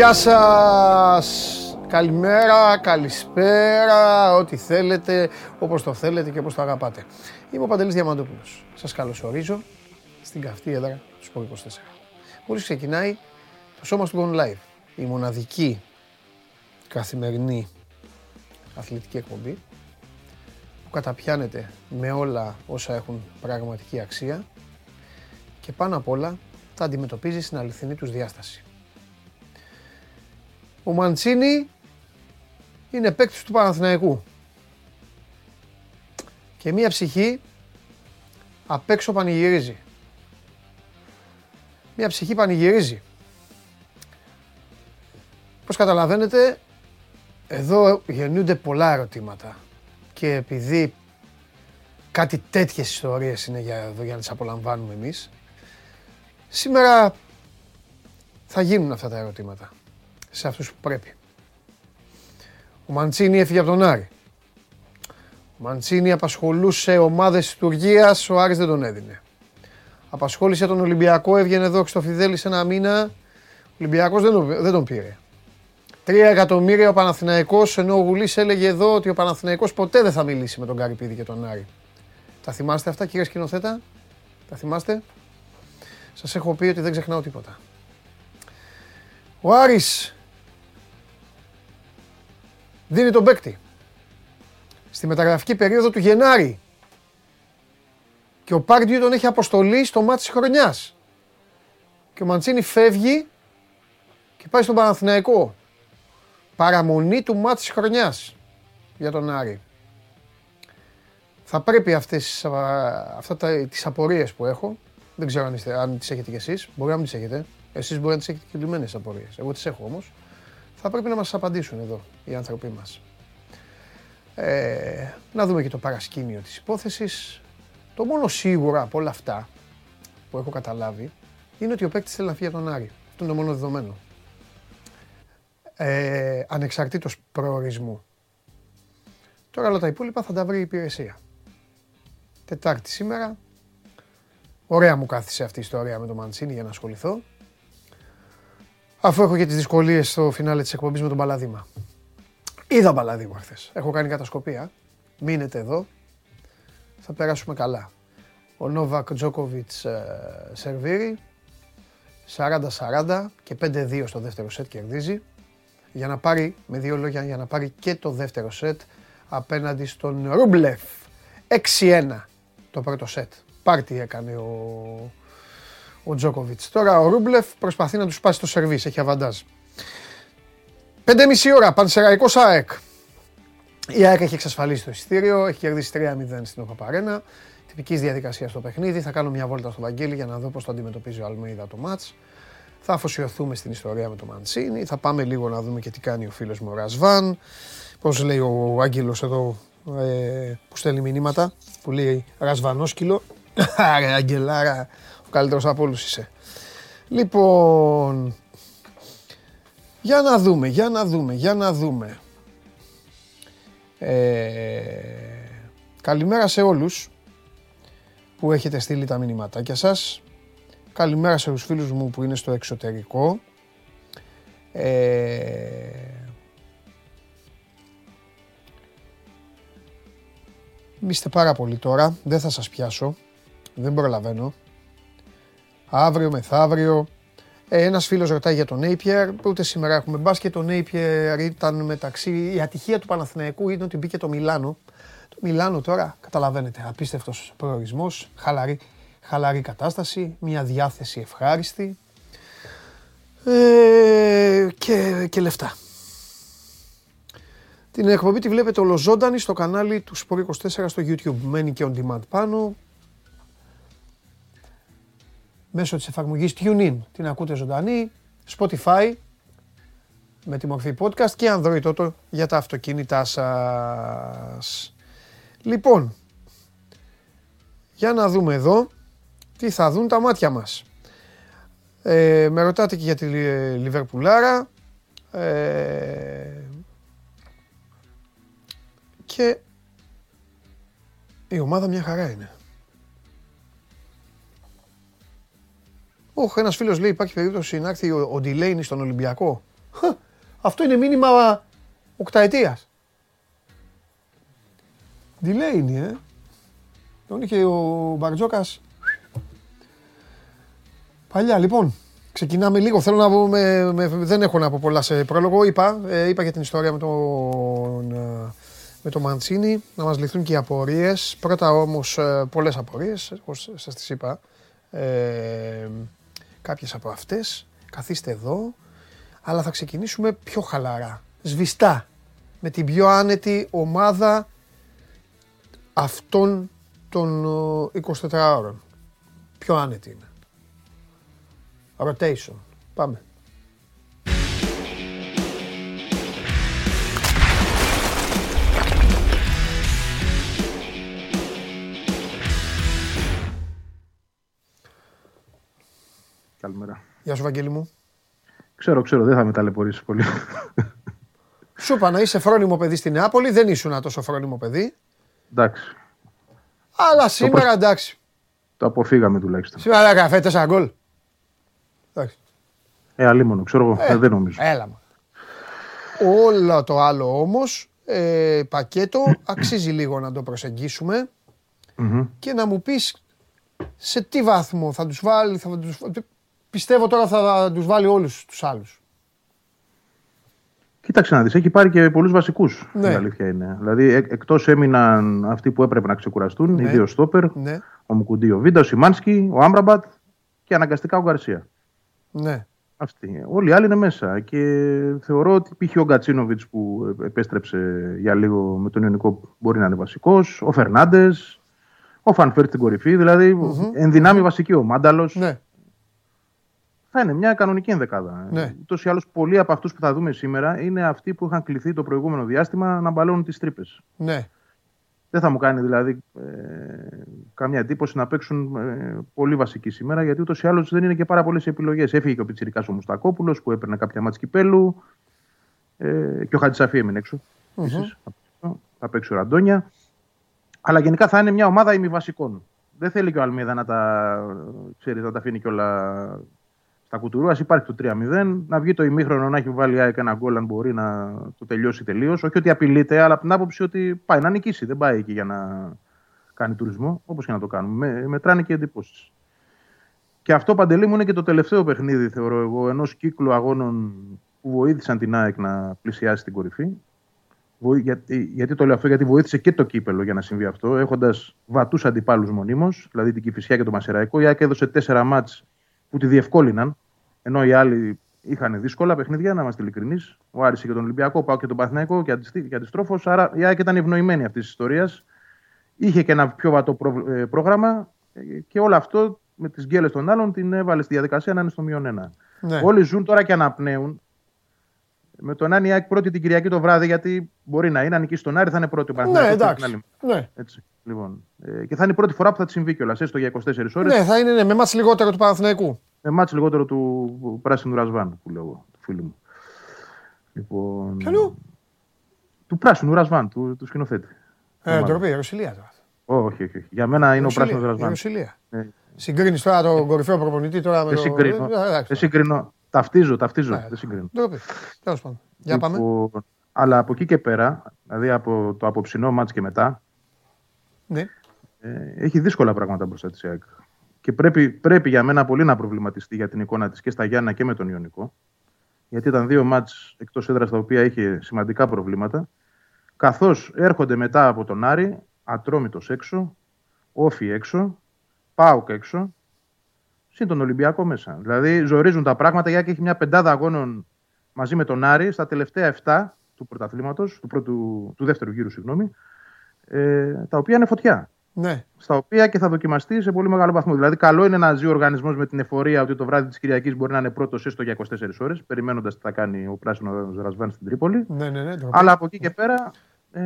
Γεια σας! Καλημέρα, καλησπέρα, ό,τι θέλετε, όπως το θέλετε και όπως το αγαπάτε. Είμαι ο Παντελής Διαμαντόπουλος. Σας καλωσορίζω στην καυτή έδρα του Σπορ 24. Μόλις ξεκινάει το σώμα του Gone Live, η μοναδική καθημερινή αθλητική εκπομπή που καταπιάνεται με όλα όσα έχουν πραγματική αξία και πάνω απ' όλα τα αντιμετωπίζει στην αληθινή τους διάσταση. Ο Μαντσίνη είναι παίκτης του Παναθηναϊκού. Και μία ψυχή απ' έξω πανηγυρίζει. Μία ψυχή πανηγυρίζει. Πώς καταλαβαίνετε, εδώ γεννιούνται πολλά ερωτήματα. Και επειδή κάτι τέτοιες ιστορίες είναι για, εδώ για να τις απολαμβάνουμε εμείς, σήμερα θα γίνουν αυτά τα ερωτήματα σε αυτούς που πρέπει. Ο Μαντσίνη έφυγε από τον Άρη. Ο Μαντσίνη απασχολούσε ομάδες της Τουρκίας, ο Άρης δεν τον έδινε. Απασχόλησε τον Ολυμπιακό, έβγαινε εδώ στο Φιδέλη σε ένα μήνα. Ο Ολυμπιακός δεν τον, δεν τον πήρε. Τρία εκατομμύρια ο Παναθηναϊκός, ενώ ο Γουλής έλεγε εδώ ότι ο Παναθηναϊκός ποτέ δεν θα μιλήσει με τον Καρυπίδη και τον Άρη. Τα θυμάστε αυτά κύριε σκηνοθέτα, τα θυμάστε; Σας έχω πει ότι δεν ξεχνάω τίποτα. Ο Άρης δίνει τον παίκτη. Στη μεταγραφική περίοδο του Γενάρη. Και ο Πάρντιου τον έχει αποστολή στο μάτι της χρονιάς. Και ο Μαντσίνη φεύγει και πάει στον Παναθηναϊκό. Παραμονή του μάτι της χρονιάς για τον Άρη. Θα πρέπει αυτές αυτά τα, τις απορίες που έχω, δεν ξέρω αν, είστε, αν τις έχετε κι εσείς, μπορεί να μην τις έχετε, εσείς μπορεί να τις έχετε και λυμμένες απορίες, εγώ τις έχω όμως, θα πρέπει να μας απαντήσουν εδώ οι άνθρωποι μας. Ε, να δούμε και το παρασκήνιο της υπόθεσης. Το μόνο σίγουρο από όλα αυτά που έχω καταλάβει είναι ότι ο παίκτης θέλει να φύγει από τον Άρη. Αυτό είναι το μόνο δεδομένο. Ε, ανεξαρτήτως προορισμού. Τώρα όλα τα υπόλοιπα θα τα βρει η υπηρεσία. Τετάρτη σήμερα. Ωραία μου κάθισε αυτή η ιστορία με το Μαντσίνη για να ασχοληθώ. Αφού έχω και τις δυσκολίες στο φινάλε της εκπομπής με τον Παλαδήμα. Είδα Παλαδήμα χθες. Έχω κάνει κατασκοπία. Μείνετε εδώ. Θα περάσουμε καλά. Ο Νόβακ Τζόκοβιτς ε, σερβίρει. 40-40 και 5-2 στο δεύτερο σετ κερδίζει. Για να πάρει, με δύο λόγια, για να πάρει και το δεύτερο σετ απέναντι στον Ρούμπλεφ. 6-1 το πρώτο σετ. Πάρτι έκανε ο, ο Τζόκοβιτς. Τώρα ο Ρούμπλεφ προσπαθεί να τους σπάσει το σερβίς, έχει αβαντάζ. 5,5 ώρα, Πανσεραϊκός ΑΕΚ. Η ΑΕΚ έχει εξασφαλίσει το εισιτήριο, έχει κερδίσει 3-0 στην Οχαπαρένα. Τυπικής διαδικασίας στο παιχνίδι. Θα κάνω μια βόλτα στο Βαγγέλη για να δω πώς το αντιμετωπίζει ο Αλμέιδα το μάτς. Θα αφοσιωθούμε στην ιστορία με το Μαντσίνη. Θα πάμε λίγο να δούμε και τι κάνει ο φίλος μου ο Ρασβάν. Πώς λέει ο Άγγελος εδώ ε, που στέλνει μηνύματα, που λέει Ρασβανόσκυλο. Άρα, Αγγελάρα, ο καλύτερος από όλους είσαι. Λοιπόν, για να δούμε, για να δούμε, για να δούμε. Ε, καλημέρα σε όλους που έχετε στείλει τα μηνυματάκια σας. Καλημέρα σε τους φίλους μου που είναι στο εξωτερικό. Ε, είστε πάρα πολύ τώρα, δεν θα σας πιάσω, δεν προλαβαίνω. Αύριο, μεθαύριο, ε, Ένας φίλος ρωτάει για τον Napier. Ούτε σήμερα έχουμε μπάσκετ. Το Napier ήταν μεταξύ. Η ατυχία του Παναθηναϊκού είναι ότι μπήκε το Μιλάνο. Το Μιλάνο τώρα καταλαβαίνετε. Απίστευτος προορισμός. Χαλαρή, χαλαρή κατάσταση. Μια διάθεση ευχάριστη. Ε, και, και λεφτά. Την εκπομπή τη βλέπετε ολοζώντανη στο κανάλι του Sport 24 στο YouTube. Μένει και on demand πάνω μέσω της εφαρμογής TuneIn. Την ακούτε ζωντανή, Spotify με τη μορφή podcast και Android Auto για τα αυτοκίνητά σας. Λοιπόν, για να δούμε εδώ τι θα δουν τα μάτια μας. Ε, με ρωτάτε και για τη Λιβερπουλάρα. Ε, και η ομάδα μια χαρά είναι. Όχι, ένας φίλος λέει: Υπάρχει περίπτωση να έρθει ο, ο Ντιλέινι στον Ολυμπιακό; Αυτό είναι μήνυμα οκταετίας. Delaney, ε. Τον είχε ο Μπαρτζόκας. Παλιά, λοιπόν. Ξεκινάμε λίγο. Θέλω να πούμε, με, δεν έχω να πω πολλά σε πρόλογο. Είπα, ε, είπα για την ιστορία με τον, ε, με τον Μαντσίνη, να μας λυθούν και οι απορίες. Πρώτα όμως ε, πολλές απορίες, όπως σας τις είπα. Ε, κάποιες από αυτές. Καθίστε εδώ. Αλλά θα ξεκινήσουμε πιο χαλαρά. Σβηστά. Με την πιο άνετη ομάδα αυτών των 24 ώρων. Πιο άνετη είναι. Rotation. Πάμε. Καλημέρα. Γεια σου Βαγγέλη μου. Ξέρω, ξέρω, δεν θα με ταλαιπωρήσεις πολύ. Σου είπα να είσαι φρόνιμο παιδί στην Νεάπολη, δεν ήσουν τόσο φρόνιμο παιδί. Εντάξει. Αλλά σήμερα εντάξει. Το αποφύγαμε τουλάχιστον. Σήμερα δεν καφέ, τέσσερα γκολ. Εντάξει. Ε, αλίμονο, ξέρω εγώ, ε, δεν νομίζω. Έλα μα. Όλο το άλλο όμως, ε, πακέτο, αξίζει λίγο να το προσεγγίσουμε και να μου πεις σε τι βαθμό θα τους βάλει, θα τους, πιστεύω τώρα θα τους βάλει όλους τους άλλους. Κοίταξε να δεις, έχει πάρει και πολλούς βασικούς, ναι. η αλήθεια είναι. Δηλαδή, εκ, εκτός έμειναν αυτοί που έπρεπε να ξεκουραστούν, ναι. οι δύο στόπερ, ναι. ο Μουκουντή, ο Βίντα, ο Σιμάνσκι, ο Άμπραμπατ και αναγκαστικά ο Γκαρσία. Ναι. Αυτοί. Όλοι οι άλλοι είναι μέσα. Και θεωρώ ότι π.χ. ο Γκατσίνοβιτς που επέστρεψε για λίγο με τον Ιωνικό μπορεί να είναι βασικός. Ο Φερνάντες. Ο Φανφέρ στην κορυφή. Δηλαδή mm-hmm. ενδυνάμει βασική. Ο Μάνταλος. Ναι. Θα είναι μια κανονική ενδεκάδα. Ναι. Ούτως ή άλλως, πολλοί από αυτούς που θα δούμε σήμερα είναι αυτοί που είχαν κληθεί το προηγούμενο διάστημα να μπαλώνουν τις τρύπες. Ναι. Δεν θα μου κάνει δηλαδή ε, καμία εντύπωση να παίξουν ε, πολύ βασικοί σήμερα, γιατί ούτως ή άλλως δεν είναι και πάρα πολλές επιλογές. Έφυγε και ο Πιτσυρικά ο Μουστακόπουλος που έπαιρνε κάποια μάτια κυπέλου. Ε, και ο Χατζησαφή έμεινε έξω. Mm-hmm. Θα παίξει ο Ραντόνια. Αλλά γενικά θα είναι μια ομάδα ημιβασικών. Δεν θέλει και ο Αλμίδα να τα, ξέρεις, να τα αφήνει κιόλα στα κουτουρού. Α υπάρχει το 3-0, να βγει το ημίχρονο να έχει βάλει ένα γκολ αν μπορεί να το τελειώσει τελείως. Όχι ότι απειλείται, αλλά από την άποψη ότι πάει να νικήσει. Δεν πάει εκεί για να κάνει τουρισμό, όπως και να το κάνουμε. Με, μετράνε και εντυπώσεις. Και αυτό παντελή μου είναι και το τελευταίο παιχνίδι, θεωρώ εγώ, ενός κύκλου αγώνων που βοήθησαν την ΑΕΚ να πλησιάσει την κορυφή. Γιατί, γιατί το λέω αυτό, γιατί βοήθησε και το κύπελο για να συμβεί αυτό, έχοντας βατούς αντιπάλους μονίμως, δηλαδή την Κυφυσιά και το Μασεραϊκό. Η ΑΕΚ έδωσε τέσσερα μάτς που τη διευκόλυναν, ενώ οι άλλοι είχαν δύσκολα παιχνίδια, να είμαστε ειλικρινείς. Ο Άρης και τον Ολυμπιακό, πάω και τον Παθηναϊκό και αντιστρόφως. Άρα η ΑΕΚ ήταν ευνοημένη αυτής της ιστορίας. Είχε και ένα πιο βατό ε, πρόγραμμα και όλο αυτό με τις γκέλες των άλλων την έβαλε στη διαδικασία να είναι στο μείον ένα. Ναι. Όλοι ζουν τώρα και αναπνέουν. Με τον Άννη ΑΕΚ πρώτη την Κυριακή το βράδυ, γιατί μπορεί να είναι, αν νικήσει τον Άρη θα είναι πρώτη ο Ναι, εντάξει. Ναι. Έτσι. Λοιπόν, ε, και θα είναι η πρώτη φορά που θα της συμβεί κιόλας, έστω για 24 ώρες. Ναι, θα είναι ναι, με μάτς λιγότερο του Παναθηναϊκού. Με μάτς λιγότερο του Πράσινου Ρασβάν, που λέω του φίλου μου. Λοιπόν... Ποιανού; Του Πράσινου Ρασβάν, του, του σκηνοθέτη. Ε, ντροπή, Ρωσιλία τώρα. Όχι, όχι, όχι. Για μένα είναι ο Πράσινο Ρασβάν. Ρωσιλία. Ε. Συγκρίνεις τώρα τον κορυφαίο προπονητή τώρα με. Δεν συγκρίνω. Ε, δεν συγκρίνω. Ταυτίζω, ταυτίζω. Δεν συγκρίνω. Ντροπή. Τέλος πάντων. Για πάμε. Λοιπόν, αλλά από εκεί και πέρα, δηλαδή από το απόψινό μάτς και μετά, ναι. Ε, έχει δύσκολα πράγματα μπροστά της ΑΕΚ. Και πρέπει, πρέπει για μένα πολύ να προβληματιστεί για την εικόνα της και στα Γιάννα και με τον Ιωνικό. Γιατί ήταν δύο μάτς εκτός έδρας τα οποία είχε σημαντικά προβλήματα. Καθώς έρχονται μετά από τον Άρη, Ατρόμητος έξω, Όφι έξω, Πάουκ έξω, συν τον Ολυμπιακό μέσα. Δηλαδή ζορίζουν τα πράγματα. Η ΑΕΚ έχει μια πεντάδα αγώνων μαζί με τον Άρη στα τελευταία 7 του πρωταθλήματος, του, του δεύτερου γύρου, συγγνώμη, ε, τα οποία είναι φωτιά. Ναι. Στα οποία και θα δοκιμαστεί σε πολύ μεγάλο βαθμό. Δηλαδή, καλό είναι να ζει ο οργανισμός με την εφορία ότι το βράδυ της Κυριακής μπορεί να είναι πρώτος έστω για 24 ώρες, περιμένοντας τι θα κάνει ο πράσινος Ρασβάν στην Τρίπολη. Ναι, ναι, ναι, Αλλά από εκεί και πέρα ε,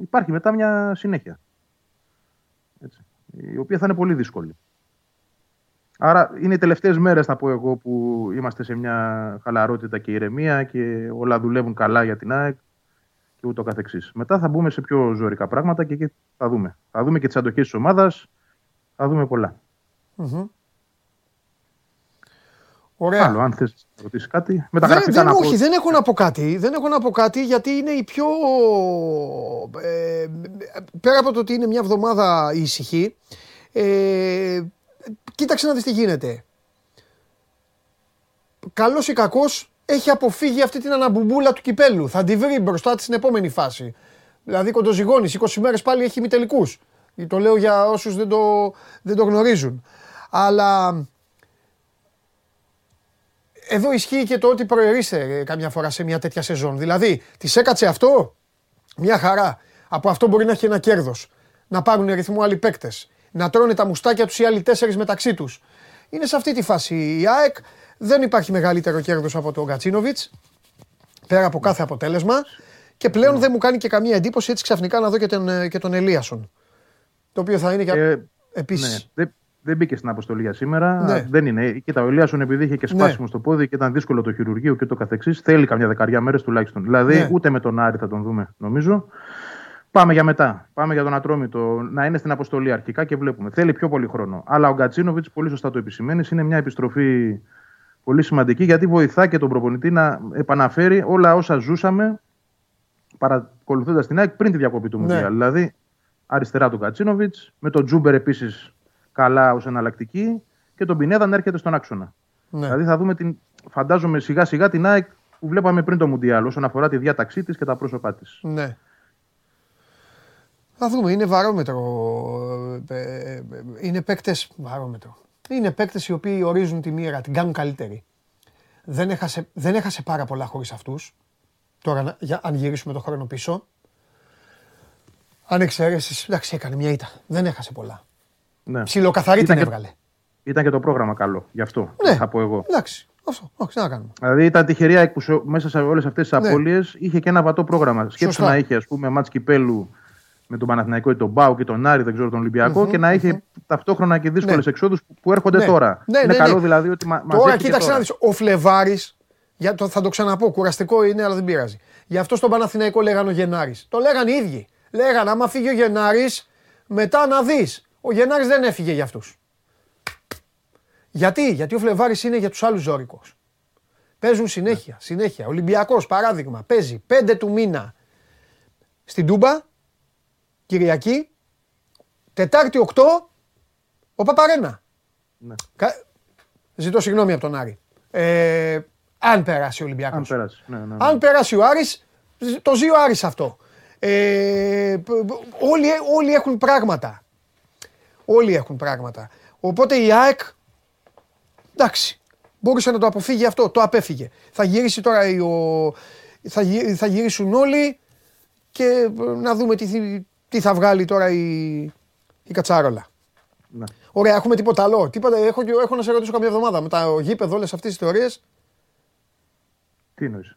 υπάρχει μετά μια συνέχεια. Έτσι, η οποία θα είναι πολύ δύσκολη. Άρα είναι οι τελευταίες μέρες, θα πω εγώ, που είμαστε σε μια χαλαρότητα και ηρεμία και όλα δουλεύουν καλά για την ΑΕΚ και ούτω καθεξής. Μετά θα μπούμε σε πιο ζωρικά πράγματα και εκεί θα δούμε. Θα δούμε και τις αντοχές της ομάδας, θα δούμε πολλά. Ωραία. Άλλο, αν θες να ρωτήσεις κάτι. Δεν, Μεταγραφικά δεν, να πω. όχι, δεν έχω να πω κάτι. Δεν έχω να πω κάτι γιατί είναι η πιο. Ε, πέρα από το ότι είναι μια εβδομάδα ήσυχη, ε, κοίταξε να δεις τι γίνεται. Καλός ή κακός έχει αποφύγει αυτή την αναμπουμπούλα του κυπέλου. Θα τη βρει μπροστά της στην επόμενη φάση. Δηλαδή κοντοζυγώνης, 20 μέρες πάλι έχει ημιτελικούς. Το λέω για όσους δεν το, δεν το γνωρίζουν. Αλλά εδώ ισχύει και το ότι προερίστε καμιά φορά σε μια τέτοια σεζόν. Δηλαδή, της έκατσε αυτό, μια χαρά. Από αυτό μπορεί να έχει ένα κέρδος. Να πάρουν ρυθμό άλλοι παίκτες. Να τρώνε τα μουστάκια τους οι άλλοι τέσσερις μεταξύ τους. Είναι σε αυτή τη φάση η ΑΕΚ. Δεν υπάρχει μεγαλύτερο κέρδος από τον Γκατσίνοβιτ. Πέρα από κάθε αποτέλεσμα. Και πλέον δεν μου κάνει και καμία εντύπωση έτσι ξαφνικά να δω και τον, και τον Ελίασον. Το οποίο θα είναι και Ε, επίσης. Ναι, δεν, δεν μπήκε στην αποστολή για σήμερα. Ναι. Δεν είναι. Κοίτα, ο Ελίασον επειδή είχε και σπάσιμο στο πόδι και ήταν δύσκολο το χειρουργείο και το καθεξής, θέλει καμιά δεκαριά μέρες τουλάχιστον. Δηλαδή, Ναι. ούτε με τον Άρη θα τον δούμε, νομίζω. Πάμε για μετά. Πάμε για τον Ατρόμητο. Να είναι στην αποστολή αρχικά και βλέπουμε. Θέλει πιο πολύ χρόνο. Αλλά ο Γκατσίνοβιτς, πολύ σωστά το επισημαίνεις, είναι μια επιστροφή πολύ σημαντική γιατί βοηθά και τον προπονητή να επαναφέρει όλα όσα ζούσαμε παρακολουθώντας την ΑΕΚ πριν τη διακοπή του Ναι. Μουντιάλ. Δηλαδή, αριστερά του Κατσίνοβιτ, με τον Τζούμπερ επίσης καλά ως εναλλακτική και τον Πινέδα να έρχεται στον άξονα. Ναι. Δηλαδή, θα δούμε την, φαντάζομαι σιγά σιγά την ΑΕΚ που βλέπαμε πριν το Μουντιάλ όσον αφορά τη διάταξή της και τα πρόσωπά της. Ναι. Θα δούμε, είναι βαρόμετρο. ε, ε, ε, Είναι παίκτες. Βαρόμετρο. Είναι παίκτες οι οποίοι ορίζουν τη μοίρα, την κάνουν καλύτερη. Δεν έχασε, δεν έχασε πάρα πολλά χωρίς αυτούς. Τώρα, να- για, αν γυρίσουμε το χρόνο πίσω. Αν εξαιρέσει, εντάξει, έκανε μια ήττα. Δεν έχασε πολλά. Ναι. Ψιλοκαθαρή Ήταν την και- έβγαλε. Ήταν και το πρόγραμμα καλό. Γι' αυτό Ναι. θα πω εγώ. Εντάξει, αυτό. Όχι, τι να κάνουμε. Δηλαδή ήταν τυχερή ΑΕΚ που σε- μέσα σε όλες αυτές τις Ναι. απώλειες είχε και ένα βατό πρόγραμμα. Σκέψου Σωστά. να είχε ας πούμε μάτς κυπέλου με τον Παναθηναϊκό ή τον Μπάου και τον Άρη, δεν ξέρω τον ολυμπιακο και να είχε ταυτόχρονα και δύσκολες Ναι. εξόδους που, που έρχονται Ναι. τώρα. Ναι, είναι ναι, καλό ναι. δηλαδή ότι μα, Τώρα μαζεύτηκε κοίταξε τώρα. να δεις, ο Φλεβάρης, για το, θα το ξαναπώ, κουραστικό είναι αλλά δεν πειράζει. Γι' αυτό στον Παναθηναϊκό λέγανε ο Γενάρης. Το λέγανε οι ίδιοι. Λέγανε άμα φύγει ο Γενάρης, μετά να δεις. Ο Γενάρης δεν έφυγε για αυτούς. Γιατί, γιατί ο Φλεβάρης είναι για τους άλλους ζώρικους. Παίζουν συνέχεια, συνέχεια. Ολυμπιακός παράδειγμα, παίζει 5 του μήνα στην Τούμπα, Κυριακή, Τετάρτη 8, ο Παπαρένα. Ναι. Κα- Ζητώ συγγνώμη από τον Άρη. Ε, αν περάσει ο Ολυμπιακός. Αν πέρασε. Ναι, ναι. Αν περάσει ο Άρης, το ζει ο Άρης αυτό. Ε, π- π- όλοι, όλοι έχουν πράγματα. Όλοι έχουν πράγματα. Οπότε η ΑΕΚ, εντάξει, μπορούσε να το αποφύγει αυτό, το απέφυγε. Θα γυρίσει τώρα η- ο, θα, γυ- θα γυρίσουν όλοι και ε, να δούμε τι, θυ- τι θα βγάλει τώρα η, η Κατσάρολα; Ναι. Ωραία, έχουμε τίποτα άλλο; Τίποτα, έχω, και- έχω να σε ρωτήσω καμιά εβδομάδα. Με τα γήπεδο, όλες αυτές τις θεωρίες. Τι εννοείς;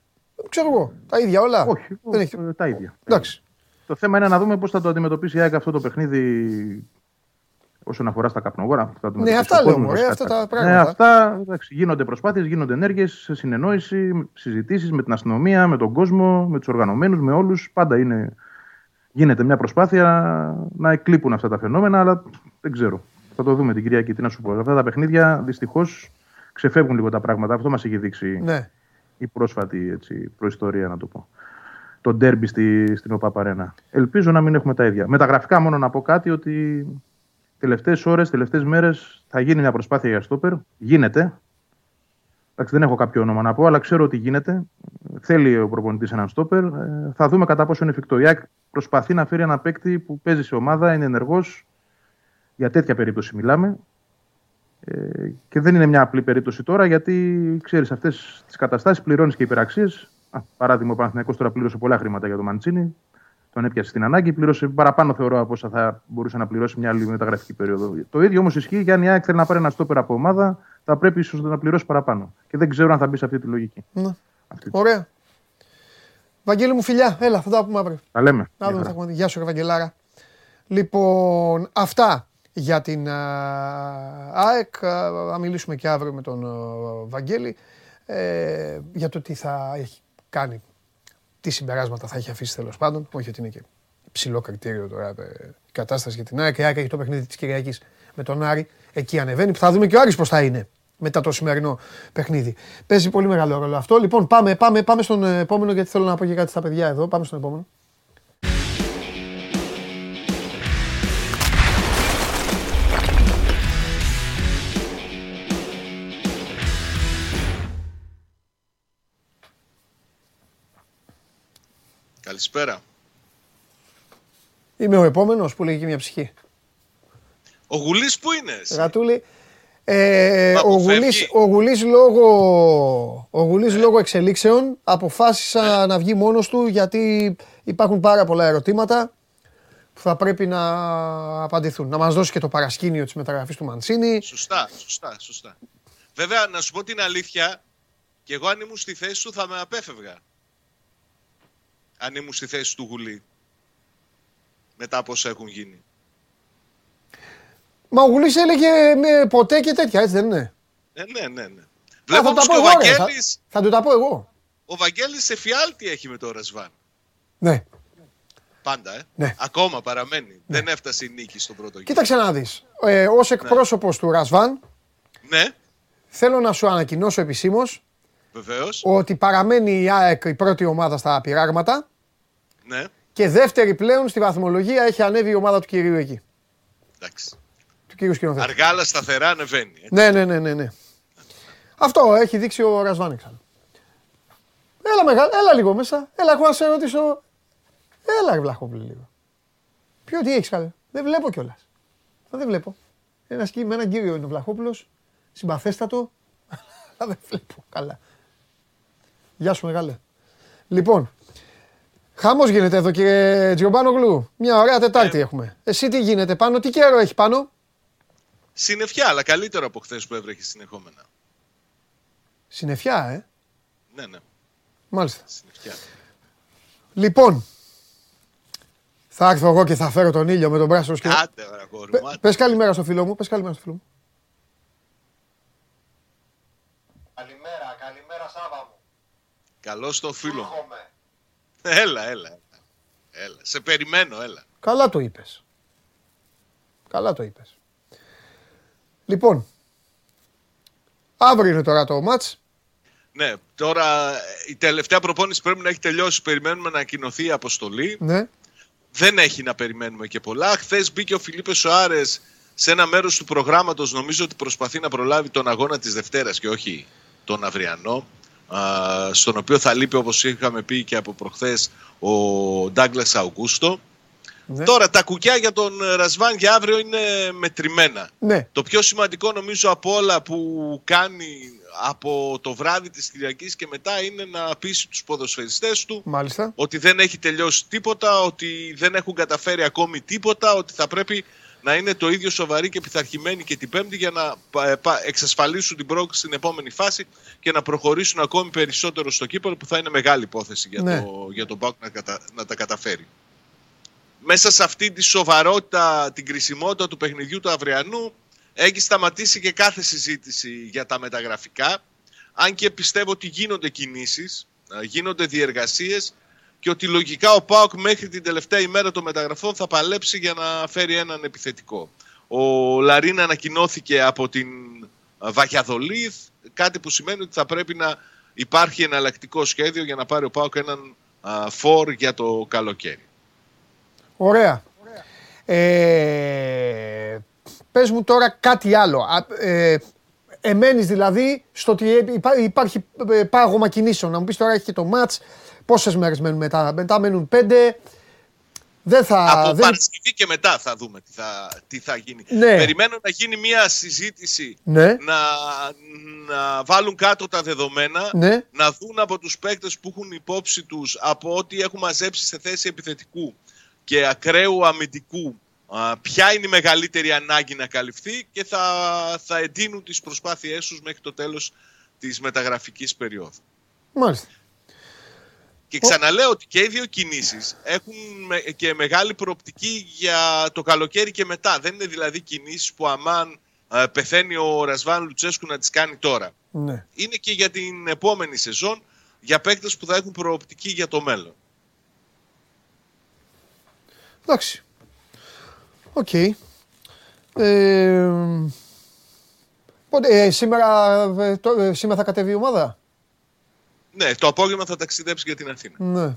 Ξέρω εγώ. Τα ίδια όλα; Όχι, Δεν έχει... ε, τα ίδια. Εντάξει. Το θέμα είναι να δούμε πώς θα το αντιμετωπίσει η ΑΕΚ αυτό το παιχνίδι όσον αφορά στα καπνογόρα. Θα το αντιμετωπίσει αυτά ο λέω, κόσμος, μωρέ, βασικά. αυτά τα Ναι, πράγματα. αυτά εντάξει, γίνονται προσπάθειες, γίνονται ενέργειες σε συνεννόηση, συζητήσεις με την αστυνομία, με τον κόσμο, με τους οργανωμένους, με όλους. Πάντα είναι, γίνεται μια προσπάθεια να εκλείπουν αυτά τα φαινόμενα, αλλά δεν ξέρω. Θα το δούμε την Κυριακή. Τι να σου πω. Αυτά τα παιχνίδια δυστυχώς ξεφεύγουν λίγο τα πράγματα. Αυτό μας έχει δείξει Ναι. η πρόσφατη έτσι, προϊστορία, να το πω. Το ντέρμπι στη, στην ΟΠΑΠΑΡΕΝΑ. Ελπίζω να μην έχουμε τα ίδια. Μεταγραφικά μόνο να πω κάτι ότι τελευταίες ώρες, τελευταίες μέρες θα γίνει μια προσπάθεια για στόπερ. Γίνεται. Εντάξει, δεν έχω κάποιο όνομα να πω, αλλά ξέρω ότι γίνεται. Θέλει ο προπονητής έναν στόπερ. Ε, θα δούμε κατά πόσο είναι εφικτό. Η ΑΕΚ προσπαθεί να φέρει ένα παίκτη που παίζει σε ομάδα, είναι ενεργός. Για τέτοια περίπτωση μιλάμε. Ε, και δεν είναι μια απλή περίπτωση τώρα, γιατί ξέρεις, αυτές τις καταστάσεις πληρώνεις και υπεραξίες. Παράδειγμα, ο Παναθηναϊκός τώρα πλήρωσε πολλά χρήματα για τον Μαντσίνη. Τον έπιασε στην ανάγκη. Πλήρωσε παραπάνω, θεωρώ, από όσα θα μπορούσε να πληρώσει μια άλλη μεταγραφική περίοδο. Το ίδιο όμως ισχύει για αν η ΑΕΚ θέλει να πάρει ένα στόπερ από ομάδα, θα πρέπει ίσως να πληρώσει παραπάνω. Και δεν ξέρω αν θα μπει σε αυτή τη λογική. ναι. Αυτή. Ωραία. Βαγγέλη μου, φιλιά, έλα, θα τα πούμε αύριο. Τα λέμε. Να δούμε, θα έχουμε. Γεια σου, ρε Βαγγελάρα. Λοιπόν, αυτά για την α, ΑΕΚ. Α, Θα μιλήσουμε και αύριο με τον α, Βαγγέλη ε, για το τι θα έχει κάνει, τι συμπεράσματα θα έχει αφήσει τέλος πάντων. Όχι ότι είναι και ψηλό κριτήριο τώρα ε, η κατάσταση για την ΑΕΚ. Η ΑΕΚ έχει το παιχνίδι της Κυριακής με τον Άρη. Εκεί ανεβαίνει. Θα δούμε και ο Άρης πώς θα είναι μετά το σημερινό παιχνίδι. Παίζει πολύ μεγάλο ρόλο αυτό. Λοιπόν, πάμε, πάμε, πάμε στον επόμενο γιατί θέλω να πω και κάτι στα παιδιά εδώ. Πάμε στον επόμενο. Καλησπέρα. Είμαι ο επόμενος που λέγει και μια ψυχή. Ο Γουλής που είναι. Εσύ; Γατούλη. Ε, ο, Γουλής, ο Γουλής λόγω, ο Γουλής λόγω εξελίξεων αποφάσισα να βγει μόνος του γιατί υπάρχουν πάρα πολλά ερωτήματα που θα πρέπει να απαντηθούν. Να μας δώσει και το παρασκήνιο της μεταγραφής του Μαντσίνη. Σωστά, σωστά, σωστά. Βέβαια, να σου πω την αλήθεια, και εγώ αν ήμουν στη θέση σου θα με απέφευγα. Αν ήμουν στη θέση του Γουλή. Μετά από όσα έχουν γίνει. Μα ο Γουλής έλεγε με ποτέ και τέτοια, έτσι δεν είναι; Ε, ναι, ναι, ναι. Βλέπω όμως και ο εγώ, ρε, Βαγγέλης, Θα, θα του τα πω εγώ. ο Βαγγέλης σε φιάλτη έχει με το Ρασβάν. Ναι. Πάντα, ε. Ναι. Ακόμα παραμένει. Δεν έφτασε η νίκη στον πρώτο γύρο. Κοίταξε να δεις. Ε, ως εκπρόσωπος του Ρασβάν Ναι, θέλω να σου ανακοινώσω επισήμως βεβαίως. ότι παραμένει η ΑΕΚ η πρώτη ομάδα στα πειράγματα Ναι, και δεύτερη πλέον στη βαθμολογία έχει ανέβει η ομάδα του κυρίου εκεί. εντάξει. Του κυρίου σκηνοθέτη. Αργά αλλά σταθερά ανεβαίνει. ε. Ναι, ναι, ναι, ναι, ναι. Αυτό έχει δείξει ο Ρασβάν εξάλλου. Έλα, μεγάλο, έλα λίγο μέσα. Έλα, έχω να σε ρωτήσω. Έλα, ρε Βλαχόπουλο λίγο. Ποιο τι έχεις καλέ. Δεν βλέπω κιόλας. Δεν βλέπω. Ένας, σκι- με έναν κύριο είναι ο Βλαχόπουλος. Συμπαθέστατο. Αλλά δεν βλέπω. Καλά. Γεια σου, μεγάλε. Λοιπόν, χαμός γίνεται εδώ, κύριε Τζιομπάνογλου. Μια ωραία Τετάρτη έχουμε. Εσύ τι γίνεται πάνω, τι καιρό έχει πάνω; Συννεφιά, αλλά καλύτερο από χθες που έβρεχε συνεχόμενα. Συνεφιά, ε; Ναι, ναι, Μάλιστα. συννεφιά. Λοιπόν, θα έρθω εγώ και θα φέρω τον ήλιο με τον πράσινο σκηνό. Άντε, ρε αγόρι μου. άντε. Πες καλημέρα στο φίλο μου, πες καλημέρα στο φίλο μου. Καλημέρα, καλημέρα Σάβα μου. Καλό στο φίλο μου. Έρχομαι. Έλα, έλα. Έλα. Σε περιμένω, έλα. Καλά το είπες. Καλά το είπες. Λοιπόν, αύριο είναι τώρα το μάτς. Ναι, τώρα η τελευταία προπόνηση πρέπει να έχει τελειώσει. Περιμένουμε να ανακοινωθεί η αποστολή. Ναι. Δεν έχει να περιμένουμε και πολλά. Χθες μπήκε ο Φιλίπε Σοάρε σε ένα μέρος του προγράμματος. Νομίζω ότι προσπαθεί να προλάβει τον αγώνα της Δευτέρας και όχι τον αυριανό. Α, Στον οποίο θα λείπει, όπως είχαμε πει και από προχθές, ο Ντάγκλα Αουγκούστο. ναι. Τώρα τα κουκιά για τον Ρασβάν για αύριο είναι μετρημένα. Ναι. Το πιο σημαντικό νομίζω από όλα που κάνει από το βράδυ της Κυριακής και μετά είναι να πείσει τους ποδοσφαιριστές του Μάλιστα. ότι δεν έχει τελειώσει τίποτα, ότι δεν έχουν καταφέρει ακόμη τίποτα, ότι θα πρέπει να είναι το ίδιο σοβαροί και πειθαρχημένοι και την Πέμπτη για να πα- πα- εξασφαλίσουν την πρόκληση στην επόμενη φάση και να προχωρήσουν ακόμη περισσότερο στο κύπελο που θα είναι μεγάλη υπόθεση για, Ναι. το, για τον ΠΑΟΚ να, κατα- να τα καταφέρει. Μέσα σε αυτή τη σοβαρότητα, την κρισιμότητα του παιχνιδιού του αυριανού έχει σταματήσει και κάθε συζήτηση για τα μεταγραφικά αν και πιστεύω ότι γίνονται κινήσεις, ε, γίνονται διεργασίες και ότι λογικά ο ΠΑΟΚ μέχρι την τελευταία ημέρα των μεταγραφών θα παλέψει για να φέρει έναν επιθετικό. Ο Λαρίν ανακοινώθηκε από την ε, Βαχιαδολίθ, κάτι που σημαίνει ότι θα πρέπει να υπάρχει εναλλακτικό σχέδιο για να πάρει ο ΠΑΟΚ έναν α, φορ για το καλοκαίρι. Ωραία. Ε, πες μου τώρα κάτι άλλο. Α, Ε, εμένεις δηλαδή στο ότι υπά- υπάρχει ε, πάγωμα κινήσεων. Να μου πεις τώρα έχει και το μάτς. Πόσες μέρες μένουν μετά; Μετά μένουν πέντε. Δεν θα... Από δεν... Παρασκευή και μετά θα δούμε τι θα, τι θα γίνει. Ναι. Περιμένω να γίνει μια συζήτηση Ναι. να, να βάλουν κάτω τα δεδομένα, Ναι. να δουν από τους παίκτες που έχουν υπόψη τους από ό,τι έχουν μαζέψει σε θέση επιθετικού και ακραίου αμυντικού α, ποια είναι η μεγαλύτερη ανάγκη να καλυφθεί και θα, θα εντείνουν τις προσπάθειές τους μέχρι το τέλος της μεταγραφικής περίοδου. Μάλιστα. Και ξαναλέω ότι και οι δύο κινήσεις έχουν με- και μεγάλη προοπτική για το καλοκαίρι και μετά. Δεν είναι δηλαδή κινήσεις που αμάν ε, πεθαίνει ο Ρασβάν Λουτσέσκου να τις κάνει τώρα. Ναι. Είναι και για την επόμενη σεζόν για παίκτες που θα έχουν προοπτική για το μέλλον. Εντάξει. Οκ. Ε, Πότε, ε, σήμερα, ε, το- ε, σήμερα θα κατεβεί η ομάδα; Ναι, το απόγευμα θα ταξιδέψει για την Αθήνα. Ναι.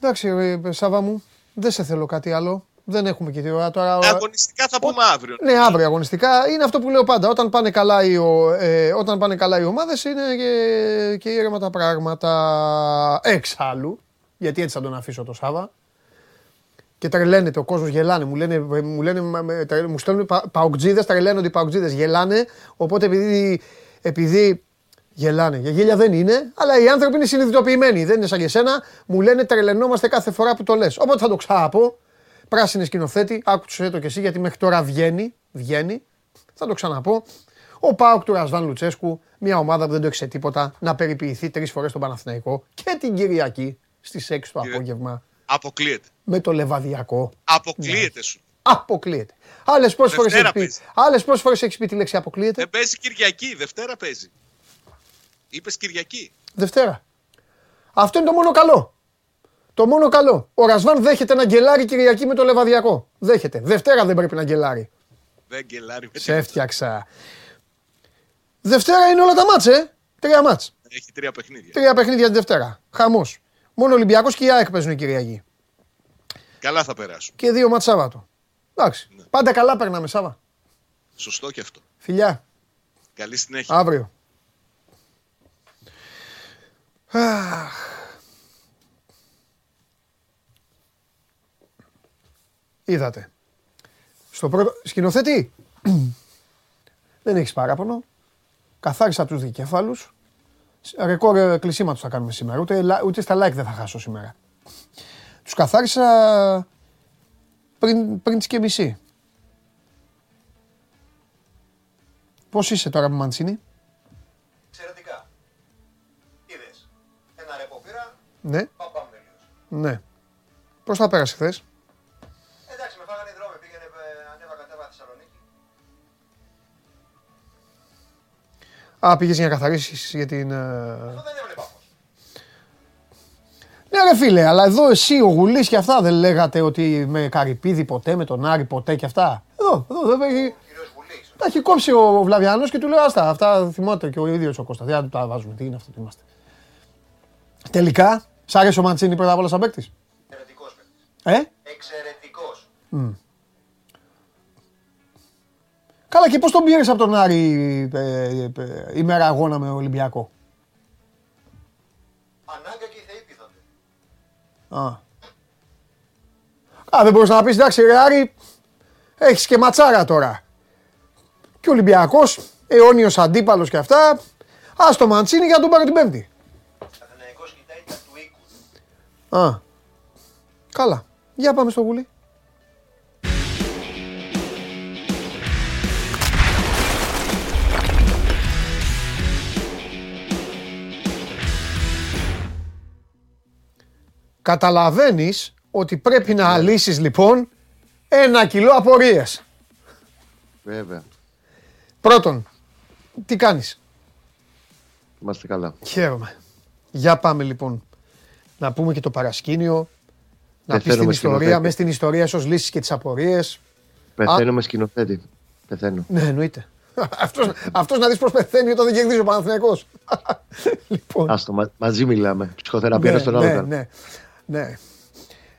Εντάξει, ε, Σάβα μου, δεν σε θέλω κάτι άλλο. Δεν έχουμε και τη ώρα τώρα. Αγωνιστικά θα πούμε αύριο. Ναι, αύριο αγωνιστικά. Είναι αυτό που λέω πάντα. Όταν πάνε καλά οι, ο- ε, όταν πάνε καλά οι ομάδες είναι και, και ήρεμα τα πράγματα. Εξάλλου, γιατί έτσι θα τον αφήσω το Σάβα. Και τρελαίνεται ο κόσμος, γελάνε. Μου λένε, μου, λένε, μα- με- τρε- μου στέλνουν πα, παουτζίδε, τρελαίνονται οι παουτζίδε, γελάνε. Οπότε επειδή, επειδή γελάνε, για γέλια δεν είναι, αλλά οι άνθρωποι είναι συνειδητοποιημένοι. Δεν είναι σαν και εσένα, μου λένε τρελαινόμαστε κάθε φορά που το λες. Οπότε θα το ξαναπώ. Πράσινη σκηνοθέτη, άκουσε το κι εσύ γιατί μέχρι τώρα βγαίνει. Βγαίνει. Θα το ξαναπώ. Ο Πάουκ του Ρασβάν Λουτσέσκου, μια ομάδα που δεν το έχει σε τίποτα, να περιποιηθεί τρεις φορές τον Παναθηναϊκό και την Κυριακή στις 6 το Κύριε- απόγευμα Αποκλείεται. με το Λεβαδιακό. Αποκλείεται σου. Αποκλείεται. Άλλες πόσες φορές Δευτέρα έχει πει, παίζει. άλλες πόσες φορές έχεις πει τη λέξη αποκλείεται; Δεν παίζει Κυριακή, Δευτέρα παίζει. Είπες Κυριακή. Δευτέρα. Αυτό είναι το μόνο καλό. Το μόνο καλό. Ο Ρασβάν δέχεται να γκελάρει Κυριακή με το Λεβαδιακό. Δέχεται. Δευτέρα δεν πρέπει να γκελάρει. Δεν γκελάρει με Σε έφτιαξα. Δευτέρα είναι όλα τα μάτς, ε. Τρία μάτς. Έχει τρία παιχνίδια. Τρία παιχνίδια τη Δευτέρα. Χαμός. Μόνο Ολυμπιακός και η ΑΕΚ παίζουν Κυριακή. Καλά θα περάσουν. Και δύο μάτς Σάββατο. Εντάξει. Ναι. Πάντα καλά περνάμε Σάββα. Σωστό και αυτό. Φιλιά. Καλή συνέχεια. Αύριο. Αχ. Είδατε. Στο πρώτο... Σκηνοθέτη. Δεν έχεις παράπονο. Καθάρισα τους δικέφαλους. Ρεκόρ ε, κλεισίματος θα κάνουμε σήμερα. Ούτε, λα- ούτε στα like δεν θα χάσω σήμερα. Τους καθάρισα πριν, πριν τις και μισή. Πώς είσαι τώρα με Μαντσίνη; Ναι, πάμε πάμε τελείως. ναι. Πώς θα πέρασε χθες; Εντάξει, με φάγανε οι δρόμοι, πήγαινε, ε, ανέβα κατέβα Θεσσαλονίκη. Α, πήγες για να καθαρίσεις για την... ε, Αυτό δεν έβλεπα όμως. Ναι ρε φίλε, αλλά εδώ εσύ ο Γουλής και αυτά δεν λέγατε ότι με Καρυπίδη ποτέ, με τον Άρη ποτέ και αυτά. Εδώ, εδώ, εδώ έχει... Κύριος Βουλής. Τα έχει κόψει ο Βλαβιανός και του λέω άστα, αυτά θυμόταν και ο ίδιος ο Κώστας. Δεν του τα βάζουμε, τι είναι αυτό, τι είμαστε. Τελικά, σ' άρεσε ο Μαντσίνη πρώτα απ' όλα σαν παίκτης; Εξαιρετικός παίκτης. Ε, Εξαιρετικός. καλά και πώς τον πήρες από τον Άρη ε, ε, ε, ημέρα αγώνα με Ολυμπιακό; Ανάγκα και οι θεοί πείθονται. Α. Α, δεν μπορείς να πεις, εντάξει ρε Άρη, έχεις και ματσάρα τώρα. Και ο Ολυμπιακός, αιώνιος αντίπαλος και αυτά. Ας το Μαντσίνη για να τον πάρω την Πέμπτη. Αθηναϊκός κοιτάει τα του οίκου. Α. Καλά. Για πάμε στο γουλί. Καταλαβαίνεις ότι πρέπει να λύσεις λοιπόν ένα κιλό απορίες. Βέβαια. Πρώτον, τι κάνεις; Είμαστε καλά. Χαίρομαι. Για πάμε λοιπόν να πούμε και το παρασκήνιο. Να πεις Πεθαίνω την με ιστορία, σκηνοθέτη. μέσα στην ιστορία ίσως λύσεις και τις απορίες. Πεθαίνω με σκηνοθέτη. Πεθαίνω. Ναι, εννοείται. αυτός, αυτός να δεις πώς πεθαίνει όταν δεν κερδίζει ο Παναθηναϊκός. λοιπόν, Άστο, μα- μαζί μιλάμε. Ψυχοθεραπεία ναι, στον άλλο. ναι, κάνω. ναι, ναι.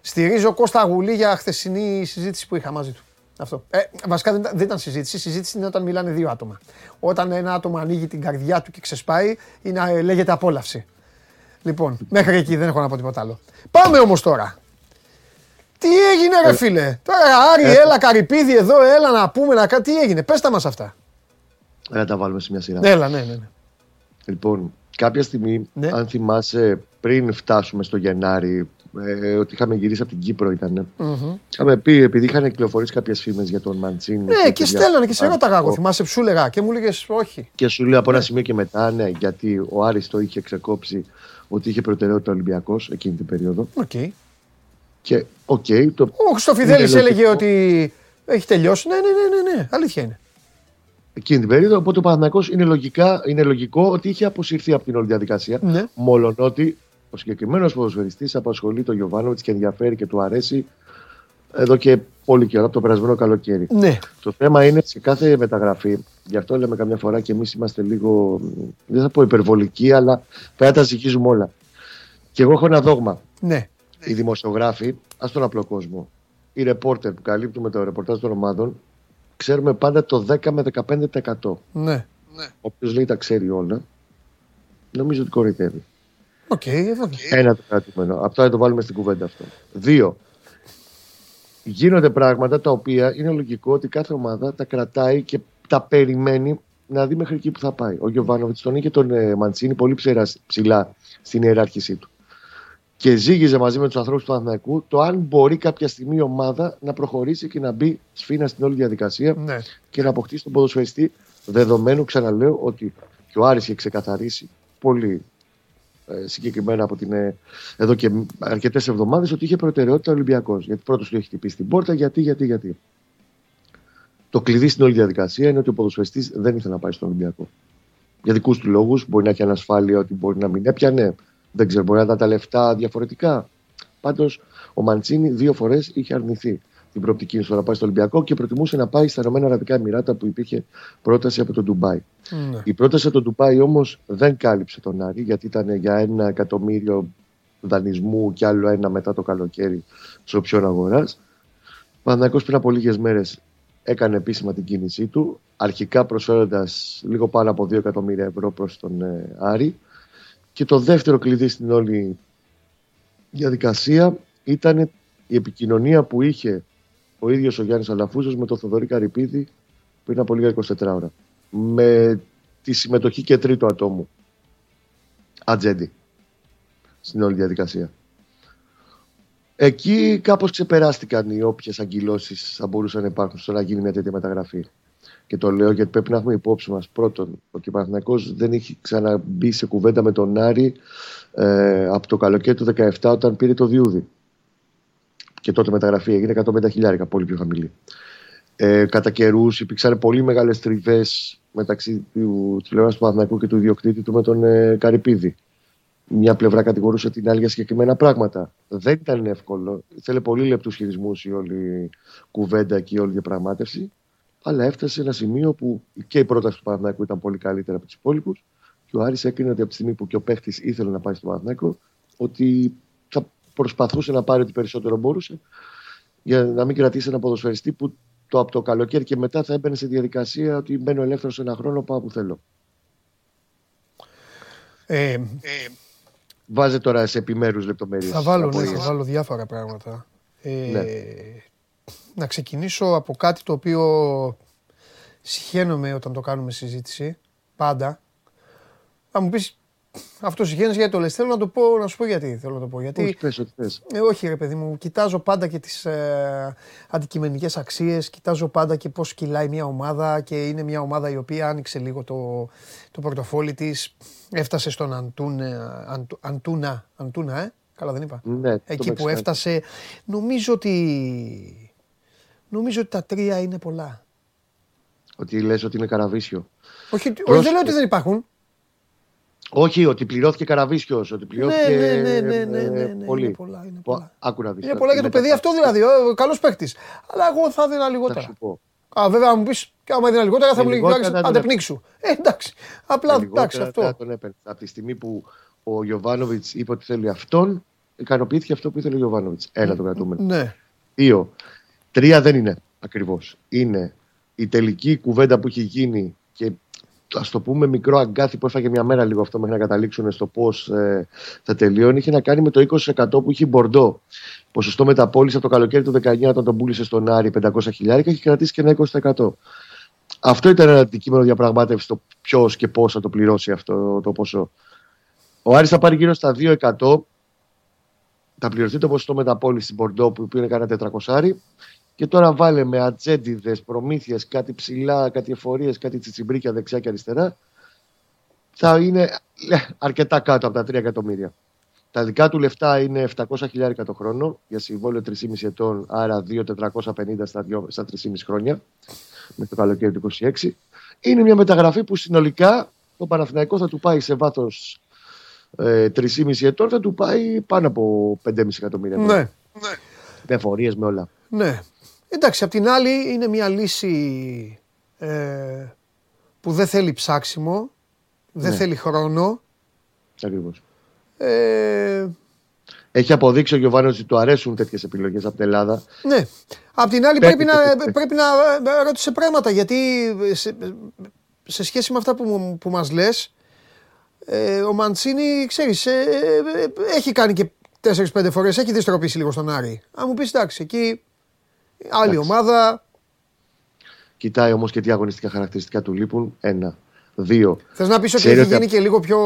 Στηρίζω Κώστα Γουλή για χθεσινή συζήτηση που είχα μαζί του. Αυτό. Ε, βασικά δεν, ήταν- δεν ήταν συζήτηση. Η συζήτηση είναι όταν μιλάνε δύο άτομα. Όταν ένα άτομο ανοίγει την καρδιά του και ξεσπάει, είναι, ε, λέγεται απόλαυση. Λοιπόν, μέχρι εκεί δεν έχω να πω τίποτα άλλο. Πάμε όμως τώρα. Τι έγινε ρε φίλε; Τώρα Άρη, ε, έλα καρυπίδι εδώ, έλα να πούμε να κα- Τι έγινε, πες τα μας αυτά. Να τα βάλουμε σε μια σειρά. Έλα, ναι, ναι. ναι. Λοιπόν, κάποια στιγμή, Ναι. αν θυμάσαι, πριν φτάσουμε στο Γενάρη, ε, ότι είχαμε γυρίσει από την Κύπρο ήταν. Είχαμε πει, επειδή είχαν κυκλοφορήσει κάποιες φήμες για τον Μαντσίνη. Ναι, και στέλνανε και σε Α, ρώταγα εγώ. ο- Θυμάσαι που σου έλεγα και μου έλεγε όχι. Και σου λέω από ένα σημείο και μετά, ναι, γιατί ο Άρης το είχε ξεκόψει ότι είχε προτεραιότητα ο Ολυμπιακός εκείνη την περίοδο. Οκ. Και οκ, το Ο Χρυστοφιδέλης Είναι έλεγε λογικό. ότι έχει τελειώσει. Ναι, ναι, ναι, ναι, ναι. Αλήθεια είναι. εκείνη την περίοδο. Οπότε ο Παναθηναϊκός είναι, λογικά, είναι λογικό ότι είχε αποσυρθεί από την όλη διαδικασία. Ναι. Μολονότι ο συγκεκριμένος ποδοσφαιριστής απασχολεί τον Γιοβάνοβιτς και ενδιαφέρει και του αρέσει εδώ και πολύ καιρό, από το περασμένο καλοκαίρι. Ναι. Το θέμα είναι σε κάθε μεταγραφή, γι' αυτό λέμε καμιά φορά και εμείς είμαστε λίγο, δεν θα πω υπερβολικοί, αλλά πρέπει να τα ζυγίζουμε όλα. Και εγώ έχω ένα δόγμα. Ναι. Οι δημοσιογράφοι, ας τον απλό κόσμο, οι ρεπόρτερ που καλύπτουμε το ρεπορτάζ των ομάδων, ξέρουμε πάντα το 10 με 15%. Ναι. Όποιος λέει τα ξέρει όλα, νομίζω ότι κοροϊδεύει. Οκ, εδώ. Ένα το κρατούμενο. Αυτό να το βάλουμε στην κουβέντα αυτό. Δύο. Γίνονται πράγματα τα οποία είναι λογικό ότι κάθε ομάδα τα κρατάει και τα περιμένει να δει μέχρι εκεί που θα πάει. Ο Γιωβάνοβιτς τον είχε τον ε, Μαντσίνη πολύ ψηλά, ψηλά στην ιεράρχησή του. Και ζήγιζε μαζί με τους ανθρώπους του Αθηναϊκού το αν μπορεί κάποια στιγμή η ομάδα να προχωρήσει και να μπει σφίνα στην όλη διαδικασία Ναι. και να αποκτήσει τον ποδοσφαιριστή. Δεδομένου, ξαναλέω, ότι και ο Άρης είχε ξεκαθαρίσει πολύ ε, συγκεκριμένα από την, ε, εδώ και αρκετές εβδομάδες ότι είχε προτεραιότητα ο Ολυμπιακός. Γιατί πρώτος του έχει χτυπήσει την πόρτα, γιατί, γιατί, γιατί. Το κλειδί στην όλη διαδικασία είναι ότι ο ποδοσφαιριστής δεν ήθελε να πάει στον Ολυμπιακό. Για δικούς του λόγους, μπορεί να έχει ανασφάλεια ότι μπορεί να μην έπιανε. Δεν ξέρω, μπορεί να ήταν τα λεφτά διαφορετικά. Πάντως, ο Μαντσίνη δύο φορές είχε αρνηθεί την προοπτική στο να πάει στο Ολυμπιακό και προτιμούσε να πάει στα Ηνωμένα Αραβικά Εμμυράτα που υπήρχε πρόταση από το Ντουμπάι. Ναι. Η πρόταση από το Ντουμπάι όμως δεν κάλυψε τον Άρη γιατί ήταν για ένα εκατομμύριο δανεισμού και άλλο ένα μετά το καλοκαίρι της οψιών αγοράς. Ο Παναθηναϊκός πριν από λίγες μέρες έκανε επίσημα την κίνησή του, αρχικά προσφέροντας λίγο πάνω από 2 εκατομμύρια ευρώ προς τον ε, Άρη. Και το δεύτερο κλειδί στην όλη διαδικασία ήταν η επικοινωνία που είχε ο ίδιος ο Γιάννης Αλαφούζος με τον Θοδωρή Καρυπίδη πριν από λίγα 24 ώρα. Με τη συμμετοχή και τρίτου ατόμου. Ατζέντη. Στην όλη διαδικασία. Εκεί κάπως ξεπεράστηκαν οι όποιες αγκυλώσεις θα μπορούσαν να υπάρχουν στο να γίνει μια τέτοια μεταγραφή. Και το λέω γιατί πρέπει να έχουμε υπόψη μας πρώτον ότι ο Παναθηναϊκός δεν έχει ξαναμπεί σε κουβέντα με τον Άρη ε, από το καλοκαίρι του 17 όταν πήρε το Διούδη. Και τότε μεταγραφή έγινε 150 χιλιάρικα, πολύ πιο χαμηλή. Ε, κατά καιρούς υπήρξαν πολύ μεγάλες τριβές μεταξύ του πλευράς του Παναθηναϊκού και του ιδιοκτήτη του με τον ε, Καρυπίδη. Μια πλευρά κατηγορούσε την άλλη για συγκεκριμένα πράγματα. Δεν ήταν εύκολο. Θέλει πολύ λεπτούς χειρισμούς η όλη κουβέντα και η όλη διαπραγμάτευση. Αλλά έφτασε σε ένα σημείο που και η πρόταση του Παναθηναϊκού ήταν πολύ καλύτερα από τους υπόλοιπους. Και ο Άρης έκρινε ότι από τη στιγμή που και ο παίχτης ήθελε να πάει στο Παναθηναϊκό, ότι θα προσπαθούσε να πάρει ό,τι περισσότερο μπορούσε για να μην κρατήσει ένα ποδοσφαιριστή που το από το καλοκαίρι και μετά θα έμπαινε σε διαδικασία ότι μπαίνω ελεύθερο σε ένα χρόνο, πάω που θέλω. Ε, Βάζε τώρα σε επιμέρους λεπτομέρειες. θα, βάλω, ναι, θα βάλω διάφορα πράγματα. Ε, Ναι. Να ξεκινήσω από κάτι το οποίο συχαίνομαι όταν το κάνουμε συζήτηση. Πάντα. Θα μου πεις, αυτός συχαίνεις γιατί το λες. Θέλω να, το πω, να σου πω γιατί θέλω να το πω. Γιατί Όχι, πες ό,τι θες. Ε, όχι ρε παιδί μου, κοιτάζω πάντα και τις ε, αντικειμενικές αξίες, κοιτάζω πάντα και πώς κυλάει μια ομάδα και είναι μια ομάδα η οποία άνοιξε λίγο το, το πορτοφόλι της, έφτασε στον Αντούνε, Αντου- Αντούνα, Αντούνα, ε, καλά δεν είπα. Ναι, το Εκεί που Μεξικάνικο. έφτασε, νομίζω ότι, νομίζω ότι τα τρία είναι πολλά. Ότι λες ότι είναι καραβίσιο. Όχι, όχι Πρόσεχε. δεν λέω ότι δεν υπάρχουν. Όχι, ότι πληρώθηκε καραβίσιος. Ότι πληρώθηκε. ναι, ναι, ναι, ναι, ε, ναι, ναι, πολύ. είναι πολλά, είναι Πο- πολλά. Άκου να δεις Είναι τώρα. πολλά για το μετά παιδί θα- αυτό δηλαδή, ο καλός παίκτης. Αλλά εγώ θα έδινα Θα λιγότερα. σου πω. Α, βέβαια, αν μου πεις, και άμα έδινα λιγότερα, θα Με μου λέει λιγότερα τουλάχιστον δεν τον αντεπνίξου. Ε, εντάξει. Απλά Με εντάξει λιγότερα δεν θα αυτό. τον έπαιρνε. Από τη στιγμή που ο Γιωβάνοβιτς είπε ότι θέλει αυτόν, ικανοποιήθηκε αυτό που ήθελε ο Γιωβάνοβιτς. Ένα το κρατούμενο. Ναι. Δύο. Τρία δεν είναι ακριβώς. Είναι η τελική κουβέντα που έχει γίνει και ας το πούμε μικρό αγκάθι που έφαγε μια μέρα λίγο αυτό μέχρι να καταλήξουν στο πώς ε, θα τελειώνει. Είχε να κάνει με το 20% που είχε η Μπορντό. Ποσοστό μεταπόληση από το καλοκαίρι του 19 όταν τον πούλησε στον Άρη 500 χιλιάρικα έχει κρατήσει και ένα 20%. Αυτό ήταν ένα αντικείμενο διαπραγμάτευσης το ποιος και πώς θα το πληρώσει αυτό το ποσό. Ο Άρης θα πάρει γύρω στα 2%. Θα πληρωθεί το ποσοστό μεταπόλησης στην Μπορντό που είναι κανένα 400 και τώρα βάλε με ατζέντιδες, προμήθειες, κάτι ψηλά, κάτι εφορίες, κάτι τσιτσιμπρίκια δεξιά και αριστερά. Θα είναι ε, αρκετά κάτω από τα 3 εκατομμύρια. Τα δικά του λεφτά είναι 700 χιλιάρικα το χρόνο για συμβόλαιο 3,5 ετών, άρα 2.450 στα, δυο- στα 3,5 χρόνια μέχρι το καλοκαίρι του 26. Είναι μια μεταγραφή που συνολικά το Παναθηναϊκό θα του πάει σε βάθος ε, 3,5 ετών, θα του πάει πάνω από 5,5 εκατομμύρια. ευρώ. Ναι. Με εφορίες, με όλα. Ναι. Εντάξει, απ' την άλλη είναι μια λύση ε, που δεν θέλει ψάξιμο, δεν Ναι. θέλει χρόνο. Ακριβώς. Ε, Έχει αποδείξει ο Γιωβάνος ότι του αρέσουν τέτοιες επιλογές από την Ελλάδα. ναι. Απ' την άλλη Παίρνει πρέπει να, το- πρέπει να ε, ρώτησε πράγματα γιατί σε, σε σχέση με αυτά που, μου- που μας λες ε, ο Μαντσίνι ξέρεις ε, ε, ε, έχει κάνει και 4-5 φορές έχει δυστροπήσει λίγο στον Άρη. Αν μου πεις εντάξει εκεί άλλη Εντάξει. ομάδα Κοιτάει όμως και τι αγωνιστικά χαρακτηριστικά του λείπουν. Ένα. Δύο. Θες να πεις ότι Ξέρει έχει ότι γίνει απ- και λίγο πιο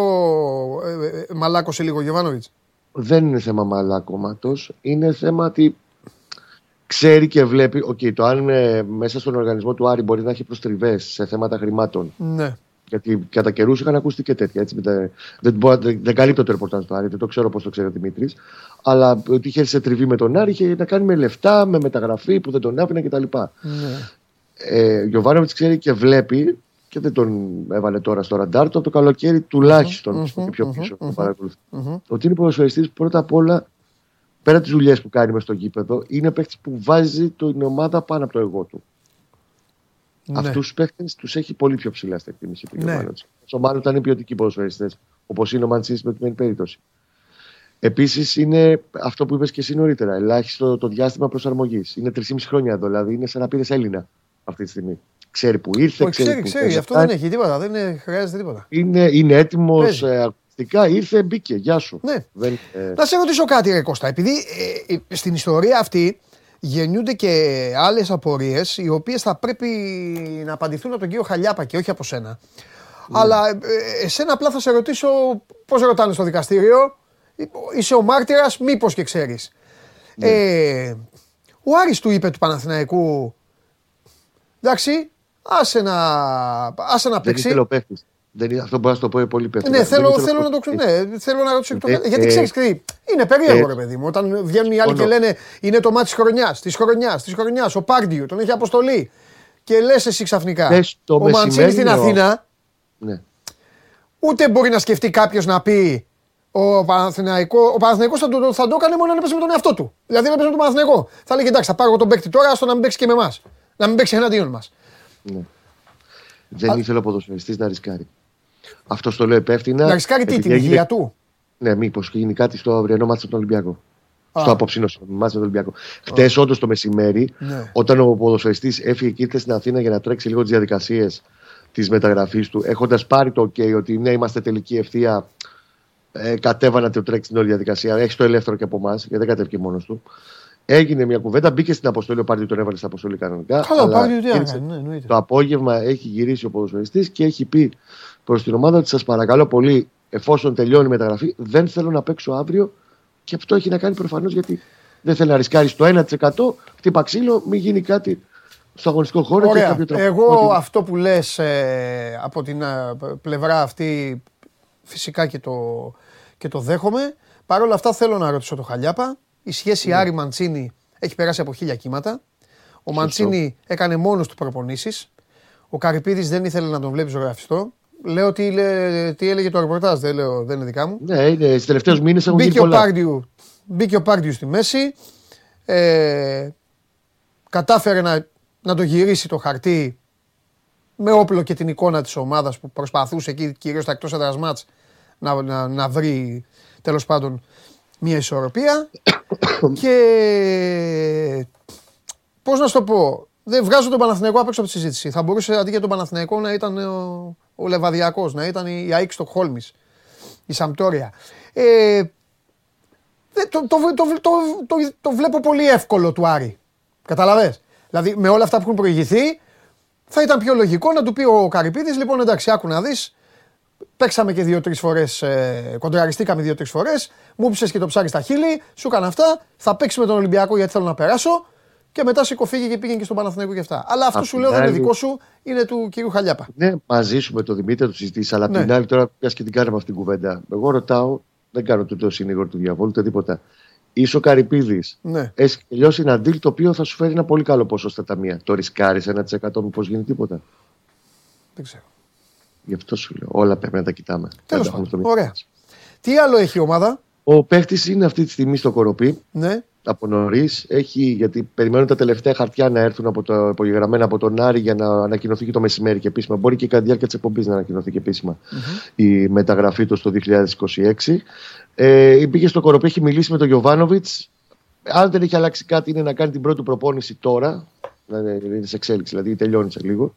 ε, ε, ε, μαλάκωσε λίγο ο Γιοβάνοβιτς; Δεν είναι θέμα μαλάκωματος. Είναι θέμα ότι ξέρει και βλέπει. Οκ, το αν ε, μέσα στον οργανισμό του Άρη μπορεί να έχει προστριβές σε θέματα χρημάτων. Ναι. Γιατί κατά καιρούς είχαν ακούσει και τέτοια. Έτσι, με τα- δεν, μπορώ, δεν, δεν καλύπτω το ρεπορτάζ του Άρη, δεν το ξέρω πώς το ξέρει ο Δημήτρης. Αλλά ότι είχε σε τριβή με τον Άρη είχε να κάνει με λεφτά, με μεταγραφή που δεν τον άφηνε κτλ. ναι. Ε, ο Γιωβάνοβιτς ξέρει και βλέπει και δεν τον έβαλε τώρα στο ραντάρ του από το καλοκαίρι τουλάχιστον μμμ, και πιο μμμ, πίσω μμμ, το παρακολουθεί. μμμ. Ότι είναι ποδοσφαιριστής που πρώτα απ' όλα πέρα τις δουλειές που κάνει μες στο γήπεδο είναι παίκτης που βάζει την ομάδα πάνω από το εγώ του. Ναι. Αυτούς τους παίκτες τους έχει πολύ πιο ψηλά στα εκτίμηση του Ναι. Γιωβάνοβιτ. Ο μάλλον ήταν ποιοτικοί ποδοσφαιριστές, όπως είναι ο Μαντσίνης με την περίπτωση. Επίσης είναι αυτό που είπες και εσύ νωρίτερα, ελάχιστο το διάστημα προσαρμογής. Είναι 3,5 χρόνια εδώ, δηλαδή είναι σαν να πήρες Έλληνα αυτή τη στιγμή. Ξέρει που ήρθε, Όχι, ξέρει, ξέρει, που ξέρει, θέλει να αυτό δεν φτάσει. έχει τίποτα, δεν είναι- χρειάζεται τίποτα. Είναι, είναι έτοιμος Παίζει. αγωνιστικά, ήρθε, μπήκε. Γεια σου. Ναι. Δεν, ε, Να σε ρωτήσω κάτι, ρε Κώστα. Επειδή ε, ε, στην ιστορία αυτή γεννιούνται και άλλες απορίες, οι οποίες θα πρέπει να απαντηθούν από τον κύριο Χαλιάπα και όχι από σένα. Ναι. Αλλά ε, εσένα απλά θα σε ρωτήσω πώς ρωτάνε στο δικαστήριο; Είσαι ο μάρτυρας, μήπως και ξέρεις. Ναι. Ε, ο Άρης του είπε του Παναθηναϊκού Εντάξει, άσε να, άσε να δεν παίξει. ήθελε ο παίκτη. Αυτό μπορώ να σου το πω πολύ υπεύθυνα. Ναι, Δεν θέλω, ήθελε θέλω ο να το παίκτης. ξέρω. Ναι, θέλω να ρωτήσω εκ των Ε, κάτω. Γιατί ε, ξέρεις τι. Είναι περίεργο, ε, ρε παιδί μου. Όταν βγαίνουν οι άλλοι και συμφωνώ. λένε είναι το μάτι της χρονιάς, της χρονιάς, της χρονιάς. Ο Πάρντιου τον έχει αποστολή. Και λες εσύ ξαφνικά. Θες το ο Μαντσίνη μεσημέρι στην ο- Αθήνα, Ναι. ούτε μπορεί να σκεφτεί κάποιος να πει ο Παναθηναϊκό, ο Παναθηναϊκός θα, το, θα το έκανε μόνο αν έπαιζε με τον εαυτό του. Δηλαδή αν έπαιζε με τον Παναθηναϊκό. Θα λέγε εντάξει, θα πάρω εγώ τον παίκτη τώρα, άστο να μην παίξει και με εμάς. Να μην παίξει εναντίον μας. ναι. Δεν ήθελε ο ποδοσφαιριστής να ρισκάρει. Αυτός το λέω υπεύθυνα. Να ρισκάρει τι, επειδή την έγινε- υγεία του; Ναι, μήπως γίνει κάτι στο αυριανό μάτσο τον Ολυμπιακό. Α. Στο απόψινο μάτσο τον Ολυμπιακό. Χτες, όντως το μεσημέρι, Ναι. όταν ο ποδοσφαιριστής έφυγε και ήρθε στην Αθήνα για να τρέξει λίγο τις διαδικασίες της μεταγραφής του, έχοντας πάρει το OK ότι ναι, είμαστε τελική ευθεία, ε, κατέβανα το τρέξει την όλη διαδικασία. Έχεις το ελεύθερο και από εμάς, γιατί δεν κατέβηκε μόνος του. Έγινε μια κουβέντα, μπήκε στην αποστολή, ο Πάρτι τον έβαλε στην αποστολή κανονικά. Καλά, ο αλλά Πάρντιου τι να ήρθε- κάνει, ναι, εννοείται. το απόγευμα έχει γυρίσει ο ποδοσφαιριστής και έχει πει προς την ομάδα ότι σας παρακαλώ πολύ, εφόσον τελειώνει η μεταγραφή, δεν θέλω να παίξω αύριο. Και αυτό έχει να κάνει προφανώς γιατί δεν θέλει να ρισκάρει στο 1%. Χτύπα ξύλο, μην γίνει κάτι στο αγωνιστικό χώρο και Ωραία. κάποιο τρόπο. Εγώ Ότι- αυτό που λες ε, από την ε, πλευρά αυτή φυσικά και το, και το δέχομαι. Παρ' όλα αυτά θέλω να ρωτήσω το Χαλιάπα. Η σχέση Ναι. Άρη Μαντσίνη έχει περάσει από χίλια κύματα. Ο Μαντσίνη έκανε μόνος του προπονήσεις. Ο Καρυπίδης δεν ήθελε να τον βλέπει ζωγραφιστό. Λέω τι, λέ- τι έλεγε το ρεπορτάζ, δεν, λέω, δεν είναι δικά μου. Ναι, είναι, στις τελευταίους μήνες έχουν γίνει Μπήκε ο, πολλά. Πάρντιου, μπήκε ο Πάρντιου στη μέση. Ε, κατάφερε να, να το γυρίσει το χαρτί με όπλο και την εικόνα της ομάδας που προσπαθούσε εκεί κυρίως τα εκτός έδρας μάτς να, να, να βρει τέλος πάντων μια ισορροπία και πώς να σου το πω δεν βγάζω τον Παναθηναϊκό απ' έξω από τη συζήτηση θα μπορούσε αντί για τον Παναθηναϊκό να ήταν ο, ο Λεβαδιακός να ήταν η ΑΕΚ Στοκχόλμης η Σαμπτόρια ε, δεν- το, το, το, το, το, το βλέπω πολύ εύκολο του Άρη. Καταλαβες; Δηλαδή με όλα αυτά που έχουν προηγηθεί θα ήταν πιο λογικό να του πει ο Καρυπίδης λοιπόν εντάξει άκου να δεις παίξαμε και δύο-τρεις φορές, ε, κοντραριστήκαμε δύο-τρεις φορές, μου πείσες και το ψάρι στα χείλη, σου έκανα αυτά, θα παίξεις με τον Ολυμπιακό γιατί θέλω να περάσω και μετά σηκωφύγε και πήγαινε και στον Παναθηναϊκό και αυτά. Αλλά αυτό Απ' σου την λέω δεν είναι άλλη- δικό σου, είναι του κυρίου Χαλιάπα. Ναι, μαζί σου με τον Δημήτρη θα το συζητήσεις, αλλά απ' Ναι. την άλλη τώρα πια και την κάναμε αυτή την κουβέντα. Εγώ ρωτάω, δεν κάνω το συνήγορο του διαβόλου, ούτε τίποτα. Είσαι ο Καρυπίδης. Ναι. Έχει τελειώσει ένα deal το οποίο θα σου φέρει ένα πολύ καλό ποσό στα ταμεία. Το ρισκάρεις 1% μήπως γίνει τίποτα; Δεν ξέρω. Γι' αυτό σου λέω. Όλα πρέπει να τα κοιτάμε. Τέλος Να τα έχουμε πάντων. στο μυαλό Ωραία. μας. Τι άλλο έχει η ομάδα, Ο παίχτη είναι αυτή τη στιγμή στο κοροπή. ναι, από νωρίς. Γιατί περιμένουν τα τελευταία χαρτιά να έρθουν από το υπογεγραμμένα από τον Άρη για να ανακοινωθεί και το μεσημέρι και επίσημα. Μπορεί και κατά τη διάρκεια της εκπομπής να ανακοινωθεί και επισημα η μεταγραφή του στο 2026. Ε, πήγε στο κοροπή, έχει μιλήσει με τον Γιωβάνοβιτς. Αν δεν έχει αλλάξει κάτι, είναι να κάνει την πρώτη προπόνηση τώρα. Να είναι σε εξέλιξη, δηλαδή τελειώνει σε λίγο.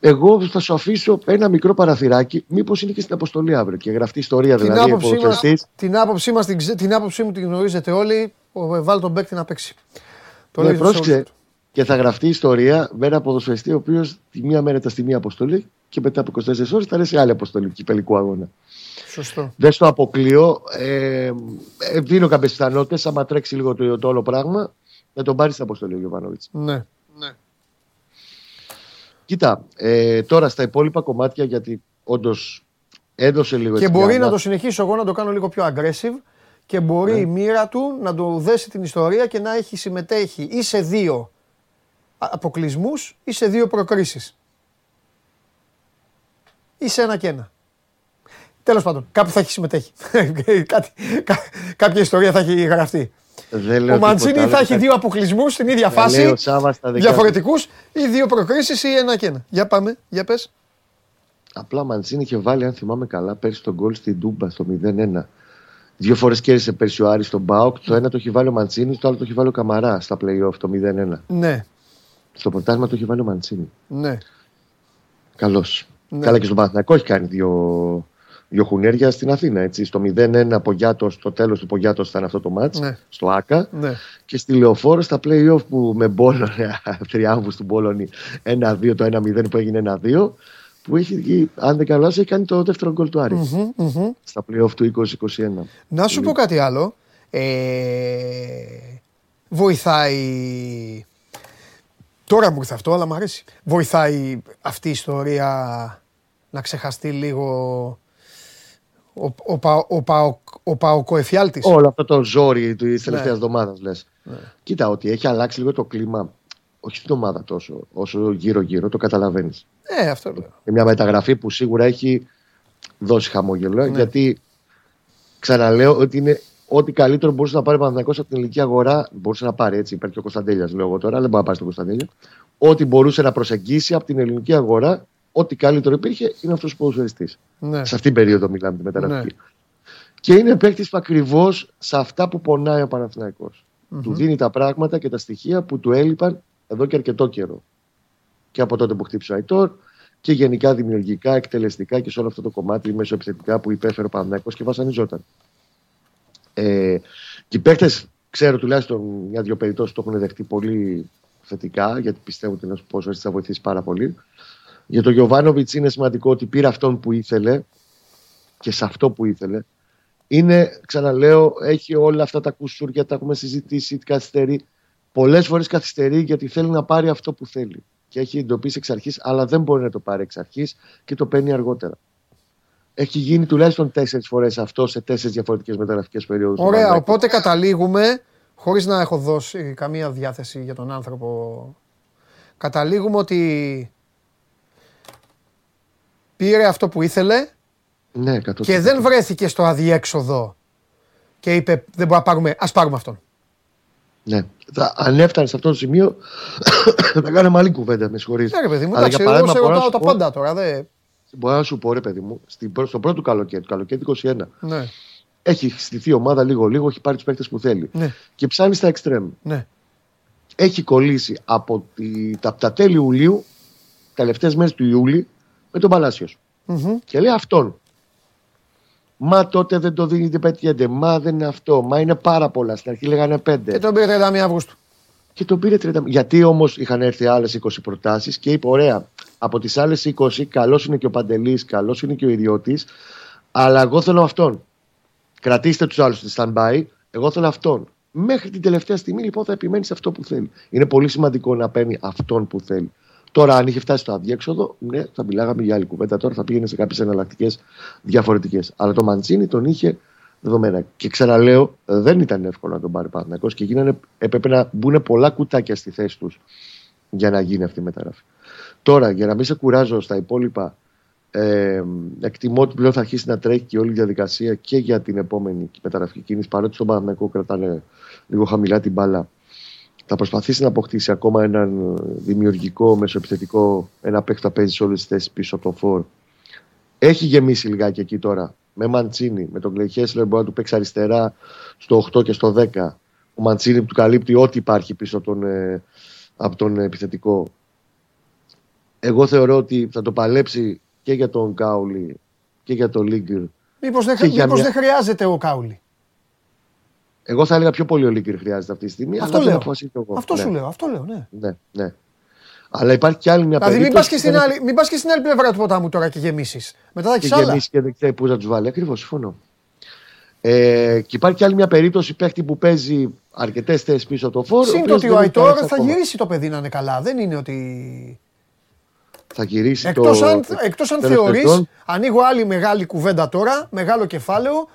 Εγώ θα σου αφήσω ένα μικρό παραθυράκι. Μήπως είναι και στην αποστολή αύριο και γραφτεί ιστορία Την δηλαδή. άποψή, μας, ποδοσφαιριστής. την, άποψή μας, την, ξε- την άποψή μου την γνωρίζετε όλοι. Ο Βάλ τον παίκτη να παίξει. Το Ναι, λέει σε όλους πρόσεξε. τους. Και θα γραφτεί ιστορία με ένα ποδοσφαιριστή ο οποίος τη μία μέρα ήταν στη μία αποστολή και μετά από 24 ώρες θα είναι σε άλλη αποστολή κυπελικού αγώνα. Σωστό. Δεν στο αποκλείω. Ε, ε, δίνω κάποιες πιθανότητες. Άμα τρέξει λίγο το, το όλο πράγμα, να τον πάρει στην αποστολή ο Γιωβάνοβιτς. Ναι. Κοίτα, ε, τώρα στα υπόλοιπα κομμάτια, γιατί όντως έδωσε λίγο Και έτσι μπορεί μια να το συνεχίσω εγώ να το κάνω λίγο πιο aggressive και μπορεί Ναι. η μοίρα του να του δέσει την ιστορία και να έχει συμμετέχει ή σε δύο αποκλεισμούς ή σε δύο προκρίσεις. Ή σε ένα και ένα. Τέλος πάντων, κάπου θα έχει συμμετέχει. Κάτι, κα- κάποια ιστορία θα έχει γραφτεί. Δεν λέω Ο Μαντσίνη τίποτα θα άλλο. έχει δύο αποκλεισμούς στην ίδια Θα λέει φάση. ο Σάββας στα δεκιά του. Διαφορετικούς ή δύο προκρίσεις ή ένα και ένα. Για πάμε, για πες. Απλά ο Μαντσίνη είχε βάλει, αν θυμάμαι καλά, πέρσι τον γκολ στην Τούμπα στο 0-1. Δύο φορές κέρδισε πέρσι ο Άρης στον Μπάουκ. Το ένα το έχει βάλει ο Μαντσίνη, το άλλο το έχει βάλει ο Καμαρά στα playoff το 0-1. Ναι, Στο πρωτάθλημα το έχει βάλει ο Μαντσίνη. ναι. Καλώ. Ναι. Καλά και στον Παναθηναϊκό έχει κάνει δύο, δύο χουνέρια στην Αθήνα. Έτσι. Στο 0-1 Πογιάτος, στο τέλος του Πογιάτος ήταν αυτό το μάτς, Ναι. στο ΑΚΑ. ναι. Και στη Λεωφόρο στα playoff που με Μπόλωνε, τριάμβου του Μπόλωνη 1-2, το 1-0 που έγινε 1-2. Που έχει, αν δεν κάνω λάθος, έχει κάνει το δεύτερο γκολ του Άρης. Μμμ, μμμ. Στα playoff του 2021. Να σου πω κάτι άλλο. Ε, βοηθάει. Τώρα μου ήρθε αυτό, αλλά μου αρέσει. Βοηθάει αυτή η ιστορία να ξεχαστεί λίγο ο, ο, Πα- ο, Παο- ο Παοκοεφιάλτης. Όλο αυτό το ζόρι της τελευταίας Ναι. εβδομάδας λες. Κοίτα, ότι έχει αλλάξει λίγο το κλίμα, όχι στην ομάδα τόσο, όσο γύρω-γύρω, το καταλαβαίνεις. Ε, αυτό λέω. Είναι μια μεταγραφή που σίγουρα έχει δώσει χαμόγελο. Ναι. Γιατί ξαναλέω ότι είναι ό,τι καλύτερο μπορούσε να πάρει ο Παναθηναϊκός από την ελληνική αγορά. Μπορούσε να πάρει έτσι. Υπάρχει και ο Κωνσταντέλιας, λέω εγώ τώρα, αλλά δεν μπορεί να πάρει τον Κωνσταντέλια. Ό,τι μπορούσε να προσεγγίσει από την ελληνική αγορά, ό,τι καλύτερο υπήρχε, είναι αυτός ο ποδοσφαιριστής. Ναι. Σε αυτήν την περίοδο μιλάμε τη μεταγραφική. Και είναι παίκτης που ακριβώς σε αυτά που πονάει ο παναθηναικος Του δίνει τα πράγματα και τα στοιχεία που του έλειπαν εδώ και αρκετό καιρό. Και από τότε που χτύπησε ο Αϊτόρ και γενικά δημιουργικά, εκτελεστικά και σε όλο αυτό το κομμάτι μεσοεπιθετικά που υπέφερε ο Παναθηναϊκός και βασανιζόταν. Ε, και οι παίκτες, ξέρω τουλάχιστον μια-δυο περιπτώσεις το έχουν δεχτεί πολύ θετικά, γιατί πιστεύω ότι ένας πόσο θα βοηθήσει πάρα πολύ. Για τον Γιωβάνοβιτς είναι σημαντικό ότι πήρε αυτόν που ήθελε και σε αυτό που ήθελε. Είναι, ξαναλέω, έχει όλα αυτά τα κουσούρια, τα έχουμε συζητήσει, καθυστερεί. Πολλές φορές καθυστερεί γιατί θέλει να πάρει αυτό που θέλει. Και έχει εντοπίσει εξ αρχής, αλλά δεν μπορεί να το πάρει εξ αρχής και το παίρνει αργότερα. Έχει γίνει τουλάχιστον τέσσερις φορές αυτό σε τέσσερις διαφορετικές μεταγραφικές περιόδους. Ωραία, οπότε καταλήγουμε, χωρίς να έχω δώσει καμία διάθεση για τον άνθρωπο, καταλήγουμε ότι πήρε αυτό που ήθελε Ναι, 100%. και δεν βρέθηκε στο αδιέξοδο και είπε δεν μπορούμε να πάρουμε, ας πάρουμε αυτόν. Ναι. Θα, αν έφτανε σε αυτό το σημείο, θα κάναμε άλλη κουβέντα, με συγχωρείτε. Ναι ρε παιδί μου, Αλλά εντάξει, για εγώ παράδειγμα, σε μπορώ να ρωτάω σου τα πω- πάντα τώρα, δε. Μπορώ να σου πω, ρε παιδί μου, στην, πρω- στο πρώτο καλοκαίρι, το καλοκαίρι του 21, Ναι, έχει στηθεί η ομάδα λίγο-λίγο, έχει πάρει τους παίκτες που θέλει. ναι, Και ψάχνει στα εξτρέμ. ναι. Έχει κολλήσει από τη, τα, τα τέλη Ιουλίου, τελευταίες μέρες του Ιούλη, με τον Παλάσιος. Μμμ. Και λέει αυτόν. Μα τότε δεν το δίνει, δεν πετιέται. Μα δεν είναι αυτό. Μα είναι πάρα πολλά. Στην αρχή λέγανε πέντε. Και τον πήρε 31 Αυγούστου. Και τον πήρε 30. Γιατί όμως είχαν έρθει άλλες 20 προτάσεις και είπε: Ωραία, από τις άλλες 20, καλός είναι και ο Παντελής, καλός είναι και ο Ιδιώτης, αλλά εγώ θέλω αυτόν. Κρατήστε τους άλλους στη stand-by, εγώ θέλω αυτόν. Μέχρι την τελευταία στιγμή λοιπόν θα επιμένεις σε αυτό που θέλει. Είναι πολύ σημαντικό να παίρνει αυτόν που θέλει. Τώρα, αν είχε φτάσει στο αδιέξοδο, ναι, θα μιλάγαμε για άλλη κουβέντα. Τώρα θα πήγαινε σε κάποιες εναλλακτικές διαφορετικές. Αλλά το Μαντσίνη τον είχε δεδομένα. Και ξαναλέω, δεν ήταν εύκολο να τον πάρει ο Παναθηναϊκός και γίνανε, έπρεπε να μπουν πολλά κουτάκια στη θέση τους για να γίνει αυτή η μεταγραφή. Τώρα, για να μην σε κουράζω στα υπόλοιπα Ε, εκτιμώ ότι πλέον θα αρχίσει να τρέχει και όλη η διαδικασία και για την επόμενη μεταγραφική κίνηση. Παρότι στον Παναγενικό κρατάνε λίγο χαμηλά την μπάλα, θα προσπαθήσει να αποκτήσει ακόμα έναν δημιουργικό μεσοεπιθετικό, ένα παίκτη θα παίζει σε όλες τις θέσεις πίσω από το φόρ. Έχει γεμίσει λιγάκι εκεί τώρα. Με Μαντσίνη, με τον Κλέι Χέσλερ μπορεί να του παίξει αριστερά στο 8 και στο 10. Ο Μαντσίνη που του καλύπτει ό,τι υπάρχει πίσω από τον, ε, από τον επιθετικό. Εγώ θεωρώ ότι θα το παλέψει και για τον Κάουλι και για τον Λίγκερ. Μήπως δεν, Και για μήπως μια- δεν χρειάζεται ο Κάουλι. Εγώ θα έλεγα πιο πολύ ο Λίγκερ χρειάζεται αυτή τη στιγμή. Αυτό αλλά δεν λέω. αποφασίζω εγώ. Αυτό ναι, σου λέω, αυτό λέω, ναι. Ναι, ναι. Αλλά υπάρχει και άλλη μια Δηλαδή μην περίπτωση. πας, και που στην δεν άλλη, μην πας και στην άλλη πλευρά του ποτάμου τώρα και γεμίσεις. Μετά θα έχει έχεις άλλα. γεμίσεις και δεν ξέρει πού να τους βάλει. Ακριβώς, συμφωνώ. Ε, και υπάρχει και άλλη μια περίπτωση παίχτη που παίζει αρκετές θέσεις πίσω από το φόρο. Συν το ότι ο Αϊτόρ θα γυρίσει το παιδί να είναι καλά. Δεν είναι ότι... Θα γυρίσει Εκτός το. αν, εκτός αν τέλος θεωρείς, τελών. ανοίγω άλλη μεγάλη κουβέντα τώρα, μεγάλο κεφάλαιο,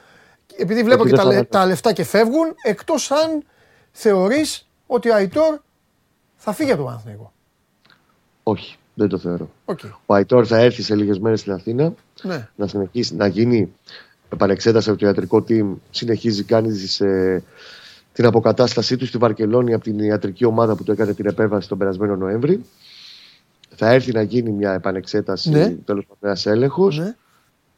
επειδή βλέπω Όχι, και δεν τα, θα λε- βάζω. τα λεφτά και φεύγουν, εκτός αν θεωρείς ότι ο Αϊτόρ θα φύγει από τον Παναθηναϊκό. Όχι, δεν το θεωρώ. Οκ. Ο Αϊτόρ θα έρθει σε λίγες μέρες στην Αθήνα Ναι. να συνεχίσει να γίνει επανεξέταση από το ιατρικό team. Συνεχίζει, κάνει ε, την αποκατάστασή του στη Βαρκελόνη από την ιατρική ομάδα που του έκανε την επέμβαση τον περασμένο Νοέμβρη. Θα έρθει να γίνει μια επανεξέταση, Ναι. τέλος πάντων ένας έλεγχος. ναι.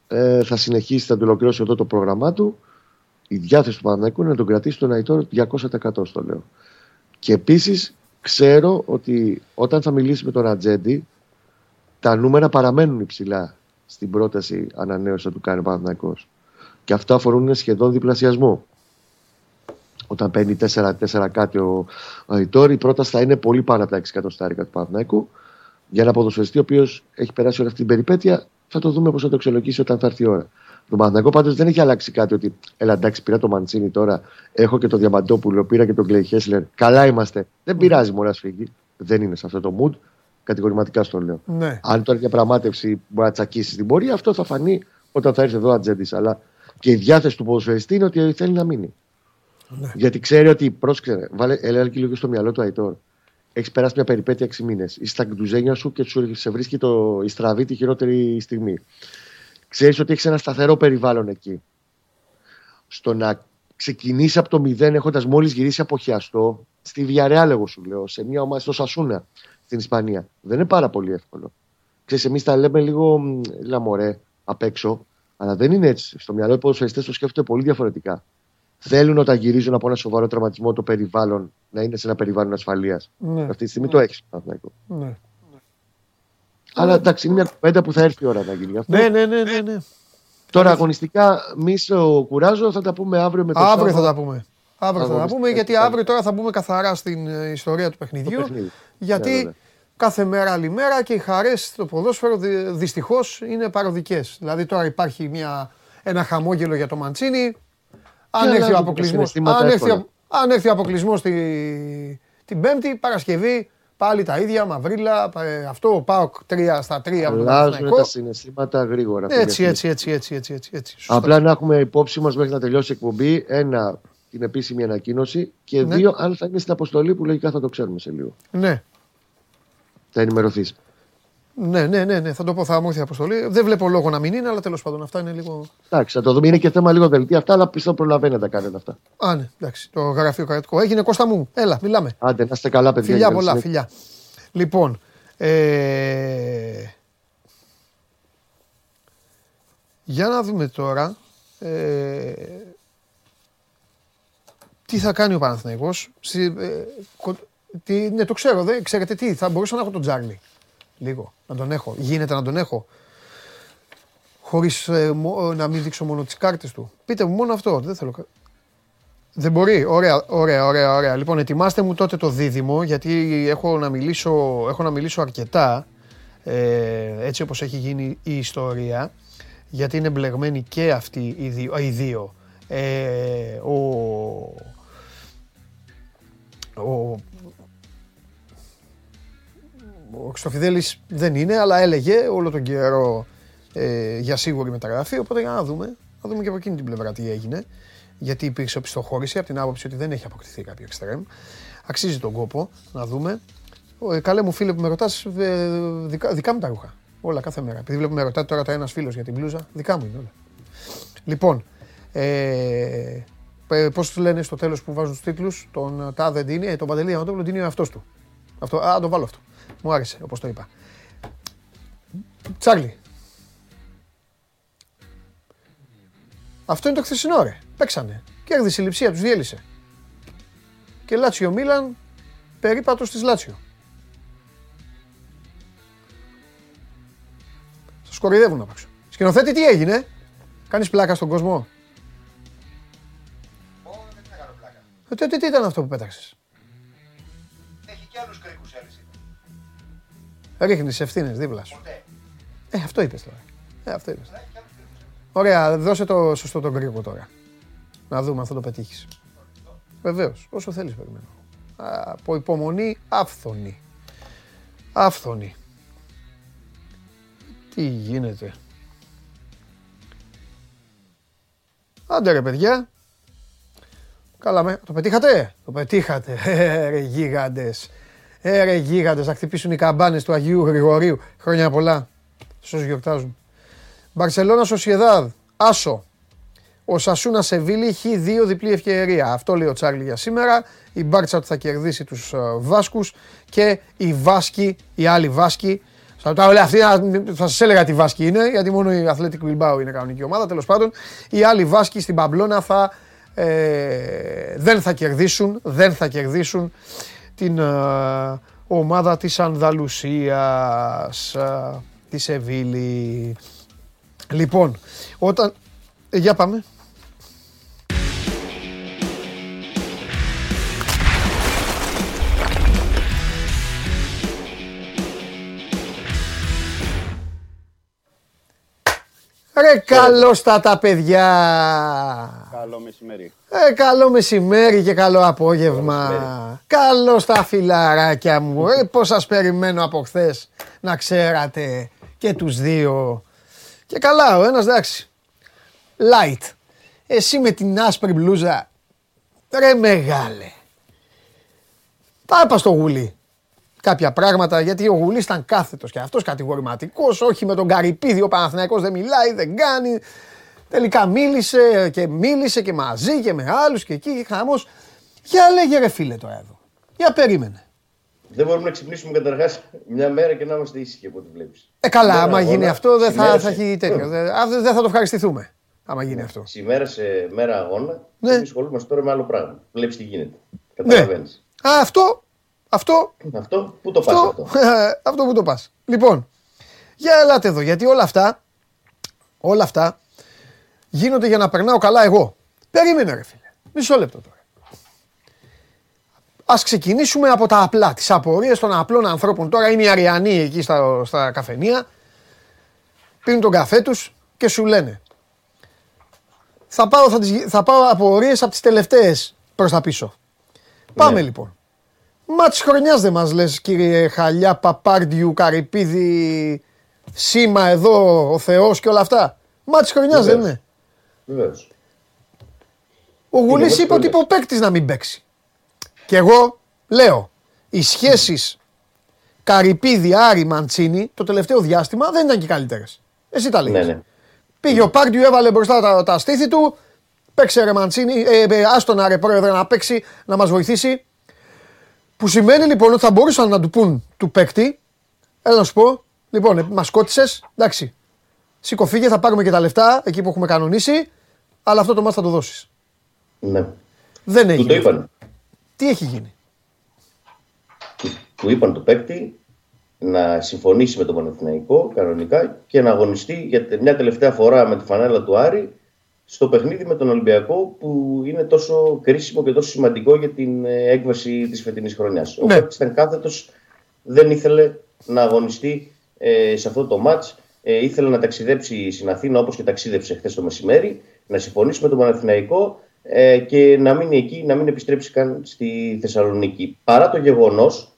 Ε, θα συνεχίσει, θα το ολοκληρώσει εδώ το πρόγραμμά του. Η διάθεση του Παναθηναϊκού είναι να τον κρατήσει τον Αϊτόρ 200% στο λέω. Και επίσης ξέρω ότι όταν θα μιλήσει με τον Ατζέντη, τα νούμερα παραμένουν υψηλά στην πρόταση ανανέωσης που του κάνει ο Παναθηναϊκός. Και αυτά αφορούν σχεδόν διπλασιασμό. Όταν παίρνει 4-4 κάτι ο Αϊτόρ, η πρόταση θα είναι πολύ πάνω από τα 6 εκατοστάρικα του Παναθηναϊκού. Για ένα ποδοσφαιριστή ο οποίος έχει περάσει όλη αυτή την περιπέτεια, θα το δούμε πώ θα το αξιολογήσει όταν θα έρθει η ώρα. Το Παναθηναϊκό πάντω δεν έχει αλλάξει κάτι ότι, έλα εντάξει, πήρα το Μαντσίνη τώρα, έχω και το Διαμαντόπουλο, πήρα και τον Κλέι Χέσλερ. Καλά είμαστε. Δεν πειράζει, μωρά φύγει. Δεν είναι σε αυτό το mood. Κατηγορηματικά στο λέω. ναι. Αν τώρα η διαπραγμάτευση μπορεί να τσακίσει στην πορεία, αυτό θα φανεί όταν θα έρθει εδώ ο Ατζέντη. Αλλά και η διάθεση του ποδοσφαιριστή είναι ότι θέλει να μείνει. Ναι. Γιατί ξέρει ότι, πρόσεξε, βάλε έλεγα και λίγο στο μυαλό του Αϊτόρ. Έχεις περάσει μια περιπέτεια 6 μήνες. Είσαι στα γκντουζένια σου και σου σε βρίσκει το, η στραβή τη χειρότερη στιγμή. Ξέρεις ότι έχεις ένα σταθερό περιβάλλον εκεί. Στο να ξεκινήσεις από το μηδέν έχοντας μόλις γυρίσει από χιαστό, στη Βιαρεάλ, εγώ σου λέω, σε μια ομάδα στο Σασούνα στην Ισπανία. Δεν είναι πάρα πολύ εύκολο. Ξέρεις, εμείς τα λέμε λίγο μ, λαμορέ απ' έξω, αλλά δεν είναι έτσι. Στο μυαλό οι ποδοσφαιριστές το σκέφτονται πολύ διαφορετικά. Θέλουν όταν γυρίζουν από ένα σοβαρό τραυματισμό το περιβάλλον να είναι σε ένα περιβάλλον ασφαλείας. Ναι. Αυτή τη στιγμή το έχεις. Ναι. Αλλά εντάξει, είναι μια κουβέντα που θα έρθει η ώρα να γίνει αυτό. Ναι, ναι, ναι, ναι, ναι. Τώρα αγωνιστικά, μη σε κουράζω, θα τα πούμε αύριο με το Αύριο θα Σάββατο. τα πούμε. Αύριο θα τα Αγωνιστικά πούμε γιατί και πάλι. αύριο τώρα θα μπούμε καθαρά στην ε, ιστορία του παιχνιδιού. παιχνίδι. Ναι, Γιατί βέβαια. κάθε μέρα άλλη μέρα και οι χαρές στο ποδόσφαιρο δυστυχώς είναι παροδικές. Δηλαδή τώρα υπάρχει μια, ένα χαμόγελο για το Μαντσίνη. Αν έρθει ο αλλάζουν τα αποκλεισμό. συναισθήματα Αν, έρθει, εύκολα; ο- αν έρθει ο αποκλεισμός την Πέμπτη, Παρασκευή, πάλι τα ίδια, μαυρίλα. ε, Αυτό, ο Πάοκ 3 στα 3 από τον Αλλάζουν Παναθηναϊκό. τα συναισθήματα γρήγορα. αυτή Έτσι, τη έτσι, έτσι, έτσι, έτσι, έτσι, έτσι. Σωστά. Απλά να έχουμε υπόψη μας μέχρι να τελειώσει η εκπομπή, ένα, την επίσημη ανακοίνωση και Ναι. δύο, αν θα είναι στην αποστολή που λογικά θα το ξέρουμε σε λίγο. Ναι. Θα ενημερωθείς. Ναι, ναι, ναι, ναι, θα το πω, θα μου έρθει η αποστολή. Δεν βλέπω λόγο να μην είναι, αλλά τέλος πάντων αυτά είναι λίγο. Εντάξει, θα το δούμε. Είναι και θέμα λίγο δελτία αυτά, αλλά πιστεύω προλαβαίνει να τα κάνετε αυτά. Α, ναι, εντάξει, το γραφείο κρατικό. Έγινε Κώστα μου. Έλα, μιλάμε. Άντε, να είστε καλά, παιδιά. Φιλιά για πολλά, καλή φιλιά. Λοιπόν, ε... για να δούμε τώρα ε... τι θα κάνει ο Παναθηναϊκός. Στη- ε, κο- τι, ναι, το ξέρω, δεν ξέρετε τι, θα μπορούσα να έχω τον Τζάρλι. Λίγο, να τον έχω. Γίνεται να τον έχω. Χωρίς ε, μο- να μην δείξω μόνο τις κάρτες του. Πείτε μου μόνο αυτό, δεν θέλω... κα- δεν μπορεί. Ωραία, ωραία, ωραία, ωραία. Λοιπόν, ετοιμάστε μου τότε το δίδυμο, γιατί έχω να μιλήσω, έχω να μιλήσω αρκετά, ε, έτσι όπως έχει γίνει η ιστορία, γιατί είναι μπλεγμένοι και αυτοί οι δύο. Οι δύο. Ε, ο, ο, ο Χρυστοφιδέλης δεν είναι, αλλά έλεγε όλο τον καιρό ε, για σίγουρη μεταγραφή, οπότε για να δούμε, να δούμε και από εκείνη την πλευρά τι έγινε γιατί υπήρξε οπισθοχώρηση από την άποψη ότι δεν έχει αποκτηθεί κάποιο εξτρέμ. Αξίζει τον κόπο να δούμε. Ο, ε, καλέ μου φίλε που με ρωτάς, ε, δικά, δικά μου τα ρούχα. Όλα κάθε μέρα. Επειδή βλέπουμε ρωτάτε τώρα τα ένας φίλος για την μπλούζα, δικά μου είναι όλα. Λοιπόν, ε, Πώς τους λένε στο τέλος που βάζουν τους τίτλους, τον Τάδε Ντίνι, ε, τον Παντελή Ανατόπουλο Ντίνι είναι αυτός του. Αυτό, α, το βάλω αυτό. Μου άρεσε, όπως το είπα. Τσάρλι. Αυτό είναι το χθεσινό ρε. Παίξανε. Κέρδισε η λειψία, τους διέλυσε. Και Λάτσιο Μίλαν, περίπατος της Λάτσιο. Σας κοροϊδεύουν απ' έξω. Σκηνοθέτη, τι έγινε, Κάνεις πλάκα στον κόσμο; Ω, δεν θα κάνω πλάκα. Ε, τότε τι ήταν αυτό που πέταξες; Ρίχνεις ευθύνες δίπλα σου. Ποτέ. Ε, αυτό είπες τώρα. Ε, αυτό είπες. Έχει και άλλους κρίκους. Ωραία, δώσε το σωστό τον κρίκο τώρα. Να δούμε αν θα το πετύχεις. Βεβαίως, όσο θέλεις περιμένω. Α, Από υπομονή άφθονη. Άφθονη. Τι γίνεται; Άντε ρε παιδιά. Καλά με. Το πετύχατε; Το πετύχατε. Ε, ρε γίγαντες. Ε, ρε γίγαντες. Να χτυπήσουν οι καμπάνες του Αγίου Γρηγορίου. Χρόνια πολλά. Στους γιορτάζουν. Μπαρσελόνα Σοσιεδάδ. Άσο. Ο Σασούνα Σεβίλη έχει δύο διπλή ευκαιρία. Αυτό λέει ο Τσάρλι για σήμερα. Η Μπάρτσα του θα κερδίσει τους ε, Βάσκους και οι Βάσκοι, οι άλλοι Βάσκοι. Θα, τα όλα αυτή, θα σας έλεγα τι Βάσκοι είναι, γιατί μόνο η Athletic Bilbao είναι κανονική ομάδα. Τέλος πάντων, οι άλλοι Βάσκοι στην Παμπλώνα θα, ε, δεν θα κερδίσουν, δεν θα κερδίσουν την ε, ομάδα της Ανδαλουσίας, ε, της Σεβίλη. Λοιπόν, όταν... ε, για πάμε. Ρε καλώς τα τα παιδιά. Καλό μεσημέρι. Ε, καλό μεσημέρι και καλό απόγευμα. μεσημέρι. Καλό στα φιλαράκια μου. Ε, πώς σας περιμένω από χθες να ξέρατε και τους δύο. Και καλά, ο ένας εντάξει. Light. Εσύ με την άσπρη μπλούζα. Ρε μεγάλε. Τα είπα στο γουλί κάποια πράγματα γιατί ο Γουλής ήταν κάθετος και αυτός κατηγορηματικός. Όχι με τον Καρυπίδη, ο Παναθηναϊκός δεν μιλάει, δεν κάνει. Τελικά μίλησε και μίλησε και μαζί και με άλλους και εκεί χαμός. Για λέγε ρε φίλε τώρα εδώ. Για περίμενε. Δεν μπορούμε να ξυπνήσουμε καταρχάς μια μέρα και να είμαστε ήσυχοι από ό,τι βλέπεις. Ε, καλά, Μέρα άμα αγώνα, γίνει αυτό δεν θα, ημέρα θα σε- έχει τέτοιο. Δεν α, δεν θα το ευχαριστηθούμε. Άμα γίνει αυτό. Σήμερα σε μέρα αγώνα, Ναι. ναι. εμείς ασχολούμαστε τώρα με άλλο πράγμα. Βλέπεις τι γίνεται. Καταλαβαίνεις. Α, αυτό, αυτό, Αυτό, πού το πας αυτό, αυτό. αυτό που το πας. Λοιπόν, για ελάτε εδώ, γιατί όλα αυτά, όλα αυτά γίνονται για να περνάω καλά εγώ. Περίμενε ρε φίλε, μισό λεπτό τώρα. Ας ξεκινήσουμε από τα απλά, τις απορίες των απλών ανθρώπων. Τώρα είναι οι Αριανοί εκεί στα, στα καφενεία, πίνουν τον καφέ τους και σου λένε θα πάω, θα, τις, γι- θα πάω απορίες από τις τελευταίες προς τα πίσω. Πάμε Ναι. λοιπόν. Μα της χρονιάς δεν μας λες κύριε Χαλιά, Παπάρντιου, Καρυπίδη, Σήμα εδώ, ο Θεός και όλα αυτά. Μα της χρονιάς δεν Βεβαίως. είναι. Βεβαίως. Ο Γουλής όμως είπε ότι είπε ο παίκτης να μην παίξει. Και εγώ λέω, οι σχέσεις Καρυπίδη, Άρη, Μαντσίνη το τελευταίο διάστημα δεν ήταν και καλύτερες. Εσύ τα Ναι, λέγες. ναι. Πήγε ο Πάρντιου, έβαλε μπροστά τα, τα στήθη του. Παίξε ρε Μαντσίνη, ε, ε, άστον ρε πρόεδρε να παίξει, να μας βοηθήσει. Που σημαίνει λοιπόν ότι θα μπορούσαν να του πούν του παίκτη, έλα να σου πω, λοιπόν, ε, μας κότισες, εντάξει, σήκω φύγε, θα πάρουμε και τα λεφτά εκεί που έχουμε κανονίσει, αλλά αυτό το μας θα το δώσεις. ναι. Δεν Του έγινε. το αυτό. είπαν. Τι έχει γίνει; Του είπαν το παίκτη να συμφωνήσει με τον Παναθηναϊκό κανονικά και να αγωνιστεί για τε- μια τελευταία φορά με τη φανέλα του Άρη στο παιχνίδι με τον Ολυμπιακό που είναι τόσο κρίσιμο και τόσο σημαντικό για την ε, έκβαση της φετινής χρονιάς. Ο Ναι. παίκτης ήταν κάθετος, δεν ήθελε να αγωνιστεί ε, σε αυτό το μάτς. Ε, ήθελε να ταξιδέψει στην Αθήνα όπως και ταξίδεψε χθες το μεσημέρι, να συμφωνήσει με τον Παναθηναϊκό ε, και να μείνει εκεί, να μην επιστρέψει καν στη Θεσσαλονίκη. Παρά το γεγονός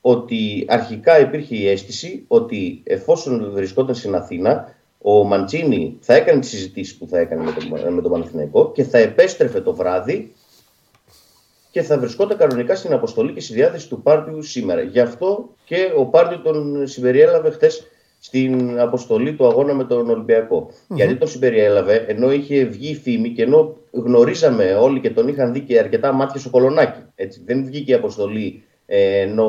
ότι αρχικά υπήρχε η αίσθηση ότι εφόσον βρισκόταν στην Αθήνα, ο Μαντσίνη θα έκανε τις συζητήσεις που θα έκανε με τον, με τον Παναθηναϊκό και θα επέστρεφε το βράδυ και θα βρισκόταν κανονικά στην αποστολή και στη διάθεση του Πάρτιου σήμερα. Γι' αυτό και ο Πάρτιου τον συμπεριέλαβε χθες στην αποστολή του αγώνα με τον ολυμπιακο Γιατί τον συμπεριέλαβε, ενώ είχε βγει η φήμη και ενώ γνωρίζαμε όλοι και τον είχαν δει και αρκετά μάτια στο κολονάκι. Έτσι. Δεν βγήκε η αποστολή ε, ενώ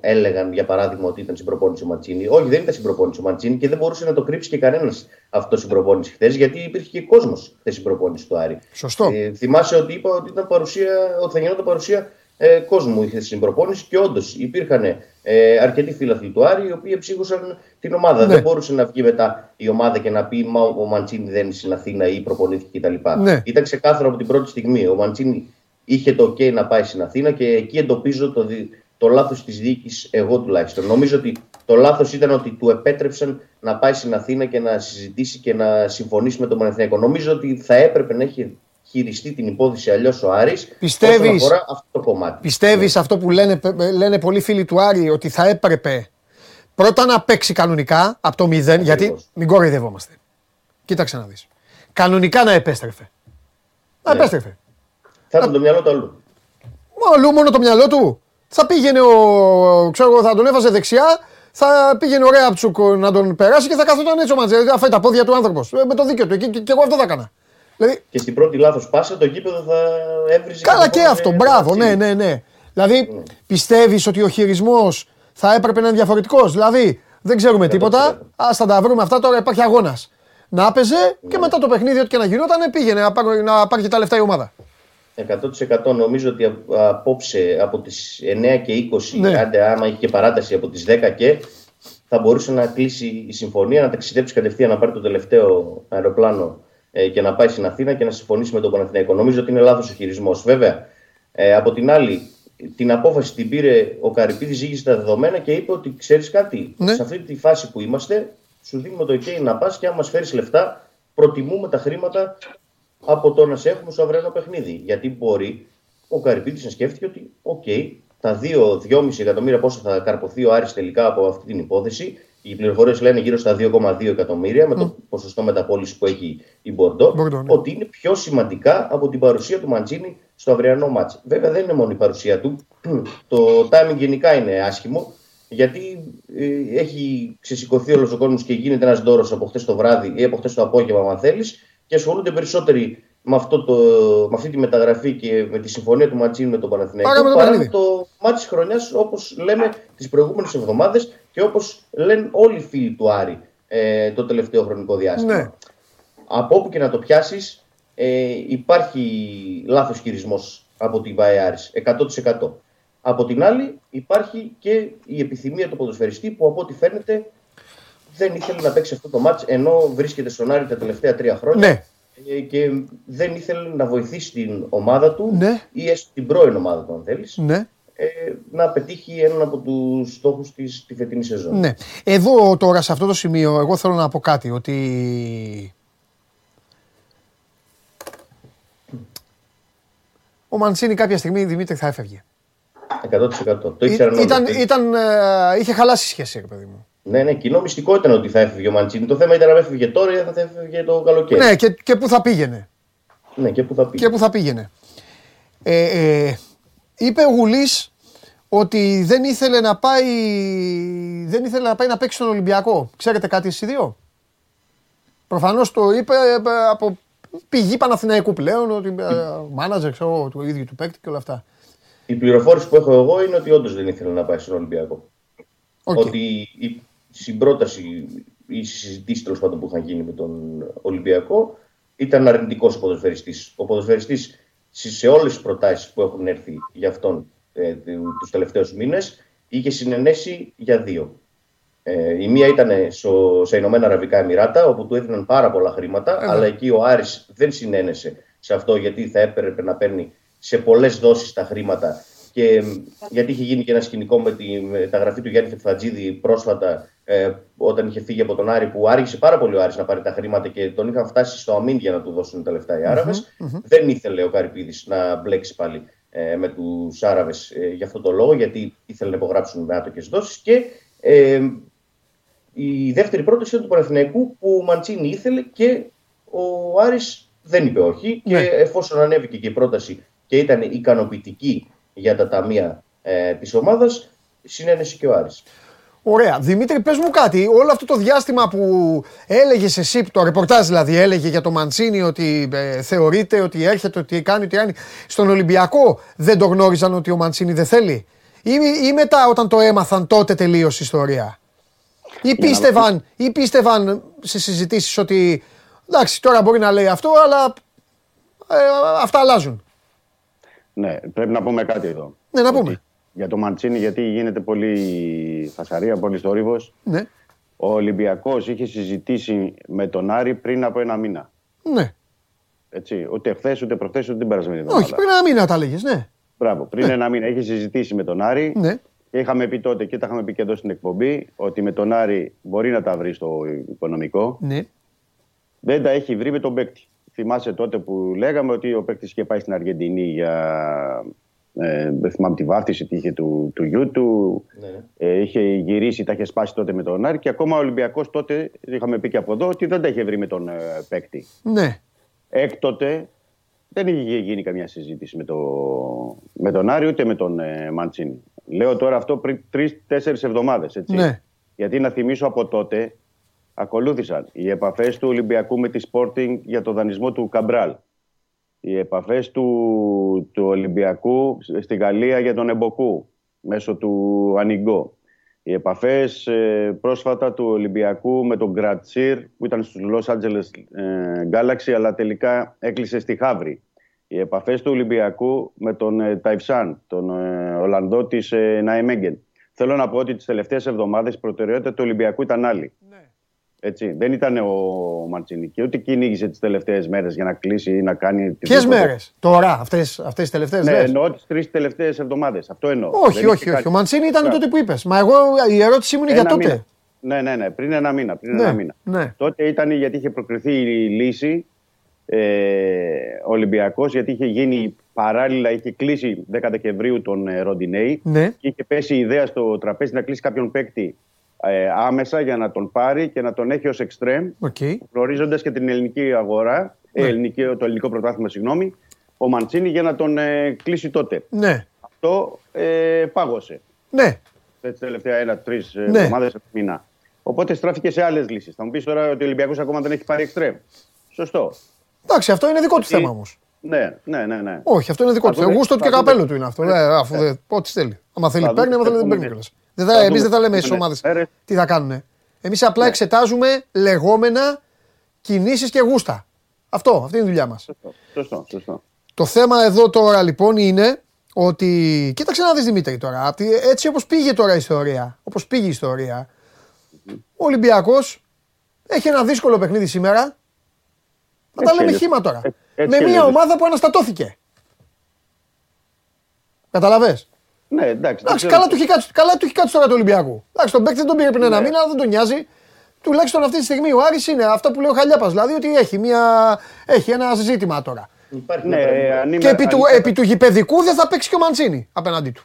έλεγαν για παράδειγμα ότι ήταν συμπροπόνηση ο Μαντσίνη. Όχι, δεν ήταν συμπροπόνηση ο Μαντσίνη και δεν μπορούσε να το κρύψει και κανένας αυτό το συμπροπόνηση χθες, γιατί υπήρχε και κόσμος χθες συμπροπόνηση του Άρη. Σωστό. Ε, θυμάσαι ότι είπα ότι, ήταν παρουσία, ότι θα γινόταν παρουσία ε, κόσμου είχε στην προπόνηση και όντως υπήρχαν ε, αρκετοί φίλαθλοι του Άρη οι οποίοι ψήφουσαν την ομάδα. Ναι. Δεν μπορούσε να βγει μετά η ομάδα και να πει Μα ο Μαντσίνη δεν είναι στην Αθήνα ή προπονήθηκε κτλ. Ναι. Ήταν ξεκάθαρο από την πρώτη στιγμή. Ο Μαντσίνη είχε το OK να πάει στην Αθήνα και εκεί εντοπίζω το, δι- το λάθος της διοίκησης, εγώ τουλάχιστον. Νομίζω ότι το λάθος ήταν ότι του επέτρεψαν να πάει στην Αθήνα και να συζητήσει και να συμφωνήσει με τον Παναθηναϊκό. Νομίζω ότι θα έπρεπε να έχει χειριστεί την υπόθεση αλλιώς ο Άρης Πιστεύεις- όσον αφορά αυτό το κομμάτι. Πιστεύεις αυτό που λένε, λένε πολλοί φίλοι του Άρη ότι θα έπρεπε πρώτα να παίξει κανονικά από το 0, γιατί μην κοροϊδευόμαστε. Κοίταξε να δεις. Κανονικά να επέστρεφε. Να Ναι. επέστρεφε. Θα ήταν το μυαλό του αλλού. Μόνο, μόνο το μυαλό του. Θα πήγαινε ο. ξέρω εγώ, θα τον έβαζε δεξιά, θα πήγαινε ο Ρέαπτσουκ να τον περάσει και θα καθόταν έτσι ο Μαντζέ. Θα φάει τα πόδια του άνθρωπος. Με το δίκιο του. Και, και, και εγώ αυτό θα έκανα. Δηλαδή, Και στην πρώτη λάθος πάσα το γήπεδο θα έβριζε. καλά τον και πόνο αυτό. σε Μπράβο, ναι, Μαντσίνη. ναι, ναι. Δηλαδή, πιστεύεις ότι ο χειρισμός θα έπρεπε να είναι διαφορετικός; Δηλαδή, δεν ξέρουμε τίποτα. Α θα τα βρούμε αυτά τώρα. Υπάρχει αγώνας. Να έπαιζε και μετά το παιχνίδι, ό,τι και να γινόταν, πήγαινε να πάρει, να πάρει και τα λεφτά η ομάδα. 100% νομίζω ότι α- απόψε από τις 9 και 20, Ναι. άντε άμα είχε και παράταση από τις 10 και, θα μπορούσε να κλείσει η συμφωνία, να ταξιδέψει κατευθείαν να πάρει το τελευταίο αεροπλάνο ε, και να πάει στην Αθήνα και να συμφωνήσει με τον Παναθηναϊκό. Νομίζω ότι είναι λάθος ο χειρισμός. Βέβαια, ε, από την άλλη, την απόφαση την πήρε ο Καρυπίδης, ζύγισε τα δεδομένα και είπε ότι ξέρεις κάτι, Ναι. σε αυτή τη φάση που είμαστε, σου δίνουμε το OK να πας και αν μας φέρεις λεφτά, προτιμούμε τα χρήματα από το να σε έχουμε στο αυριανό παιχνίδι. Γιατί μπορεί ο Καρυπίδης να σκέφτηκε ότι, οκ, τα 2-2,5 εκατομμύρια πόσο θα καρπωθεί ο Άρης τελικά από αυτή την υπόθεση. Οι πληροφορίες λένε γύρω στα 2,2 εκατομμύρια με το ποσοστό μεταπώλησης που έχει η Μπορντό. Μπορντό, ναι. Ότι είναι πιο σημαντικά από την παρουσία του Μαντσίνι στο αυριανό ματς. Βέβαια δεν είναι μόνο η παρουσία του. το timing γενικά είναι άσχημο. Γιατί ε, έχει ξεσηκωθεί όλος ο κόσμος και γίνεται ένας δώρο από χτες το βράδυ ή από χτες το απόγευμα, αν θέλεις, και ασχολούνται περισσότεροι με, αυτό το, με αυτή τη μεταγραφή και με τη συμφωνία του Ματσίνου με τον Παναθηναϊκό Παρά με το παρά με παιχνίδι. το μάτι της χρονιάς, όπως λέμε τις προηγούμενες εβδομάδες και όπως λένε όλοι οι φίλοι του Άρη ε, το τελευταίο χρονικό διάστημα. Ναι. Από όπου και να το πιάσεις, ε, υπάρχει λάθος χειρισμός από την ΒΑΕΑΡΙΣ 100%. Από την άλλη, υπάρχει και η επιθυμία του ποδοσφαιριστή που από ό,τι φαίνεται δεν ήθελε να παίξει αυτό το μάτς ενώ βρίσκεται στον Άρη τα τελευταία τρία χρόνια Ναι. ε, και δεν ήθελε να βοηθήσει την ομάδα του Ναι. ή έστω την πρώην ομάδα του αν θέλεις Ναι. ε, να πετύχει έναν από τους στόχους της τη φετινή σεζόν. Ναι. Εδώ τώρα σε αυτό το σημείο εγώ θέλω να πω κάτι ότι ο Μαντσίνη κάποια στιγμή Δημήτρη θα έφευγε. 100%. Το ήξεραν όλοι. Ήταν, ήταν, ε, είχε χαλάσει η σχέση, ρε παιδί μου. Ναι, ναι, κοινό μυστικό ήταν ότι θα έφευγε ο Μαντσίνη. Το θέμα ήταν αν έφευγε τώρα ή αν θα έφευγε το καλοκαίρι. Ναι, και, και πού θα πήγαινε. Ναι, και πού θα πει. Και πού θα πήγαινε. Ε, ε, είπε ο Γουλής ότι δεν ήθελε να πάει, δεν ήθελε να πάει να παίξει στον Ολυμπιακό. Ξέρετε κάτι εσείς οι δύο; Προφανώς το είπε ε, από πηγή Παναθηναϊκού πλέον, ότι ε, μάνατζερ ξέρω, εγώ, του ίδιου του παίκτη και όλα αυτά. Η πληροφόρηση που έχω εγώ είναι ότι όντως δεν ήθελε να πάει στον Ολυμπιακό. Οκ. Ότι η συμπρόταση ή οι συζητήσεις τέλος πάντων που είχαν γίνει με τον Ολυμπιακό ήταν αρνητικός ο ποδοσφαιριστής. Ο ποδοσφαιριστής σε όλες τις προτάσεις που έχουν έρθει για αυτόν ε, τους τελευταίους μήνες είχε συναινέσει για δύο. Ε, η μία ήταν στο, στα Ηνωμένα Αραβικά Εμιράτα, όπου του έδιναν πάρα πολλά χρήματα, Ε, αλλά εκεί ο Άρης δεν συναίνεσε σε αυτό, γιατί θα έπρεπε να παίρνει σε πολλές δόσεις τα χρήματα. Και μ, γιατί είχε γίνει και ένα σκηνικό με τη μεταγραφή του Γιάννη Φετφατζίδη πρόσφατα, ε, όταν είχε φύγει από τον Άρη, που άργησε πάρα πολύ ο Άρης να πάρει τα χρήματα και τον είχαν φτάσει στο αμήν για να του δώσουν τα λεφτά οι αραβες Δεν ήθελε ο Καρυπίδης να μπλέξει πάλι ε, με τους Άραβες ε, για αυτό το λόγο, γιατί ήθελε να υπογράψουν με άτοκες δόσεις. Και ε, η δεύτερη πρόταση ήταν του Παναθηναϊκού που ο Μαντσίνη ήθελε και ο Άρης δεν είπε όχι. Ναι. Και εφόσον ανέβηκε και η πρόταση και ήταν ικανοποιητική για τα ταμεία ε, της ομάδας, συνένεσε και ο Άρης. Ωραία. Δημήτρη, πες μου κάτι. Όλο αυτό το διάστημα που έλεγες εσύ, το ρεπορτάζ δηλαδή, έλεγε για το Μαντσίνη ότι ε, θεωρείται ότι έρχεται, ότι κάνει, ότι κάνει. Στον Ολυμπιακό δεν το γνώριζαν ότι ο Μαντσίνη δεν θέλει; Ή, ή μετά όταν το έμαθαν τότε τελείωσε η ιστορία; Ή πίστευαν, ή πίστευαν σε συζητήσεις ότι εντάξει τώρα μπορεί να λέει αυτό αλλά ε, αυτά αλλάζουν; Ναι, πρέπει να πούμε κάτι εδώ. Ναι, να Ότι πούμε. Για το Μαντσίνη, γιατί γίνεται πολύ φασαρία, πολύ θόρυβο. Ναι, Ο Ολυμπιακός είχε συζητήσει με τον Άρη πριν από ένα μήνα. ναι. Έτσι, ούτε χθες, ούτε προχθές, ούτε την περασμένη εβδομάδα. Όχι, πριν ένα μήνα τα έλεγες, ναι. Μπράβο. Πριν ένα μήνα είχε συζητήσει με τον Άρη. Ναι. Και είχαμε πει τότε και τα είχαμε πει και εδώ στην εκπομπή ότι με τον Άρη μπορεί να τα βρει στο οικονομικό. Ναι. Δεν τα έχει βρει με τον παίκτη. Θυμάσαι τότε που λέγαμε ότι ο παίκτης είχε πάει στην Αργεντινή για. Ε, δεν θυμάμαι τη βάφτιση τι είχε του, του γιού του. Ναι. Ε, είχε γυρίσει, τα είχε σπάσει τότε με τον Άρη και ακόμα ο Ολυμπιακός τότε, είχαμε πει και από εδώ, ότι δεν τα είχε βρει με τον ε, παίκτη. Ναι. Έκτοτε δεν είχε γίνει καμιά συζήτηση με, το, με τον Άρη ούτε με τον ε, Μαντσίνη. Λέω τώρα αυτό πριν τρει-τέσσερι εβδομάδες. Ναι. Γιατί να θυμίσω από τότε ακολούθησαν οι επαφές του Ολυμπιακού με τη Sporting για το δανεισμό του Καμπράλ. Οι επαφές του, του Ολυμπιακού στη Γαλλία για τον Εμποκού μέσω του Ανιγκό. Οι επαφές πρόσφατα του Ολυμπιακού με τον Γκρατσίρ που ήταν στους Los Angeles ε, Galaxy αλλά τελικά έκλεισε στη Χαύρη. Οι επαφές του Ολυμπιακού με τον ε, Ταϊφσάν, τον ε, Ολλανδό της ε, Ναϊμέγγεν. Θέλω να πω ότι τις τελευταίες εβδομάδες η προτεραιότητα του Ολυμπιακού ήταν άλλη. Έτσι, δεν ήταν ο Μαντσίνη και ούτε κυνήγησε τις τελευταίες μέρες για να κλείσει ή να κάνει... Ποιες οτιδήποτε. μέρες, τώρα, αυτές αυτές τις τελευταίες Ναι, λες. εννοώ τις τρεις τελευταίες εβδομάδες. Αυτό εννοώ. Όχι, Δεν όχι, είχε όχι. κάτι- Ο Μαντσίνη ήταν Ναι. τότε που είπες. Μα εγώ η ερώτησή μου είναι για Ένα τότε. μήνα. Ναι, ναι, ναι, πριν ένα μήνα. Πριν Ναι, ένα μήνα. ναι. Τότε ήταν γιατί είχε προκριθεί η λύση ε, Ολυμπιακός, γιατί είχε γίνει παράλληλα, είχε κλείσει 10 Δεκεμβρίου τον ε, Ροντινέι Ναι. και είχε πέσει η ιδέα στο τραπέζι να κλείσει κάποιον παίκτη ε, άμεσα για να τον πάρει και να τον έχει ως εξτρέμ, Οκ. γνωρίζοντας και την ελληνική αγορά, ε, Ναι. ελληνική, το ελληνικό πρωτάθλημα, συγγνώμη, ο Μαντσίνι για να τον ε, κλείσει τότε. Ναι. Αυτό ε, πάγωσε Ναι. τις τελευταίες ένα-τρεις Ναι. εβδομάδες, μήνα. Οπότε στράφηκε σε άλλες λύσεις. Θα μου πεις τώρα ότι ο Ολυμπιακός ακόμα δεν έχει πάρει εξτρέμ. Σωστό. Εντάξει, αυτό είναι δικό του θέμα όμως. Ναι, ναι, ναι. ναι. Όχι, αυτό είναι δικό Θα του. δούμε- Γούστο του θα και δούμε. καπέλο του είναι αυτό. Ε, αφού δεν. Ό,τι θέλει. Άμα θέλει Θα παίρνει, δούμε άμα θέλει δεν τις παίρνει επόμενες- κιόλας. Δεν θα θα, εμείς δούμε δεν θα λέμε τις στι ομάδες επόμενες μέρες. τι θα κάνουν. Εμείς απλά εξετάζουμε λεγόμενα κινήσεις και γούστα. Αυτό, αυτή είναι η δουλειά μας. Σωστό, σωστό, σωστό. Το θέμα εδώ τώρα λοιπόν είναι ότι. Κοίταξε να δεις Δημήτρη τώρα. απ' τη- Έτσι όπως πήγε τώρα η ιστορία, όπως πήγε η ιστορία, ο Ολυμπιακός έχει ένα δύσκολο παιχνίδι σήμερα. Θα τα Έτσι λέμε είναι. χήμα τώρα. Ε- έτσι με είναι. μια ομάδα που αναστατώθηκε. Καταλαβες; Ναι, εντάξει. δεν Εντάξει, ξέρω- καλά του έχει κάτσει, καλά του έχει κάτσει τώρα του Ολυμπιακού. Εντάξει, τον παίκτη δεν τον πήρε πριν ένα Ναι. μήνα, αλλά δεν τον νοιάζει. Τουλάχιστον αυτή τη στιγμή ο Άρης είναι αυτό που λέει ο Χαλιάπας, δηλαδή ότι έχει, μια, έχει ένα ζήτημα τώρα. Υπάρχει Ναι, μια ε, πραγματικότητα. αν είμαι- Και επί του, αν- επί του γηπεδικού δεν θα παίξει και ο Μαντσίνη απέναντί του.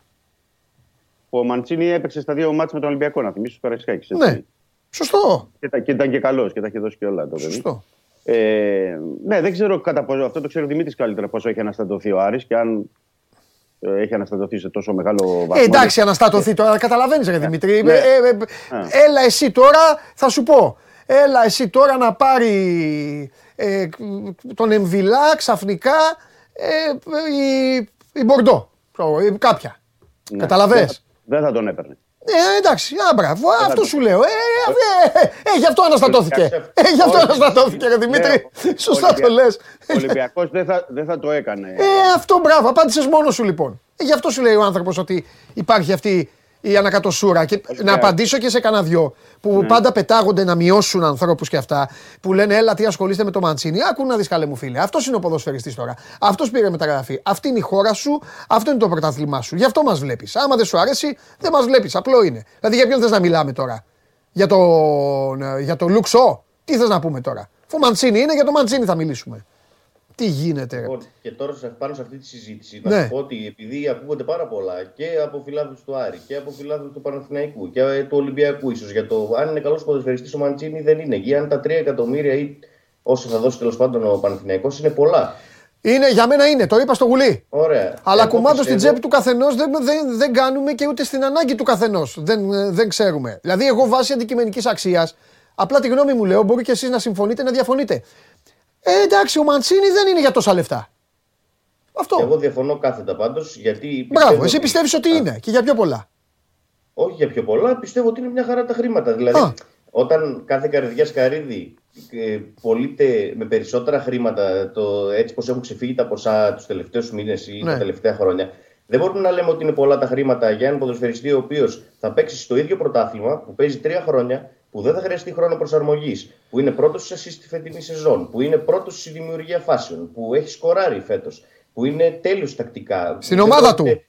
Ο Μαντσίνη έπαιξε στα δύο μάτια με τον Ολυμπιακό, να θυμίσει του Καραϊσκάκη. Ναι. Σωστό. Και, τα- και ήταν και καλός και τα είχε δώσει και όλα το παιδί. Σωστό. Ε, ναι, δεν ξέρω κατά πόσο. Αυτό το ξέρω ο Δημήτρης καλύτερα πόσο έχει αναστατωθεί ο Άρης και αν ε, έχει αναστατωθεί σε τόσο μεγάλο βαθμό. Ε, εντάξει, αναστατωθεί τώρα, καταλαβαίνεις, ρε Δημήτρη. Ναι. Ε, ε, ε, Έλα εσύ τώρα, θα σου πω. Έλα εσύ τώρα να πάρει ε, τον Εμβιλά ξαφνικά ε, η, η Μπορντό. Ξέρω, ή κάποια. Ναι. Καταλαβες; Δεν θα τον έπαιρνε. Ε, εντάξει, α, μπράβο, αυτό το- σου λέω. Ε, ε, ε, ε, γι' αυτό αναστατώθηκε. Ε, γι' αυτό Όχι. αναστατώθηκε, ρε Ναι, Δημήτρη. ο- Σωστά Ολυμπια- το λες. Ο Ολυμπιακός δεν θα, δεν θα το έκανε. Ε, αυτό μπράβο, απάντησες μόνος σου λοιπόν. Ε, γι' αυτό σου λέει ο άνθρωπος ότι υπάρχει αυτή η ανακατοσούρα. Και να απαντήσω και σε κανένα δυο που πάντα πετάγονται να μειώσουν ανθρώπους και αυτά. Που λένε, Έλα, τι ασχολείστε με το Μαντσίνη. Άκου να δεις, καλέ μου φίλε. Αυτός είναι ο ποδοσφαιριστής τώρα. Αυτός πήρε μεταγραφή. Αυτή είναι η χώρα σου. Αυτό είναι το πρωτάθλημά σου. Γι' αυτό μας βλέπεις. Άμα δεν σου αρέσει, δεν μας βλέπεις. Απλό είναι. Δηλαδή, για ποιον θες να μιλάμε τώρα; Για τον, ε, για το Λουξό; Τι θες να πούμε τώρα; Αφού Μαντσίνη είναι, για το Μαντσίνη θα μιλήσουμε. Τι γίνεται, ρε. Λοιπόν, και τώρα σε- πάνω σε αυτή τη συζήτηση, Ναι. να σου πω ότι επειδή ακούγονται πάρα πολλά και από φιλάθλους του Άρη και από φιλάθλους του Παναθηναϊκού και ε, του Ολυμπιακού, ίσως για το αν είναι καλός ποδοσφαιριστής ο Μαντσίνη δεν είναι. Και αν τα 3 εκατομμύρια ή όσο θα δώσει τέλος πάντων ο Παναθηναϊκός είναι πολλά. Είναι, για μένα είναι, το είπα στο γουλί. Ωραία. Αλλά Εγώ κουμάντος στην πιστεύω- τσέπη του καθενός δεν, δεν, δεν κάνουμε και ούτε στην ανάγκη του καθενός. Δεν, ε, δεν ξέρουμε. Δηλαδή, εγώ βάσει αντικειμενικής αξίας, απλά τη γνώμη μου λέω, μπορεί και εσείς να συμφωνείτε, να διαφωνείτε. Ε, εντάξει, ο Μαντσίνη δεν είναι για τόσα λεφτά. Αυτό. Εγώ διαφωνώ κάθετα πάντως. Γιατί Μπράβο, πιστεύω εσύ ότι- πιστεύεις ότι Α, είναι και για πιο πολλά. Όχι για πιο πολλά, πιστεύω ότι είναι μια χαρά τα χρήματα. Δηλαδή, Α. όταν κάθε καρδιά σκαρίδι ε, πωλείται με περισσότερα χρήματα, το, έτσι πως έχουν ξεφύγει τα ποσά τους τελευταίους μήνες ή Ναι. τα τελευταία χρόνια, δεν μπορούμε να λέμε ότι είναι πολλά τα χρήματα για έναν ποδοσφαιριστή ο οποίος θα παίξει στο ίδιο πρωτάθλημα που παίζει τρία χρόνια, που δεν θα χρειαστεί χρόνο προσαρμογής, που είναι πρώτος σε assist στη φετινή σεζόν, που είναι πρώτος στη δημιουργία φάσεων, που έχει σκοράρει φέτος, που είναι τέλειος τακτικά. Στην Δεν ομάδα πρόκειται- του.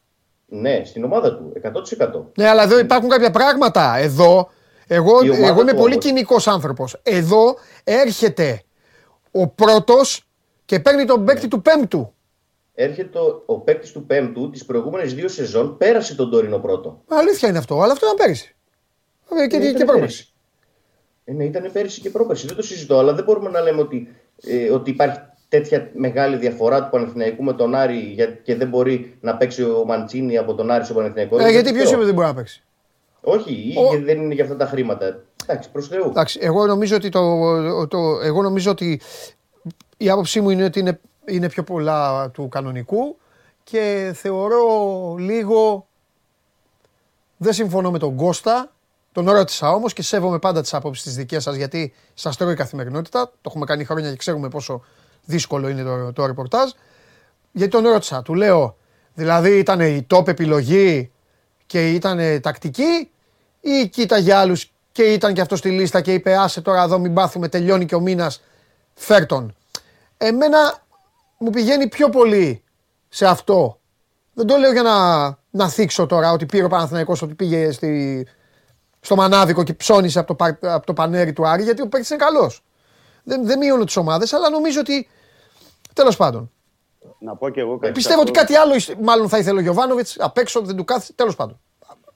Ναι, στην ομάδα του, 100%. Ναι, αλλά εδώ υπάρχουν κάποια πράγματα. Εδώ, εγώ, Η ομάδα εγώ είμαι του πολύ όμως. κοινικός άνθρωπος. Εδώ έρχεται ο πρώτος και παίρνει τον παίκτη του πέμπτου. έρχεται ο, ο παίκτης του Πέμπτου τι προηγούμενε δύο σεζόν, πέρασε τον Τωρινό πρώτο. Αλήθεια είναι αυτό, αλλά αυτό ήταν πέρυσι. Ε, Και, Ναι, και, ήταν και πρόπερσι. πέρυσι. Ε, ναι, ήταν πέρυσι και πρόπερσι. Δεν το συζητώ, αλλά δεν μπορούμε να λέμε ότι, ε, ότι υπάρχει τέτοια μεγάλη διαφορά του Παναθηναϊκού με τον Άρη για, και δεν μπορεί να παίξει ο Μαντσίνη από τον Άρη στο Παναθηναϊκό. Ε, Δεν γιατί το ποιος λέω. είπε δεν μπορεί να παίξει; Όχι, ή Ο- γιατί δεν είναι για αυτά τα χρήματα. Εντάξει, προς Θεού. Εντάξει, εγώ νομίζω ότι, το, το, εγώ νομίζω ότι η άποψή μου είναι ότι είναι, είναι πιο πολλά του κανονικού και θεωρώ λίγο. Δεν συμφωνώ με τον Κώστα. Τον ρώτησα όμως και σέβομαι πάντα τις απόψει της δικές σας γιατί σας τρώει η καθημερινότητα. Το έχουμε κάνει χρόνια και ξέρουμε πόσο δύσκολο είναι το, το ρεπορτάζ. Γιατί τον ρώτησα, του λέω, δηλαδή ήταν η top επιλογή και ήταν τακτική ή κοίταγε άλλους και ήταν και αυτό στη λίστα και είπε άσε τώρα εδώ μην πάθουμε, τελειώνει και ο μήνας, φέρ τον. Εμένα μου πηγαίνει πιο πολύ σε αυτό. Δεν το λέω για να, να θίξω τώρα ότι πήρε ο Παναθηναϊκός ότι πήγε στη, στο Μανάβικο και ψώνισε από το, πα- από το πανέρι του Άρη γιατί ο παίκτης είναι καλός. Δεν, δεν μειώνω τις ομάδες αλλά νομίζω ότι τέλος πάντων. Να πω και εγώ κάτι. Πιστεύω ότι αυτό. κάτι άλλο μάλλον θα ήθελε ο Γιωβάνοβιτς απ' έξω δεν του κάθεται τέλος πάντων.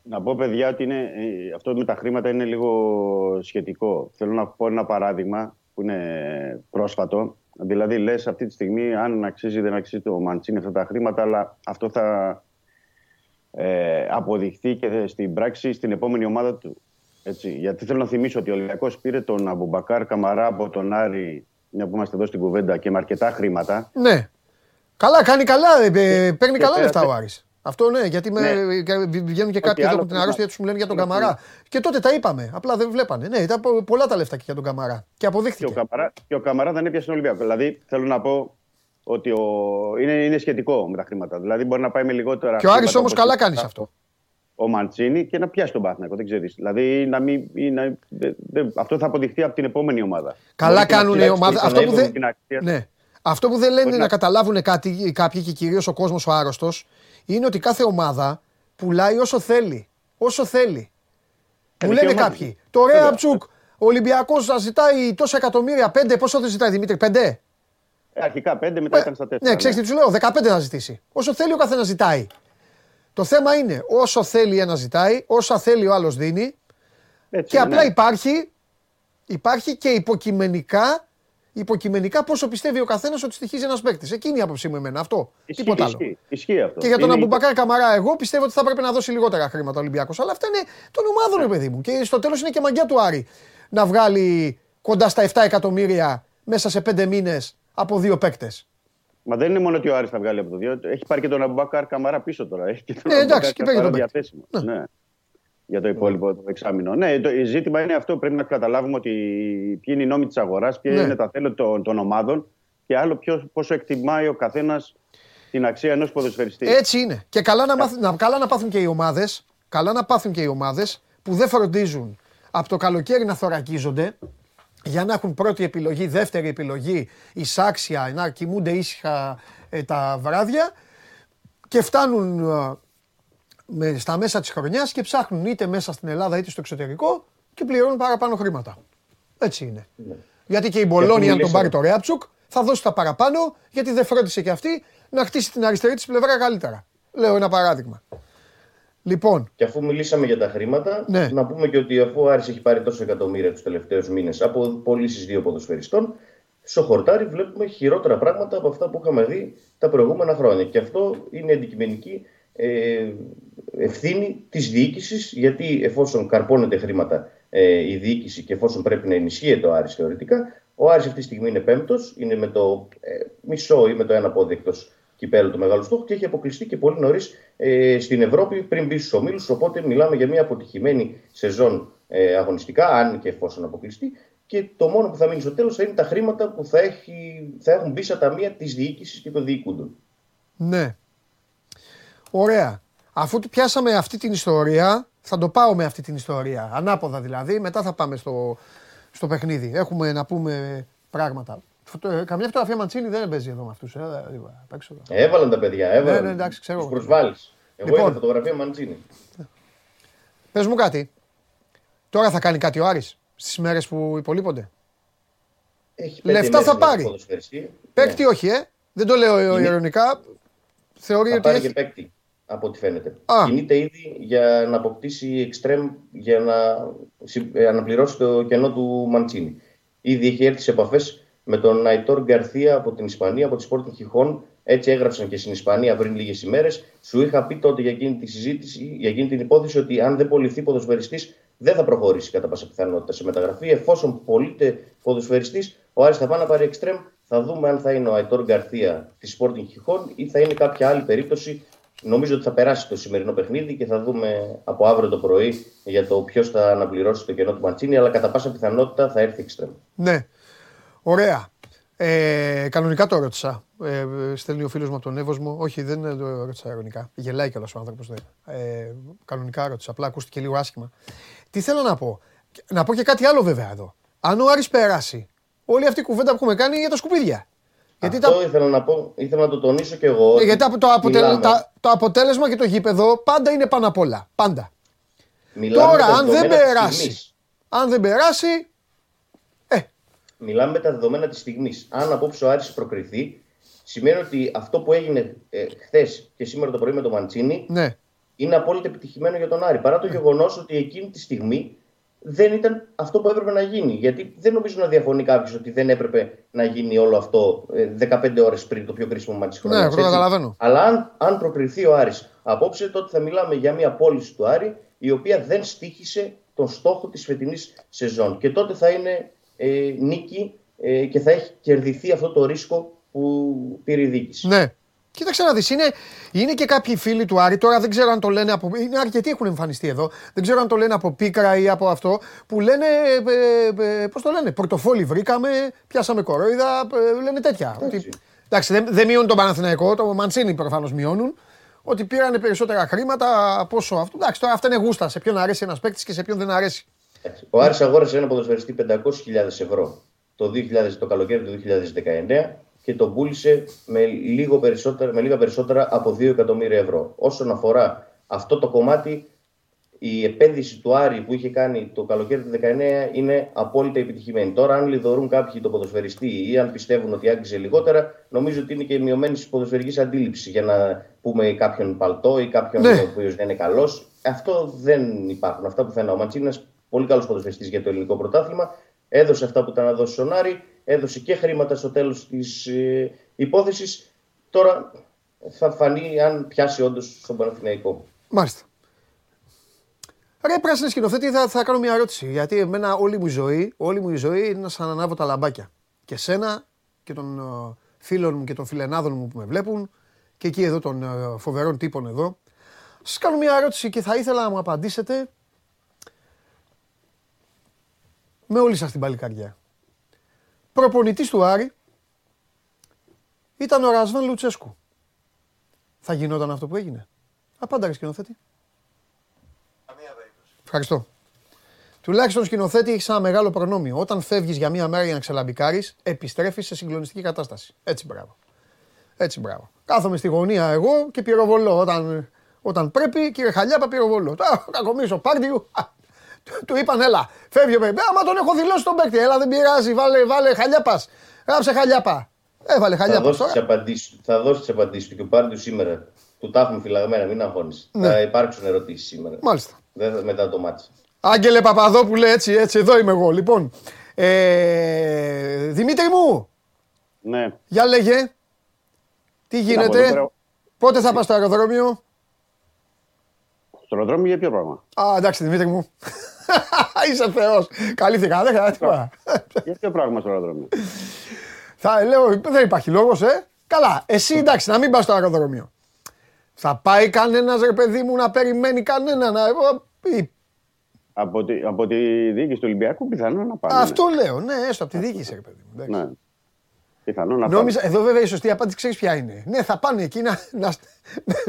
Να πω, παιδιά, ότι είναι, ε, αυτό με τα χρήματα είναι λίγο σχετικό. Θέλω να πω ένα παράδειγμα που είναι πρόσφατο. Δηλαδή, λες αυτή τη στιγμή, αν αξίζει ή δεν αξίζει το Μαντσίνη αυτά τα χρήματα, αλλά αυτό θα ε, αποδειχθεί και στην πράξη στην επόμενη ομάδα του. Έτσι. Γιατί θέλω να θυμίσω ότι ο Ολυμπιακός πήρε τον Αμπουμπακάρ Καμαρά από τον Άρη, μια που είμαστε εδώ στην κουβέντα, και με αρκετά χρήματα. Ναι. Καλά, κάνει καλά. ε, ε, παίρνει Και καλά πέρασε- λεφτά ο Άρης. Αυτό ναι, γιατί με, Ναι. κα- βγαίνουν και Ό,τι κάποιοι εδώ άλλο από την θέλει αρρώστια να- τους μου λένε για τον να Καμαρά. Και τότε τα είπαμε. Απλά δεν βλέπανε. Ναι, ήταν πο- πολλά τα λεφτά και για τον Καμαρά. Και Και ο, αποδείχθηκε. Καμαρά, και ο Καμαρά δεν έπιασε τον Ολυμπιακό. Δηλαδή, θέλω να πω ότι ο, είναι, είναι σχετικό με τα χρήματα. Δηλαδή, μπορεί να πάει με λιγότερα. Και ο Άρης χρήματα όμως όπως καλά ήταν κάνεις σε αυτό. Ο Μαντσίνη και να πιάσει τον Πάθνακο. Δεν ξέρεις. Δηλαδή, να μην, ή να, δε- δε- αυτό θα αποδειχθεί από την επόμενη ομάδα. Καλά Μπορεί και να κάνουν οι φτιάξει ομάδες. τον Αυτό που Εύρο δεν. την αξία του. Ναι. Αυτό που δεν λένε Μπορεί να να- καταλάβουν κάτι, κάποιοι και κυρίως ο κόσμος ο άρρωστος είναι ότι κάθε ομάδα πουλάει όσο θέλει. Όσο θέλει. Μου λένε δικαίωμά κάποιοι. του. Το Βέβαια. Ρέαμπτσουκ, ο Ολυμπιακός θα ζητάει τόσα εκατομμύρια. Πέντε, πόσο θα ζητάει Δημήτρη, πέντε; Ε, αρχικά πέντε, μετά ήταν στα τέσσερα. Ναι, ξέρεις τι του λέω, 15 θα ζητήσει. Όσο θέλει ο καθένας ζητάει. Το θέμα είναι όσο θέλει ένας ζητάει, όσα θέλει ο άλλος δίνει Έτσι, και ναι. απλά υπάρχει, υπάρχει και υποκειμενικά, υποκειμενικά πόσο πιστεύει ο καθένας ότι στοιχίζει ένας παίκτης. Εκείνη η άποψή μου εμένα. Αυτό. Ισχύει, Τίποτα άλλο. Ισχύει, ισχύει αυτό. Και για τον Είναι- Αμπουμπακάρ Καμαρά, εγώ πιστεύω ότι θα έπρεπε να δώσει λιγότερα χρήματα ο Ολυμπιακός. Αλλά αυτά είναι των ομάδων, ρε παιδί μου. Και στο τέλος είναι και μαγιά του Άρη να βγάλει κοντά στα 7 εκατομμύρια μέσα σε 5 μήνες από δύο παίκτες. Μα δεν είναι μόνο ότι ο Άρης θα βγάλει από το δύο. Έχει πάρει και τον Αμπουμπάκαρ Καμαρά πίσω τώρα. Έχει και τον Ε, εντάξει, Αμπουμπάκαρ και παίρνει τον Καμαρά παίκτη. διαθέσιμο. Ναι. Για το υπόλοιπο το εξάμεινο. Ναι, το η ζήτημα είναι αυτό. Πρέπει να καταλάβουμε ότι ποιοι είναι οι νόμοι της αγοράς, ποια Ναι. είναι τα θέλη των, των ομάδων και άλλο ποιος, πόσο εκτιμάει ο καθένας την αξία ενός ποδοσφαιριστή. Έτσι είναι. Και καλά να, μάθουν, να, καλά να πάθουν και οι ομάδες. Καλά να πάθουν και οι ομάδες που δεν φροντίζουν από το καλοκαίρι να θωρακίζονται για να έχουν πρώτη επιλογή, δεύτερη επιλογή, εισάξια, να κοιμούνται ήσυχα ε, τα βράδια και φτάνουν ε, με, στα μέσα της χρονιάς και ψάχνουν είτε μέσα στην Ελλάδα είτε στο εξωτερικό και πληρώνουν παραπάνω χρήματα. Έτσι είναι. Γιατί και η Μπολόνια, αν τον μιλήσαμε. πάρει το Ρέαψουκ, θα δώσει τα παραπάνω γιατί δεν φρόντισε και αυτή να χτίσει την αριστερή της πλευρά καλύτερα. Λέω ένα παράδειγμα. Λοιπόν, Και αφού μιλήσαμε για τα χρήματα, Ναι. να πούμε και ότι αφού ο Άρης έχει πάρει τόσα εκατομμύρια τους τελευταίους μήνες από πωλήσεις δύο ποδοσφαιριστών, στο χορτάρι βλέπουμε χειρότερα πράγματα από αυτά που είχαμε δει τα προηγούμενα χρόνια. Και αυτό είναι αντικειμενική ε, ευθύνη της διοίκησης, γιατί εφόσον καρπώνεται χρήματα ε, η διοίκηση και εφόσον πρέπει να ενισχύεται ο Άρης θεωρητικά, ο Άρης αυτή τη στιγμή είναι πέμπτος, είναι με το ε, μισό ή με το ένα πόδι εκτός κυπέλου του μεγάλου στόχου και έχει αποκλειστεί και πολύ νωρίς ε, στην Ευρώπη πριν μπει στους ομίλους. Οπότε μιλάμε για μια αποτυχημένη σεζόν ε, αγωνιστικά, αν και εφόσον αποκλειστεί. Και το μόνο που θα μείνει στο τέλος θα είναι τα χρήματα που θα, έχει, θα έχουν μπει στα ταμεία της διοίκησης και των διοικούντων. Ναι. Ωραία. Αφού του πιάσαμε αυτή την ιστορία, θα το πάω με αυτή την ιστορία. Ανάποδα δηλαδή, μετά θα πάμε στο, στο παιχνίδι. Έχουμε να πούμε πράγματα. Φωτο- Καμιά φωτογραφία Μαντσίνη δεν παίζει εδώ με αυτούς. Ε, Έβαλαν τα παιδιά, έβαλαν. Ναι, ναι, εντάξει, ξέρω. Τους προσβάλλεις. Εγώ Λοιπόν. είδα φωτογραφία Μαντζίνη. Πες μου κάτι. Τώρα θα κάνει κάτι ο Άρης στις μέρες που υπολείπονται; Έχει πέντε Λεφτά μέρες θα με πάρει. ποδοσφαιριστή. Παίκτη Ναι. όχι, ε. Δεν το λέω Είναι- ειρωνικά. Θεωρεί Θα ότι πάρει έχει. και παίκτη, από ό,τι φαίνεται. Α. Κινείται ήδη για να αποκτήσει εξτρέμ για να συ- ε, αναπληρώσει το κενό του Μαντσίνη. Ήδη έχει έρθει σε επαφές με τον Ναϊτόρ Γκαρθία από την Ισπανία, από τη Sporting Χιχών. Έτσι έγραψαν και στην Ισπανία πριν λίγες ημέρες. Σου είχα πει τότε για εκείνη τη συζήτηση, για εκείνη την υπόθεση, ότι αν δεν πολιθεί ποδοσφαιριστής, δεν θα προχωρήσει κατά πάσα πιθανότητα σε μεταγραφή. Εφόσον πωλείται ποδοσφαιριστής, ο Άρης θα πάει να πάρει εξτρέμ. Θα δούμε αν θα είναι ο Αϊτόρ Γκαρθία της Sporting Χιχών ή θα είναι κάποια άλλη περίπτωση. Νομίζω ότι θα περάσει το σημερινό παιχνίδι και θα δούμε από αύριο το πρωί για το ποιος θα αναπληρώσει το κενό του Μαντσίνη. Αλλά κατά πάσα πιθανότητα θα έρθει εξτρέμ. Ναι. Ωραία. Ε, κανονικά το ρώτησα. Ε, στέλνει ο φίλος μου από τον Εύωσμο. Όχι, δεν το ρώτησα ειρωνικά. Γελάει κιόλας ο άνθρωπος. Ε, κανονικά ρώτησα. Απλά ακούστηκε λίγο άσχημα. Τι θέλω να πω. Να πω και κάτι άλλο βέβαια εδώ. Αν ο Άρης περάσει, όλη αυτή η κουβέντα που έχουμε κάνει είναι για τα σκουπίδια. Γιατί Αυτό τα, ήθελα να πω, ήθελα να το τονίσω και εγώ. ε, ότι γιατί τα- το, αποτελε- μιλάμε- τα- το αποτέλεσμα και το γήπεδο πάντα είναι πάνω απ' όλα. Πάντα. μιλάμε Τώρα, με τα αν δεν δεδομένα της περάσει, στιγμής. αν δεν περάσει, ε, Μιλάμε με τα δεδομένα της στιγμής. Αν απόψε ο Άρης προκριθεί, σημαίνει ότι αυτό που έγινε ε, χθες και σήμερα το πρωί με τον Μαντσίνη ναι. είναι απόλυτα επιτυχημένο για τον Άρη. Παρά το γεγονός ότι εκείνη τη στιγμή δεν ήταν αυτό που έπρεπε να γίνει. Γιατί δεν νομίζω να διαφωνεί κάποιος ότι δεν έπρεπε να γίνει όλο αυτό ε, 15 ώρες πριν το πιο κρίσιμο μάτι της Ναι, εγώ το καταλαβαίνω. Αλλά αν, αν προκριθεί ο Άρης απόψε, τότε θα μιλάμε για μια πώληση του Άρη η οποία δεν στήχησε τον στόχο της φετινής σεζόν. Και τότε θα είναι ε, νίκη ε, και θα έχει κερδιθεί αυτό το ρίσκο που πήρε η διοίκηση. Ναι. Κοίταξε να δεις, είναι, είναι και κάποιοι φίλοι του Άρη, τώρα δεν ξέρω αν το λένε από... Είναι αρκετοί έχουν εμφανιστεί εδώ, δεν ξέρω αν το λένε από πίκρα ή από αυτό, που λένε, ε, ε, πώς το λένε, πορτοφόλι βρήκαμε, πιάσαμε κορόιδα, ε, λένε τέτοια. Εντάξει. Ότι, εντάξει, δεν, δεν μειώνουν τον Παναθηναϊκό, το Μαντσίνη προφανώς μειώνουν, ότι πήρανε περισσότερα χρήματα από όσο αυτό. Εντάξει, τώρα αυτά είναι γούστα, σε ποιον αρέσει ένας παίκτης και σε ποιον δεν αρέσει. Εντάξει. Ο Άρης αγόρασε ένα ποδοσφαιριστή 500.000 ευρώ το, 2000, το καλοκαίρι του 2019 και τον πούλησε με, λίγο περισσότερα, με λίγα περισσότερα από 2 εκατομμύρια ευρώ. Όσον αφορά αυτό το κομμάτι, η επένδυση του Άρη που είχε κάνει το καλοκαίρι του 2019 είναι απόλυτα επιτυχημένη. Τώρα, αν λιδωρούν κάποιοι το ποδοσφαιριστή ή αν πιστεύουν ότι άγγιζε λιγότερα, νομίζω ότι είναι και μειωμένη ποδοσφαιρικής αντίληψης για να πούμε κάποιον παλτό ή κάποιον Ναι. ο οποίος δεν είναι καλός. Αυτό δεν υπάρχουν. Αυτά που θα είναι. Ο Μαντσίνη είναι πολύ καλός ποδοσφαιριστής για το ελληνικό πρωτάθλημα. Έδωσε αυτά που ήταν να δώσει στον Άρη, έδωσε και χρήματα στο τέλος της ε, υπόθεσης. Τώρα θα φανεί αν πιάσει όντως στον Παναθηναϊκό. Μάλιστα. Ρε πράσινη σκηνοθέτη, θα, θα κάνω μια ερώτηση. Γιατί εμένα όλη μου η ζωή, όλη μου η ζωή είναι σαν να ανάβω τα λαμπάκια. Και σένα και των ε, φίλων μου και των φιλενάδων μου που με βλέπουν και εκεί εδώ των ε, φοβερών τύπων εδώ. Σας κάνω μια ερώτηση και θα ήθελα να μου απαντήσετε με όλη σας την παλικαριά. Προπονητής του Άρη ήταν ο Ρασβάν Λουτσέσκου. Θα γινόταν αυτό που έγινε; Απάντα ρε σκηνοθέτη. Καμία περίπτωση. Ευχαριστώ. Τουλάχιστον σκηνοθέτη έχεις ένα μεγάλο προνόμιο. Όταν φεύγεις για μία μέρα για να ξελαμπικάρει, επιστρέφεις σε συγκλονιστική κατάσταση. Έτσι μπράβο. Έτσι μπράβο. Κάθομαι στη γωνία εγώ και πυροβολώ. Όταν, όταν πρέπει, κύριε Χαλιάπα, πυροβολώ. Τα κακομίσω, πάρτιου. Α, του- Του είπαν, έλα, φεύγει ο παιδί. Άμα τον έχω δηλώσει τον παίκτη, έλα, δεν πειράζει, βάλε, βάλε Χαλιάπας. Γράψε Χαλιάπα. Έβαλε Θα Χαλιάπας δώσεις τις τώρα. απαντήσεις θα δώσεις τις απαντήσεις του και ο Πάρντιου σήμερα. Του τα έχουμε φυλαγμένα, μην αγχώνεις. Ναι. Θα υπάρξουν ερωτήσεις σήμερα. Μάλιστα. Δεν θα- μετά το μάτι. Άγγελε Παπαδόπουλε, έτσι, έτσι, εδώ είμαι εγώ. Λοιπόν, ε, Δημήτρη μου, Ναι. Για λέγε. Τι Να πω, γίνεται; εδώ πέρα- Πότε θα πας στο αεροδρόμιο; Στο αεροδρόμιο για ποιο πράγμα; Α, εντάξει Δημήτρη μου. Είσαι θεός. Καλύφθηκα, δεν χρειάζεται τίποτα. για ποιο πράγμα στο αεροδρόμιο; Θα λέω, δεν υπάρχει λόγος, ε. Καλά, εσύ εντάξει, να μην πας στο αεροδρόμιο. Θα πάει κανένας ρε παιδί μου να περιμένει κανένα να... ή- από, τη, από τη διοίκηση του Ολυμπιακού πιθανόν να πάνε. Αυτό λέω, ναι, έστω από τη διοίκηση ρε παιδί μου. εντάξει. Ναι. Πιθανόν να Νόμιζα, εδώ βέβαια η σωστή απάντηση ξέρεις ποια είναι. Ναι, θα πάνε εκεί να, να,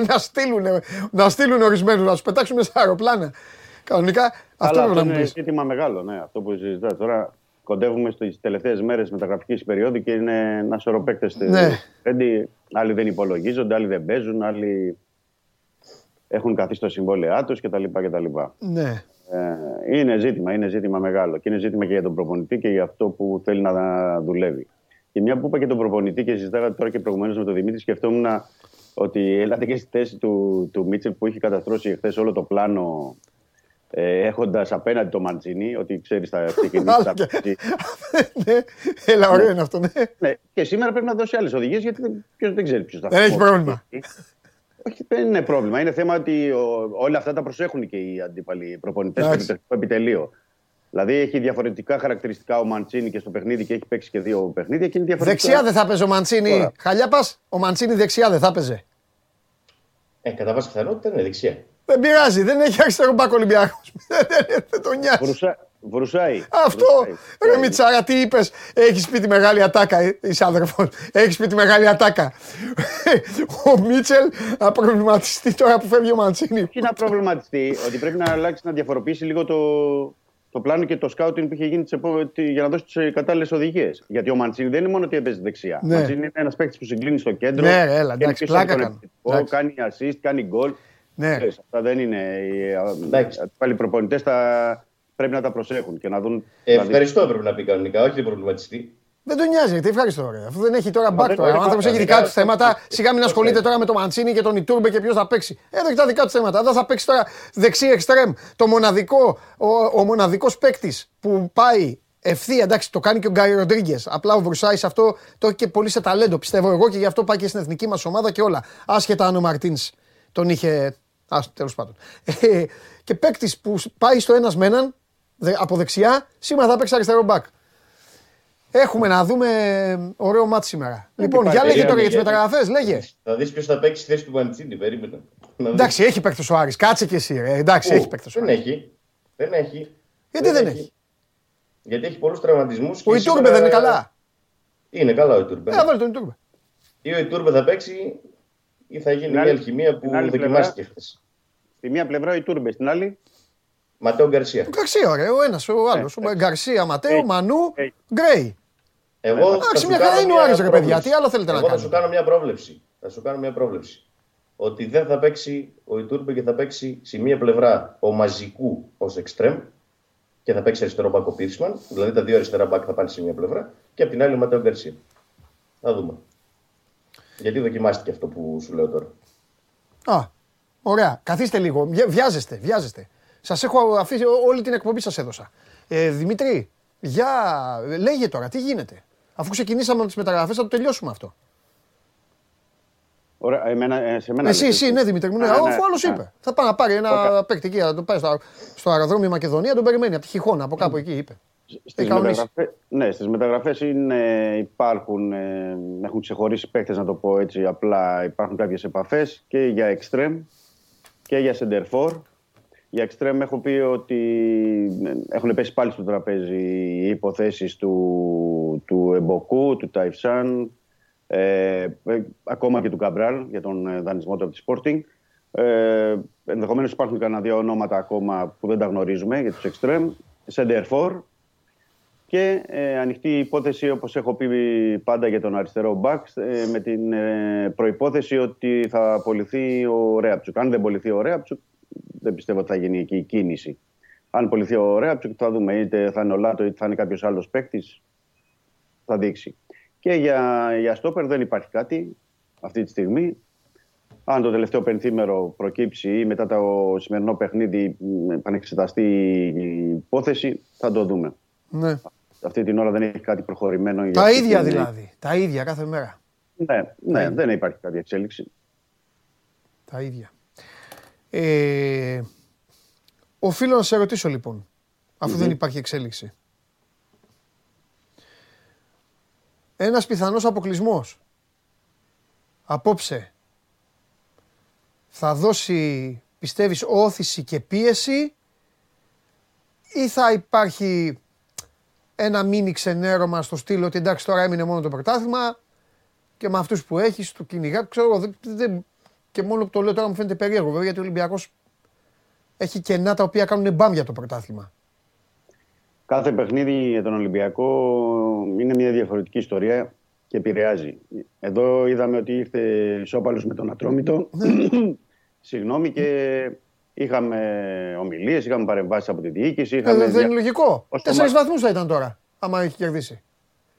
να, στείλουν, να στείλουν ορισμένους, να τους πετάξουν σε αεροπλάνα. Κανονικά αυτό Αλλά πρέπει αυτό να μου είναι πεις. ζήτημα μεγάλο, ναι, αυτό που συζητάς. Τώρα κοντεύουμε στις τελευταίες μέρες μεταγραφικής περίοδου και είναι ένα σωρό παίκτες Ναι. Άλλοι δεν υπολογίζονται, άλλοι δεν παίζουν, άλλοι έχουν καθίσει στο συμβόλαιά τους κτλ. κτλ. Ναι. Ε, είναι ζήτημα, είναι ζήτημα μεγάλο. Και είναι ζήτημα και για τον προπονητή και για αυτό που θέλει να δουλεύει. Και μια που είπα και τον προπονητή και συζητάγα τώρα και προηγουμένως με τον Δημήτρη, σκεφτόμουν ότι έλατε και στη θέση του, του Μίτσελ που είχε καταστρώσει χθες όλο το πλάνο ε, έχοντας απέναντι το Μαντζίνη, ότι ξέρεις θα ξεκινήσει. Άλλα θα και- παίξει. ναι. Έλα, ωραίο είναι αυτό, ναι. ναι. Και σήμερα πρέπει να δώσει άλλες οδηγίες γιατί ποιος δεν ξέρει ποιος θα Δεν έχει πρόβλημα. Όχι, δεν είναι πρόβλημα. Είναι θέμα ότι ο, όλα αυτά τα προσέχουν και οι αντίπαλοι προπονητές στο Εντάξει. επιτελικό επιτελείο. Δηλαδή έχει διαφορετικά χαρακτηριστικά ο Μαντσίνη και στο παιχνίδι και έχει παίξει και δύο παιχνίδια και είναι διαφορετικά. Δεξιά δεν θα παίζει ο Μαντσίνη. Τώρα. Χαλιά πας, ο Μαντσίνη δεξιά δεν θα παίζει. Ε, κατά βάση πιθανότητα είναι δεξιά. Δεν πειράζει, δεν έχει αριστερό μπακ Ολυμπιακός. Δεν- δεν- Δεν τον νοιάζει. Βρουσα... Βρουσάει. Αυτό, Βρουσάει. ρε Μιτσάρα, τι είπες; Έχεις πει τη μεγάλη ατάκα, ε, είσαι αδερφό. Έχεις πει τη μεγάλη ατάκα. Ο Μίτσελ να προβληματιστεί τώρα που φεύγει ο Μαντσίνη. Και να προβληματιστεί ότι πρέπει να αλλάξει, να διαφοροποιήσει λίγο το, το πλάνο και το σκάουτινγκ που είχε γίνει τις επό- τη- για να δώσει τις κατάλληλες οδηγίες. Γιατί ο Μαντσίνη δεν είναι μόνο ότι έπαιζε δεξιά. Ναι. Ο Μαντσίνη είναι ένας παίκτης που συγκλίνει στο κέντρο. Ναι, ρε, έλα, είναι εντάξει, πίσω από πλάκα τον κάνω. επιθετικό, Εντάξει. Κάνει assist, κάνει γκολ. Ναι. Ξέρεις, Αυτά δεν είναι. Οι Εντάξει. αντίπαλοι προπονητές πρέπει να τα προσέχουν και να δουν. Ε, δηλαδή, ευχαριστώ έπρεπε να πει κανονικά, όχι να προβληματιστεί. Δεν τον νοιάζει, τι ευχαριστώ. Ρε. Αφού δεν έχει τώρα μπακ δεν- τώρα. Ο δεν- άνθρωπο έχει δεν- δικά του δεν- θέματα. Σιγά μην δεν- ασχολείται δεν- τώρα με τον Μαντσίνη και τον Ιτούρμπε και ποιος θα παίξει. Εδώ έχει τα δικά του θέματα. Εδώ θα παίξει τώρα δεξί εξτρέμ. Το μοναδικό, ο, ο μοναδικός παίκτης που πάει ευθεία, εντάξει, το κάνει και ο Γκάι Ροντρίγκες. Απλά ο Βρουσάης αυτό το έχει και πολύ σε ταλέντο, πιστεύω εγώ και γι' αυτό πάει και στην εθνική μας ομάδα και όλα. Άσχετα αν ο Μαρτίνς τον είχε. Α, τέλος πάντων. Ε, και παίκτης που πάει στο ένας με έναν δε- από δεξιά, σήμερα θα παίξει αριστερό μπακ. Έχουμε να δούμε ωραίο μάτι σήμερα. Λοιπόν, υπάρχει για λέγε τώρα για τις περίεργη, μεταγραφές, λέγε. Θα δεις ποιος θα παίξει στη θέση του Μαντσίνη, περίμενα. Να δεις. Εντάξει, έχει παίκτο ο Άρης. Κάτσε και εσύ, ρε. Εντάξει, Πού; έχει παίκτο ο Δεν Άρης. έχει. Δεν έχει. Γιατί δεν έχει; Γιατί έχει πολλούς τραυματισμούς. Ο Ιτούρμπε δεν είναι καλά. Είναι καλά ο Ιτούρμπε. Ε, βάλει τον Ιτούρμπε. Ή ο Ιτούρμπε θα παίξει ή θα γίνει Την μια άλλη- αλχημία που την άλλη δοκιμάστηκε χθες. Στη μία πλευρά η Τούρμπε, στην άλλη. Ματέο Γκαρσία. Γκαρσία, ρε. Ο ένας, ο άλλος. εντάξει. Γκαρσία, Ματέο, Έχει. Μανού, Έχει. Γκρέι. Εγώ θα Εντάξει, σου μια κάνω χαρά είναι ο μια Άρης, ρε παιδιά. πρόβλεψη. Τι άλλο θέλετε να Εγώ θα κάνετε; σου κάνω μια πρόβλεψη. Θα σου κάνω μια πρόβλεψη. Ότι δεν θα παίξει ο Ιτούρμπε και θα παίξει σε μία πλευρά ο Μαζικού ως εξτρέμ και θα παίξει αριστερό μπακ ο Πίρσμαν. Δηλαδή τα δύο αριστερά μπακ θα πάνε σε μία πλευρά και από την άλλη ο Ματέο Γκαρσία. Θα δούμε. Γιατί δοκιμάστηκε αυτό που σου λέω τώρα. Α, ωραία. Καθίστε λίγο. Βια- Βιάζεστε, βιάζεστε. Σας έχω αφήσει ό- όλη την εκπομπή σας έδωσα. Ε, Δημήτρη, για λέγε τώρα, τι γίνεται; Αφού ξεκινήσαμε με τις μεταγραφές, θα το τελειώσουμε αυτό. Ωραία, εμένα, ε, σε μένα Εσύ, λες, εσύ, ναι, Δημήτρη μου, ναι. Α, Αφού ναι. άλλος Α. είπε. Θα πάει να πάρει ένα Οκ. παίκτη εκεί, να το πάει στο, στο αεροδρόμιο Μακεδονία, τον περιμένει από τη Χιχόνα, από κάπου εκεί είπε. Στις Έχει κανονίσει. μεταγραφές, ναι, στις μεταγραφές είναι, υπάρχουν, ε, έχουν ξεχωρίσει παίκτες να το πω έτσι απλά, υπάρχουν κάποιες επαφές και για extreme και για center for. Για extreme έχω πει ότι ε, έχουν πέσει πάλι στο τραπέζι οι υποθέσεις του, του Εμποκού, του Ταϊφσάν, ε, ε, ακόμα και του Καμπράλ για τον ε, δανεισμό του από τη Sporting. Ε, Ενδεχομένως υπάρχουν κανένα δύο ονόματα ακόμα που δεν τα γνωρίζουμε για τους extreme. Center for, και ε, ανοιχτή υπόθεση, όπως έχω πει πάντα για τον αριστερό μπακ, ε, με την ε, προϋπόθεση ότι θα απολυθεί ο Ρέαπτσουκ. Αν δεν απολυθεί ο Ρέαπτσουκ, δεν πιστεύω ότι θα γίνει εκεί η κίνηση. Αν απολυθεί ο Ρέαπτσουκ, θα δούμε είτε θα είναι ο Λάτο είτε θα είναι κάποιος άλλος παίκτης. Θα δείξει. Και για, για στόπερ δεν υπάρχει κάτι αυτή τη στιγμή. Αν το τελευταίο πενθήμερο προκύψει ή μετά το σημερινό παιχνίδι μ, επανεξεταστεί η υπόθεση, θα το δούμε. Ναι. αυτή την ώρα δεν έχει κάτι προχωρημένο. για Τα αυτή ίδια την- δηλαδή. Τα ίδια κάθε μέρα. Ναι, ναι, δεν υπάρχει κάποια εξέλιξη. Τα ίδια. Ε, οφείλω να σε ρωτήσω λοιπόν, αφού δεν υπάρχει εξέλιξη. Ένας πιθανός αποκλεισμός απόψε θα δώσει, πιστεύεις, όθηση και πίεση ή θα υπάρχει ένα μίνι ξενέρωμα στο στήλο ότι εντάξει τώρα έμεινε μόνο το πρωτάθλημα και με αυτούς που έχεις του κυνηγά, ξέρω εγώ, δεν, δεν- και μόνο που το λέω τώρα μου φαίνεται περίεργο βέβαια γιατί ο Ολυμπιακός έχει κενά τα οποία κάνουν μπαμ για το πρωτάθλημα. Κάθε παιχνίδι για τον Ολυμπιακό είναι μια διαφορετική ιστορία και επηρεάζει. Εδώ είδαμε ότι ήρθε ισόπαλος με τον Ατρόμητο. Συγγνώμη και είχαμε ομιλίες, είχαμε παρεμβάσεις από τη διοίκηση. Ε, Είχαμε δεν δια- είναι λογικό. Ως το Τέσσερις μα- βαθμούς θα ήταν τώρα, άμα έχει κερδίσει.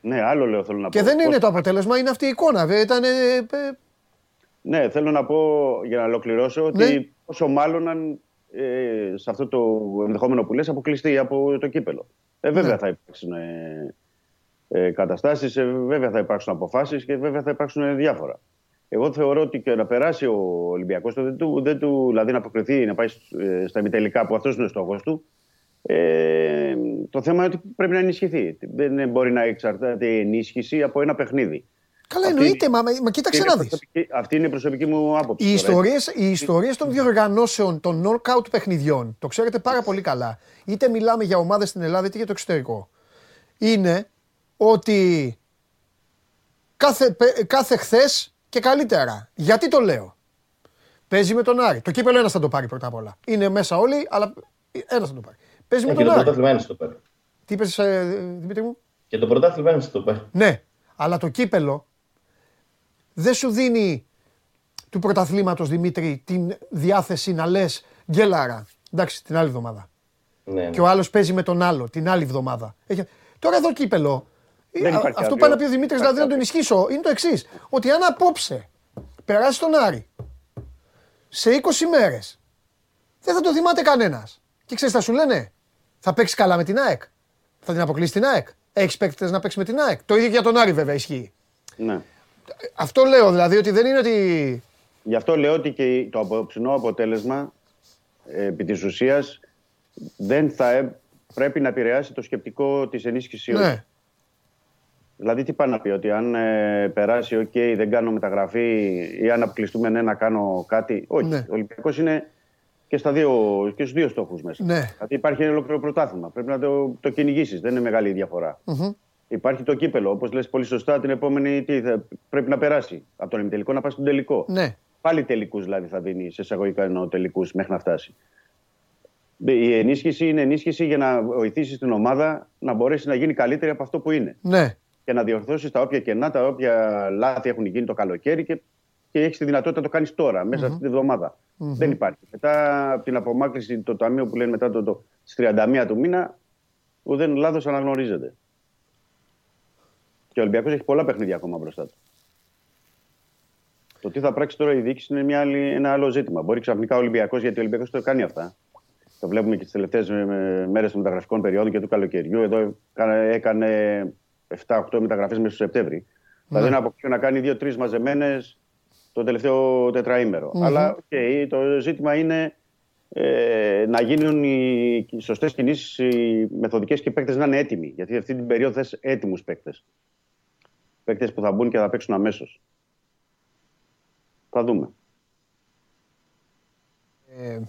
Ναι, άλλο λέω θέλω να Και πω. δεν Πώς- είναι το αποτέλεσμα, είναι αυτή η εικόνα. βέβαια. Ήταν, ε, ε, Ναι, θέλω να πω για να ολοκληρώσω ότι Ναι. πόσο μάλλον αν ε, σε αυτό το ενδεχόμενο που λες αποκλειστεί από το κύπελο. Ε, βέβαια Ναι. θα υπάρξουν ε, ε, καταστάσεις, ε, βέβαια θα υπάρξουν αποφάσεις και βέβαια θα υπάρξουν ε, διάφορα. Εγώ θεωρώ ότι και να περάσει ο Ολυμπιακός, το δεν του, δεν του, δηλαδή να αποκριθεί, να πάει ε, στα ημιτελικά που αυτός είναι ο στόχος του, ε, το θέμα είναι ότι πρέπει να ενισχυθεί. Δεν μπορεί να εξαρτάται η ενίσχυση από ένα παιχνίδι. Καλά Αυτή- εννοείται, μα, μα κοίταξε Είναι να δεις. προσωπική- αυτή είναι η προσωπική μου άποψη. Οι τώρα, ιστορίες, οι ιστορίες των διοργανώσεων των knockout παιχνιδιών, το ξέρετε πάρα πολύ καλά, είτε μιλάμε για ομάδες στην Ελλάδα είτε για το εξωτερικό, είναι ότι κάθε, πε- κάθε χθες και καλύτερα. Γιατί το λέω; Παίζει με τον Άρη. Το κύπελο ένας θα το πάρει πρώτα απ' όλα. Είναι μέσα όλοι, αλλά ένας θα το πάρει. Παίζει Ε, με και τον το Άρη. πρωτάθλημα είναι στο πάρει. Τι είπες, ε, Δημήτρη μου; Και το πρωτάθλημα είναι στο πάρει. Ναι, αλλά το κύπελο δεν σου δίνει του πρωταθλήματος Δημήτρη την διάθεση να λες γκέλαρα. Εντάξει, την άλλη εβδομάδα. Ναι, ναι. Και ο άλλος παίζει με τον άλλο την άλλη εβδομάδα. Έχει... Τώρα εδώ κύπελο. ε, Δεν α- υπάρχει αυτό αύριο. πάει να πει ο Δημήτρης, δηλαδή να Υπάρχει τον ισχύσω, είναι το εξής. Ότι αν απόψε περάσει τον Άρη σε 20 μέρες δεν θα το θυμάται κανένας. Και ξέρεις θα σου λένε, θα παίξεις καλά με την ΑΕΚ. Θα την αποκλείσεις την ΑΕΚ. Έχεις παίκτες να παίξεις με την ΑΕΚ. Το ίδιο και για τον Άρη βέβαια ισχύει. Ναι. Αυτό λέω δηλαδή ότι δεν είναι ότι. Γι' αυτό λέω ότι και το αποψινό αποτέλεσμα ε, επί της ουσίας δεν θα ε- πρέπει να επηρεάσει το σκεπτικό της ενίσχυσης. ή όχι. Ναι. Δηλαδή τι πάει να πει, ότι αν ε, περάσει, οκ, δεν κάνω μεταγραφή ή αν αποκλειστούμε ναι, να κάνω κάτι. Όχι. Ναι. Ο Ολυμπιακός είναι και, στα δύο, και στους δύο στόχους μέσα. Ναι. Δηλαδή υπάρχει ένα ολόκληρο πρωτάθλημα. Πρέπει να το, το κυνηγήσεις. Δεν είναι μεγάλη η διαφορά. Μμμ. Υπάρχει το κύπελο. Όπως λες πολύ σωστά, την επόμενη τι, θα, πρέπει να περάσει. Από τον ημιτελικό να πάει στον τελικό. Ναι. Πάλι τελικούς δηλαδή θα δίνει, σε εισαγωγικά εννοώ τελικούς μέχρι να φτάσει. Η ενίσχυση είναι ενίσχυση για να βοηθήσεις την ομάδα να μπορέσει να γίνει καλύτερη από αυτό που είναι. Ναι. Και να διορθώσεις τα όποια κενά, τα όποια λάθη έχουν γίνει το καλοκαίρι και, και έχεις τη δυνατότητα να το κάνεις τώρα, μέσα αυτή τη βδομάδα. Δεν υπάρχει. Μετά από την απομάκρυση, το ταμείο που λένε μετά το, το, στις 31 του μήνα, ουδέν λάθος αναγνωρίζεται. Και ο Ολυμπιακός έχει πολλά παιχνίδια ακόμα μπροστά του. Το τι θα πράξει τώρα η διοίκηση είναι μια άλλη, ένα άλλο ζήτημα. Μπορεί ξαφνικά ο Ολυμπιακός, γιατί ο Ολυμπιακός το κάνει αυτά. Το βλέπουμε και τις τελευταίες μέρες των μεταγραφικών περιόδων και του καλοκαιριού. Εδώ έκανε- έκανε 7-8 μεταγραφές μέσα στο Σεπτέμβρη. Δηλαδή να αποκτήσει να κάνει 2-3 μαζεμένες το τελευταίο τετραήμερο. Αλλά οκ, το ζήτημα είναι ε, να γίνουν οι σωστές κινήσεις, οι μεθοδικές και οι παίκτες να είναι έτοιμοι. Γιατί αυτή την περίοδο θες έτοιμους παίκτες. Παίκτες που θα μπουν και θα παίξουν αμέσως. Θα δούμε. Ε,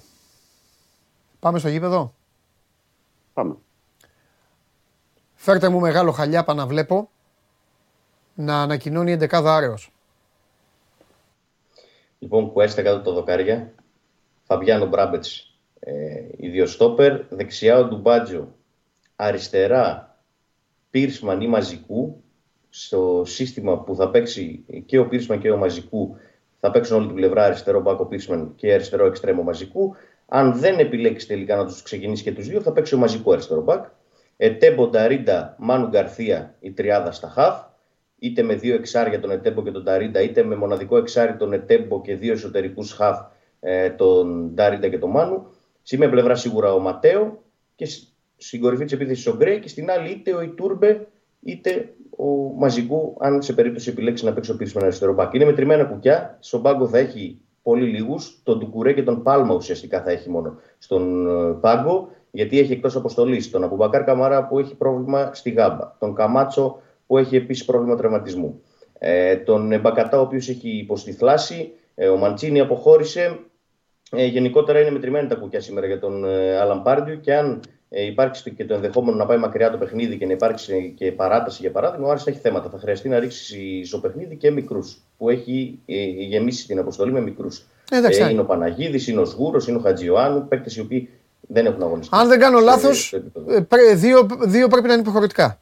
πάμε στο γήπεδο; Πάμε. Φέρτε μου μεγάλο χαλιάπα να βλέπω να ανακοινώνει η εντεκάδα Άρεος. Λοιπόν, Κουέστα κάτω το δοκάρια. Φαβιάνο Μπράμπετς, ε, οι δύο στόπερ. Δεξιά ο Ντουμπάτζο. Αριστερά Πίρσμαν ή Μαζικού. Στο σύστημα που θα παίξει και ο Πίρσμαν και ο Μαζικού θα παίξουν όλη την πλευρά αριστερό μπακ ο Πίρσμαν και αριστερό εξτρέμ ο Μαζικού. Αν δεν επιλέξει τελικά να τους ξεκινήσει και τους δύο, θα παίξει ο Μαζικού αριστερό μπακ. Ετέμπο Νταρίντα, Μάνου Γκαρθία, η τριάδα στα χαφ είτε με δύο εξάρια τον Ετέμπο και τον Νταρίντα, είτε με μοναδικό εξάρι τον Ετέμπο και δύο εσωτερικούς χαφ ε, τον Νταρίντα και τον Μάνου. Στη μία πλευρά σίγουρα ο Ματέο και σ- στην κορυφή της επίθεσης ο Γκρέι και στην άλλη είτε ο Ιτούρμπε είτε ο Μαζικού, αν σε περίπτωση επιλέξει να παίξει ο Πίρσμαν αριστερό μπακ. Είναι μετρημένα κουκιά. Στον πάγκο θα έχει πολύ λίγους. Τον Τουκουρέ και τον Πάλμα ουσιαστικά θα έχει μόνο στον ε, πάγκο, γιατί έχει εκτός αποστολής τον Αμπουμπακάρ Καμαρά που έχει πρόβλημα στη γάμπα. Τον Καμάτσο που έχει επίσης πρόβλημα τραυματισμού. Ε, τον Μπακατά, ο οποίος έχει υποστεί θλάση. Ε, ο Μαντσίνη αποχώρησε. Ε, γενικότερα είναι μετρημένα τα κουκιά σήμερα για τον ε, Αλαμπάρντιου και αν ε, υπάρξει και το ενδεχόμενο να πάει μακριά το παιχνίδι και να υπάρξει και παράταση για παράδειγμα, ο Άρης θα έχει θέματα. Θα χρειαστεί να ρίξει στο παιχνίδι και μικρούς που έχει ε, γεμίσει την αποστολή με μικρούς. Εντάξει, Ε, είναι ο Παναγίδης, είναι ο Σγούρος, είναι ο Χατζιωάννου, παίκτες οι οποίοι δεν έχουν αγωνιστεί. Αν δεν κάνω σε- λάθος, στο επίπεδο. δύο, δύο πρέπει να είναι υποχρεωτικά.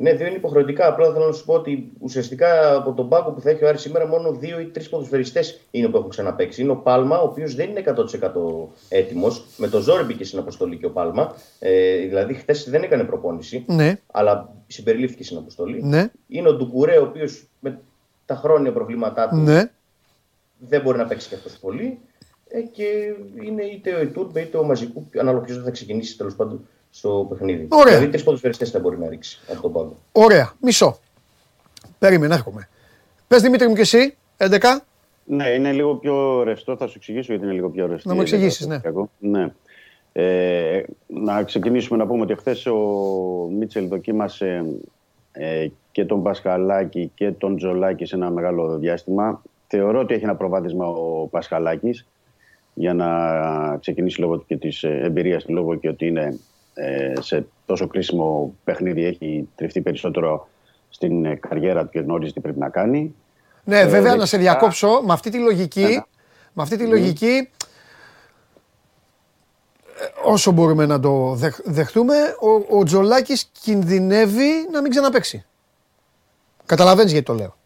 Ναι, δύο είναι υποχρεωτικά. Απλά θέλω να σου πω ότι ουσιαστικά από τον πάγκο που θα έχει ο Άρης σήμερα μόνο δύο ή τρεις ποδοσφαιριστές είναι που έχουν ξαναπέξει. Είναι ο Πάλμα, ο οποίος δεν είναι 100% έτοιμος. Με το ζόρι μπήκε στην αποστολή και ο Πάλμα. Ε, δηλαδή, χθες δεν έκανε προπόνηση, Ναι, αλλά συμπεριλήφθηκε στην αποστολή. ναι, Είναι ο Ντουκουρέ, ο οποίος με τα χρόνια προβλήματά του ναι. δεν μπορεί να παίξει και αυτός πολύ. Ε, και είναι είτε ο Ιτούρμπε είτε ο Μαζικού, ανάλογα ποιο θα ξεκινήσει τέλος πάντων στο παιχνίδι. Ωραία. Δηλαδή, τρεις ποδοσφαιριστές θα μπορεί να ρίξει από τον πάγκο. Ωραία, μισό. Περίμενε, έρχομαι. Πες Δημήτρη μου και εσύ, 11. Ναι, είναι λίγο πιο ρευστό. Θα σου εξηγήσω γιατί είναι λίγο πιο ρευστό. Να μου εξηγήσεις, ναι. ναι. Ε, να ξεκινήσουμε να πούμε ότι χθες ο Μίτσελ δοκίμασε ε, και τον Πασχαλάκη και τον Τζολάκη σε ένα μεγάλο διάστημα. Θεωρώ ότι έχει ένα προβάδισμα ο Πασχαλάκης για να ξεκινήσει λόγω και της ε, εμπειρίας του λόγω και ότι είναι ε, σε τόσο κρίσιμο παιχνίδι έχει τριφτεί περισσότερο στην ε, καριέρα του και γνωρίζει τι πρέπει να κάνει. Ναι, βέβαια να σε δεξιά. διακόψω. Με αυτή τη λογική, Ένα. με αυτή τη λογική ε, όσο μπορούμε να το δεχ- δεχτούμε, ο, ο Τζολάκης κινδυνεύει να μην ξαναπαίξει. Καταλαβαίνεις γιατί το λέω.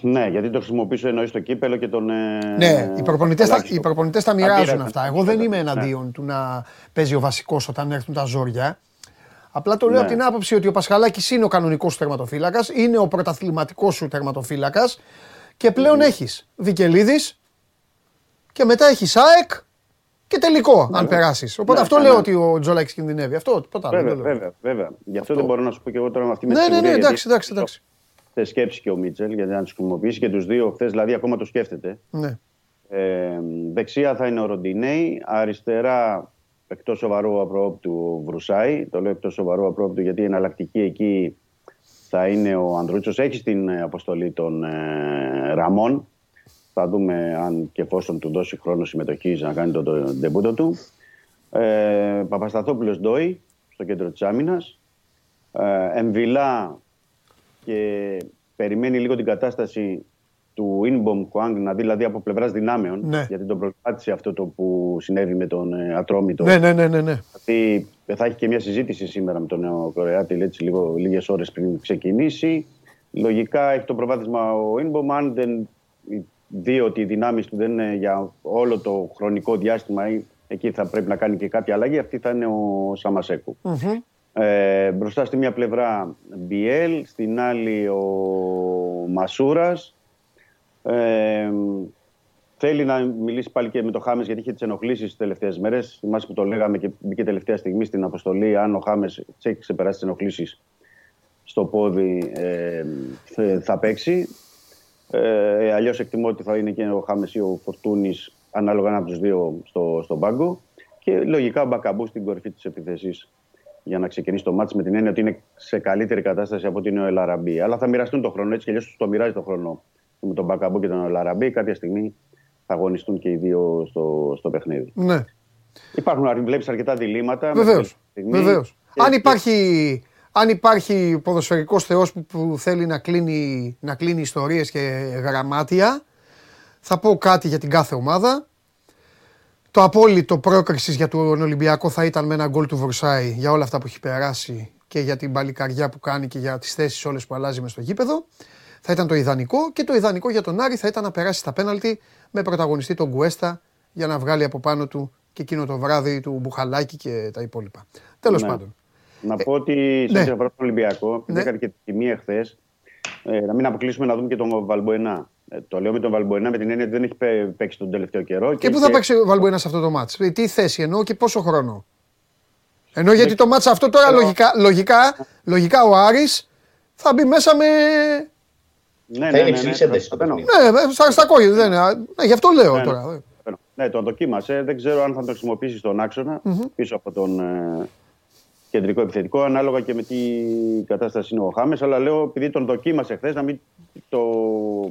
Ναι, γιατί το χρησιμοποιήσω εννοείς στο κύπελο και τον. ε, Ναι, οι προπονητές, τα, Πασχαλάκη οι στο- προπονητές τα μοιράζουν Αντίρρευαν. αυτά. Εγώ δεν είμαι Ναι. εναντίον του να παίζει ο βασικός όταν έρθουν τα ζόρια. Απλά το λέω Ναι. από την άποψη ότι ο Πασχαλάκης είναι ο κανονικός σου τερματοφύλακας, είναι ο πρωταθληματικός σου τερματοφύλακας και πλέον έχεις Βικελίδης και μετά έχεις ΑΕΚ και τελικό αν περάσεις. Οπότε Ναι, αυτό ναι, λέω ναι. ότι ο Τζολάκης κινδυνεύει. Αυτό, τίποτα άλλο. Βέβαια, δεν λέω. βέβαια, βέβαια. Γι' αυτό δεν μπορώ να σου πω και εγώ τώρα με αυτή με Ναι, τη ναι, ναι, σιγουριά, εντάξει, γιατί εντάξει, εντάξει. θε σκέψη και ο Μίτσελ γιατί να του χρησιμοποιήσει και τους δύο χθες, δηλαδή ακόμα το σκέφτεται. Ναι. Ε, δεξιά θα είναι ο Ροντινέη, αριστερά εκτός σοβαρού απρόοπτου ο Βρουσάη. Το λέω εκτός σοβαρού απρόοπτου γιατί η εναλλακτική εκεί θα είναι ο Ανδρούτσος. Έχει στην ε, αποστολή των ε, Ραμών. Θα δούμε αν και εφόσον του δώσει χρόνο συμμετοχή να κάνει το, το ντεμπούτο του. Ε, Παπασταθόπουλος Ντόι στο κέντρο της άμυνας. Ε, Εμβιλά και περιμένει λίγο την κατάσταση του Ινμπομ Κουάνγκ να δει δηλαδή από πλευράς δυνάμεων Ναι. γιατί τον προστάτησε αυτό το που συνέβη με τον ε, Ατρόμητο. Ναι, ναι, ναι, ναι, ναι. Δηλαδή, θα έχει και μια συζήτηση σήμερα με τον νέο Κορεάτη έτσι, λίγο, λίγες ώρες πριν ξεκινήσει. Λογικά έχει το προβάδισμα ο Ινμπομ αν δεν δει ότι οι δυνάμεις του δεν είναι για όλο το χρονικό διάστημα ή εκεί θα πρέπει να κάνει και κάποια αλλαγή, αυτή θα είναι ο Σαμασέκου. Μμμ. Ε, μπροστά στη μία πλευρά Μπιέλ, στην άλλη ο Μασούρας. Ε, θέλει να μιλήσει πάλι και με το Χάμες γιατί είχε τις ενοχλήσεις τις τελευταίες μέρες. Θυμάσαι που το λέγαμε και μπήκε τελευταία στιγμή στην αποστολή. Αν ο Χάμες έχει ξεπεράσει τις ενοχλήσεις στο πόδι ε, θα- θα παίξει. Ε, Αλλιώς εκτιμώ ότι θα είναι και ο Χάμες ή ο Φορτούνης ανάλογα ένα από τους δύο στο, στον πάγκο. Και λογικά ο Μπακαμπού στην κορυφή της επιθέσης για να ξεκινήσει το μάτς με την έννοια ότι είναι σε καλύτερη κατάσταση από ότι είναι ο Ελαραμπή. Αλλά θα μοιραστούν τον χρόνο έτσι και αλλιώς του το μοιράζει τον χρόνο με τον Μπακαμπού και τον Ελαραμπή. Κάποια στιγμή θα αγωνιστούν και οι δύο στο, στο παιχνίδι. ναι. Υπάρχουν, βλέπεις αρκετά διλήμματα. μέχρι Βεβαίως. τη στιγμή. Βεβαίως. Και- Αν υπάρχει, αν υπάρχει ποδοσφαιρικός θεός που, που θέλει να κλείνει, να κλείνει ιστορίες και γραμμάτια, θα πω κάτι για την κάθε ομάδα. Το απόλυτο πρόκρισης για τον Ολυμπιακό θα ήταν με ένα γκολ του Βρουσάη για όλα αυτά που έχει περάσει και για την παλικαριά που κάνει και για τις θέσεις όλες που αλλάζει μες στο γήπεδο. Θα ήταν το ιδανικό και το ιδανικό για τον Άρη θα ήταν να περάσει στα πέναλτι με πρωταγωνιστή τον Κουέστα για να βγάλει από πάνω του και εκείνο το βράδυ του Μπουχαλάκη και τα υπόλοιπα. Τέλος Ναι. πάντων. Να πω ότι σε ναι. ό,τι αφορά τον Ολυμπιακό, επειδή Ναι. έκανε και τη τιμή εχθές, ε, να μην αποκλείσουμε να δούμε και τον Βαλμποενά. Ε, το λέω με τον Βαλμποενά με την έννοια ότι δεν έχει παί- παίξει τον τελευταίο καιρό. Και πού θα παίξει ο Βαλμπουένα σε αυτό το μάτς; Ε, Τι θέση εννοώ και πόσο χρόνο; Ενώ γιατί το μάτσα αυτό τώρα λογικά, λογικά, λογικά ο Άρης θα μπει μέσα με. Ναι, Θα είναι υψηλή ένταση το καταλαβαίνω. παιχνίδι. Ναι, στα, στα κόκκινα. Δεν είναι. Ναι, γι' αυτό λέω Ναι, τώρα. ναι. Ναι, το δοκίμασε. Δεν ξέρω αν θα το χρησιμοποιήσει στον αξονα πίσω από τον ε, κεντρικό επιθετικό, ανάλογα και με τι κατάσταση είναι ο Χάμες. Αλλά λέω, επειδή τον δοκίμασε χθες, να, μην το,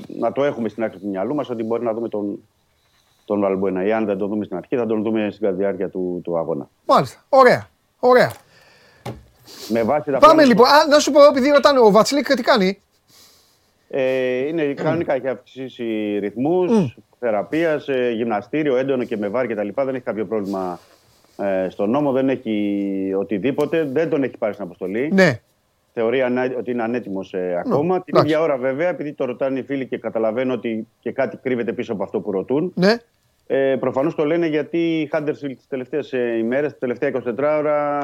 να το έχουμε στην άκρη του μυαλού μας ότι μπορεί να δούμε τον, τον Βαλμπουένα. Ή αν δεν τον δούμε στην αρχή, θα τον δούμε στην διάρκεια του, του αγώνα. Μάλιστα. Ωραία. Ωραία. Με βάση τα Πάμε πλάνα- λοιπόν. Α, να σου πω, επειδή ρωτάνε, ο Βατσλίκ τι κάνει; Ε, είναι κανονικά, έχει αυξήσει ρυθμούς θεραπείας, ε, γυμναστήριο έντονο και με βάρ και τα λοιπά. Δεν έχει κάποιο πρόβλημα ε, στον νόμο, δεν έχει οτιδήποτε. Δεν τον έχει πάρει στην αποστολή. Ναι. Θεωρεί ανά- ότι είναι ανέτοιμος ακόμα. Την εντάξει. ίδια ώρα, βέβαια, επειδή το ρωτάνε οι φίλοι και καταλαβαίνω ότι και κάτι κρύβεται πίσω από αυτό που ρωτούν. Ναι. Ε, Προφανώς το λένε γιατί η Χάντερσβιλ τις τελευταίες ημέρες, τα τελευταία 24 ώρα,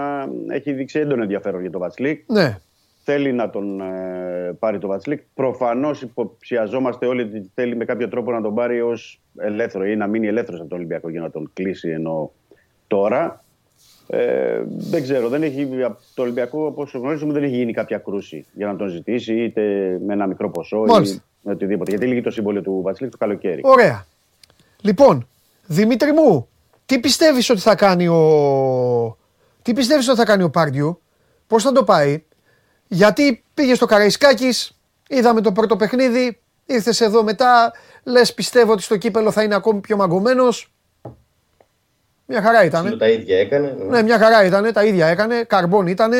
έχει δείξει έντονο ενδιαφέρον για το Βατσλίκ. Ναι. Θέλει να τον ε, πάρει το Βατσλίκ. Προφανώς υποψιαζόμαστε όλοι ότι θέλει με κάποιο τρόπο να τον πάρει ως ελεύθερο ή να μείνει ελεύθερος από τον Ολυμπιακό για να τον κλείσει ενώ τώρα. Ε, δεν ξέρω, δεν έχει, από το Ολυμπιακό όπως γνωρίζουμε δεν έχει γίνει κάποια κρούση για να τον ζητήσει είτε με ένα μικρό ποσό Μάλιστα. ή με οτιδήποτε. Γιατί λύγει το συμβόλαιο του Βατσλίκ το καλοκαίρι. Ωραία. Λοιπόν, Δημήτρη μου, τι πιστεύεις ότι θα κάνει ο... Τι πιστεύεις ότι θα κάνει ο Πάρντιου, πώς θα το πάει, γιατί πήγε στο Καραϊσκάκης, είδαμε το πρώτο παιχνίδι, ήρθες εδώ μετά, λες πιστεύω ότι στο κύπελο θα είναι ακόμη πιο μαγκωμένος. Μια χαρά ήταν. Τα ίδια έκανε. ναι. Ναι, μια χαρά ήταν, τα ίδια έκανε, καρμπόν ήταν.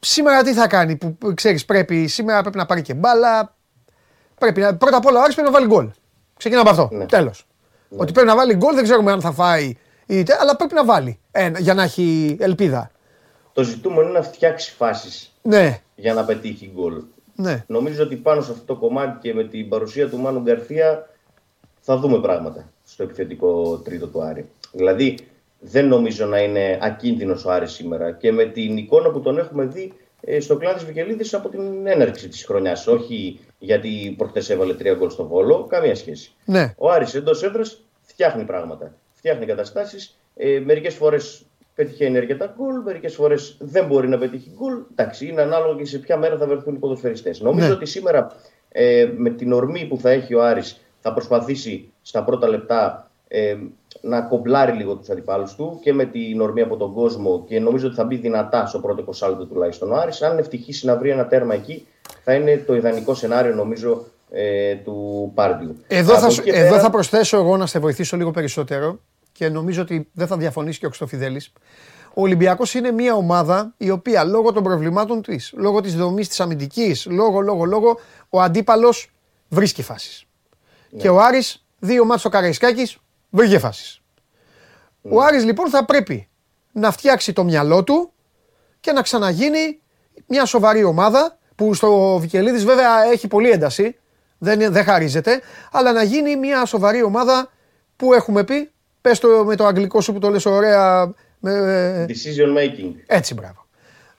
Σήμερα τι θα κάνει, που που ξέρεις πρέπει, σήμερα πρέπει να πάρει και μπάλα. Πρέπει να, πρώτα απ' όλα ο Άρης πρέπει να βάλει γκολ. Ξεκινάμε από αυτό, Ναι. τέλος. Ότι πρέπει να βάλει γκολ δεν ξέρουμε αν θα φάει, ή, τε- αλλά πρέπει να βάλει ένα, για να έχει ελπίδα. Το ζητούμενο είναι να φτιάξει φάσεις Ναι, για να πετύχει γκολ. ναι. Νομίζω ότι πάνω σε αυτό το κομμάτι και με την παρουσία του Μάνου Γκαρθία θα δούμε πράγματα στο επιθετικό τρίτο του Άρη. Δηλαδή δεν νομίζω να είναι ακίνδυνος ο Άρης σήμερα και με την εικόνα που τον έχουμε δει ε, στο κλάδι Βικελίδης από την έναρξη της χρονιάς. Όχι γιατί προχτές έβαλε τρία γκολ στο Βόλο, καμία σχέση. Ναι. Ο Άρης εντός έδρας φτιάχνει πράγματα, φτιάχνει καταστάσεις. Ε, μερικές φορές πετυχαίνει αρκετά γκολ, μερικές φορές δεν μπορεί να πετύχει γκολ. Εντάξει, είναι ανάλογο και σε ποια μέρα θα βρεθούν οι ποδοσφαιριστές. Νομίζω Ναι. ότι σήμερα ε, με την ορμή που θα έχει ο Άρης θα προσπαθήσει στα πρώτα λεπτά ε, να κομπλάρει λίγο τους αντιπάλους του και με την ορμή από τον κόσμο και νομίζω ότι θα μπει δυνατά στο πρώτο 20 λεπτό τουλάχιστον ο Άρης. Αν ευτυχήσει να βρει ένα τέρμα εκεί θα είναι το ιδανικό σενάριο νομίζω ε, του Πάρντιου. Εδώ, Από θα, εκεί σου- και εδώ πέρα- θα προσθέσω εγώ να σε βοηθήσω λίγο περισσότερο και νομίζω ότι δεν θα διαφωνήσει και ο Χρυστοφιδέλης. Ο Ολυμπιακός είναι μια ομάδα η οποία λόγω των προβλημάτων της, λόγω της δομής της αμυντικής, λόγω, λόγω, λόγω, ο αντίπαλος βρίσκει φάσεις. Και ο Άρης, δύο μάτς στο Καραϊσκάκης, βρήκε φάσεις. Ο Άρης λοιπόν θα πρέπει να φτιάξει το μυαλό του και να ξαναγίνει μια σοβαρή ομάδα που στο Βικελίδης βέβαια έχει πολύ ένταση, δεν, δεν χαρίζεται, αλλά να γίνει μια σοβαρή ομάδα που έχουμε πει, πες το με το αγγλικό σου που το λες ωραία, με, Decision making. έτσι μπράβο.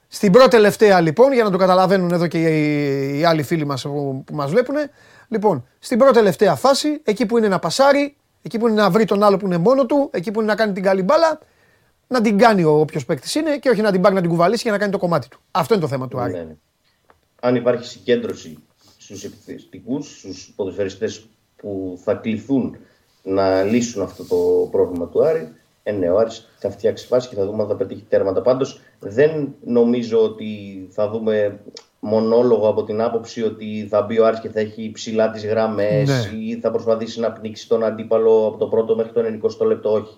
Στην πρώτη τελευταία λοιπόν, για να το καταλαβαίνουν εδώ και οι, οι άλλοι φίλοι μας που, που μας βλέπουν, λοιπόν, στην πρώτη τελευταία φάση, εκεί που είναι να πασάρει, εκεί που είναι να βρει τον άλλο που είναι μόνο του, εκεί που είναι να κάνει την καλή μπάλα, να την κάνει ο όποιος παίκτης είναι και όχι να την πάρει να την κουβαλήσει και να κάνει το κομμάτι του. Αυτό είναι το θέμα του Άρη. Ναι, ναι. Αν υπάρχει συγκέντρωση στους επιθετικούς, στους ποδοσφαιριστές που θα κληθούν να λύσουν αυτό το πρόβλημα του Άρη, ε, ναι, ο Άρης θα φτιάξει φάση και θα δούμε αν θα πετύχει τέρματα. Πάντως δεν νομίζω ότι θα δούμε μονόλογο από την άποψη ότι θα μπει ο Άρης και θα έχει ψηλά τις γραμμές Ναι. ή θα προσπαθήσει να πνίξει τον αντίπαλο από το πρώτο μέχρι το 90 λεπτό. Όχι.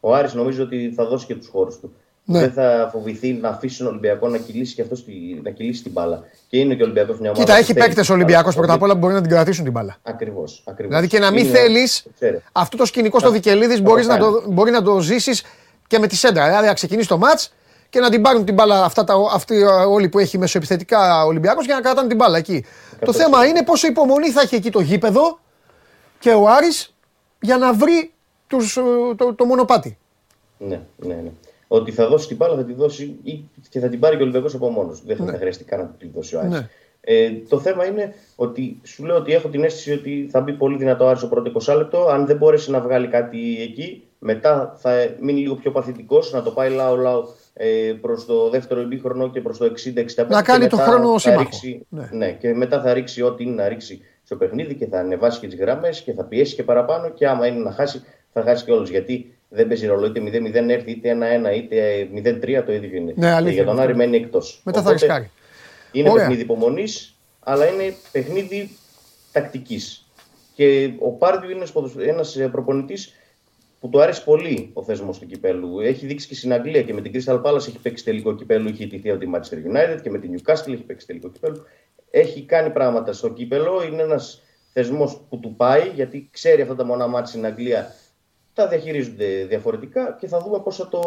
Ο Άρης νομίζω ότι θα δώσει και τους χώρους του. Ναι. Δεν θα φοβηθεί να αφήσει τον Ολυμπιακό να κυλήσει και αυτός στη, να κυλήσει την μπάλα. Και είναι και ο Ολυμπιακός μια ομάδα. Κοίτα, που έχει θέλει παίκτες την Ολυμπιακός μπάλα. πρώτα απ' όλα που μπορεί να την κρατήσουν την μπάλα. Ακριβώς. Ακριβώς. Δηλαδή και να μην Είναι- θέλεις το ξέρω. αυτό το σκηνικό στο Θα- Βικελίδης θα μπορείς το να το, κάνει. μπορεί να το ζήσεις και με τη σέντρα. Δηλαδή να ξεκινήσει το ματ και να την πάρουν την μπάλα αυτά τα, αυτοί όλοι που έχει μεσοεπιθετικά Ολυμπιακός και να κρατάνε την μπάλα εκεί. Το θέμα είναι πόσο υπομονή θα έχει εκεί το γήπεδο και ο Άρης για να βρει τους, ε, το, το μονοπάτι. Ναι, ναι, ναι. Ότι θα δώσει την μπάλα, θα τη δώσει ή και θα την πάρει και ο Ολυμπιακός από μόνος. Δεν θα, Ναι. θα χρειαστεί καν να τη δώσει ο Άρης. Ναι. Ε, το θέμα είναι ότι σου λέω ότι έχω την αίσθηση ότι θα μπει πολύ δυνατό ο Άρης στο πρώτο 20 λεπτό. Αν δεν μπορέσει να βγάλει κάτι εκεί, Μετά θα μείνει λίγο πιο παθητικός, να το πάει λαό-λαό ε, προς το δεύτερο ημίχρονο και προς το 60-65. Να κάνει και το μετά χρόνο θα σύμμαχο. ρίξει- Ναι. ναι. και μετά θα ρίξει ό,τι είναι να ρίξει στο παιχνίδι και θα ανεβάσει και τις γραμμές και θα πιέσει και παραπάνω. Και άμα είναι να χάσει, θα χάσει και όλους. Γιατί δεν παίζει ρόλο είτε 0-0 έρθει, είτε 1-1, είτε 0-3 το ίδιο είναι. Ναι, αλήθεια και για τον είναι Άρη αυτό. μένει εκτός. Μετά θα ρισκάρει. Είναι Ωραία. παιχνίδι υπομονής, αλλά είναι παιχνίδι τακτικής. Και ο Πάρντιου είναι ένας προπονητής που του άρεσε πολύ ο θεσμός του κυπέλου. Έχει δείξει και στην Αγγλία και με την Crystal Palace έχει παίξει τελικό κυπέλου. Έχει ιτηθεί από τη Manchester United και με την Newcastle έχει παίξει τελικό κυπέλου. Έχει κάνει πράγματα στο κύπελο. Είναι ένας θεσμός που του πάει γιατί ξέρει αυτά τα μονά μάτια στην Αγγλία. Τα διαχειρίζονται διαφορετικά και θα δούμε πώς θα το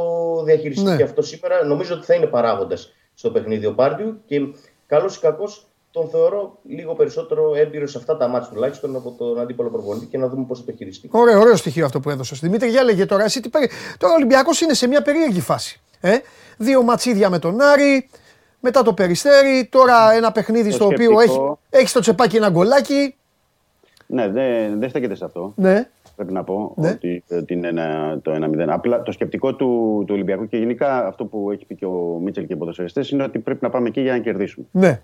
διαχειριστεί Ναι. και αυτό σήμερα. Νομίζω ότι θα είναι παράγοντας στο παιχνίδι ο Πάρντιου και καλός ή κακός τον θεωρώ λίγο περισσότερο έμπειρος σε αυτά τα μάτια τουλάχιστον από τον αντίπαλο προπονητή και να δούμε πώς θα το χειριστεί. Ωραίο, ωραίο στοιχείο αυτό που έδωσε. Δημήτρη, για λέγε τώρα. Εσύ τι περί... Τώρα ο Ολυμπιακός είναι σε μια περίεργη φάση. Ε; Δύο ματσίδια με τον Άρη, μετά το περιστέρι, τώρα ένα παιχνίδι Το στο οποίο έχει, σκεπτικό- έχει στο τσεπάκι ένα γκολάκι. Ναι, δεν δεν στέκεται σε αυτό. Ναι. Πρέπει να πω Ναι. ότι, ότι είναι ένα, το 1-0. Απλά το σκεπτικό του, του Ολυμπιακού και γενικά αυτό που έχει πει και ο Μίτσελ και οι ποδοσφαιριστές είναι ότι πρέπει να πάμε εκεί για να κερδίσουμε. ναι.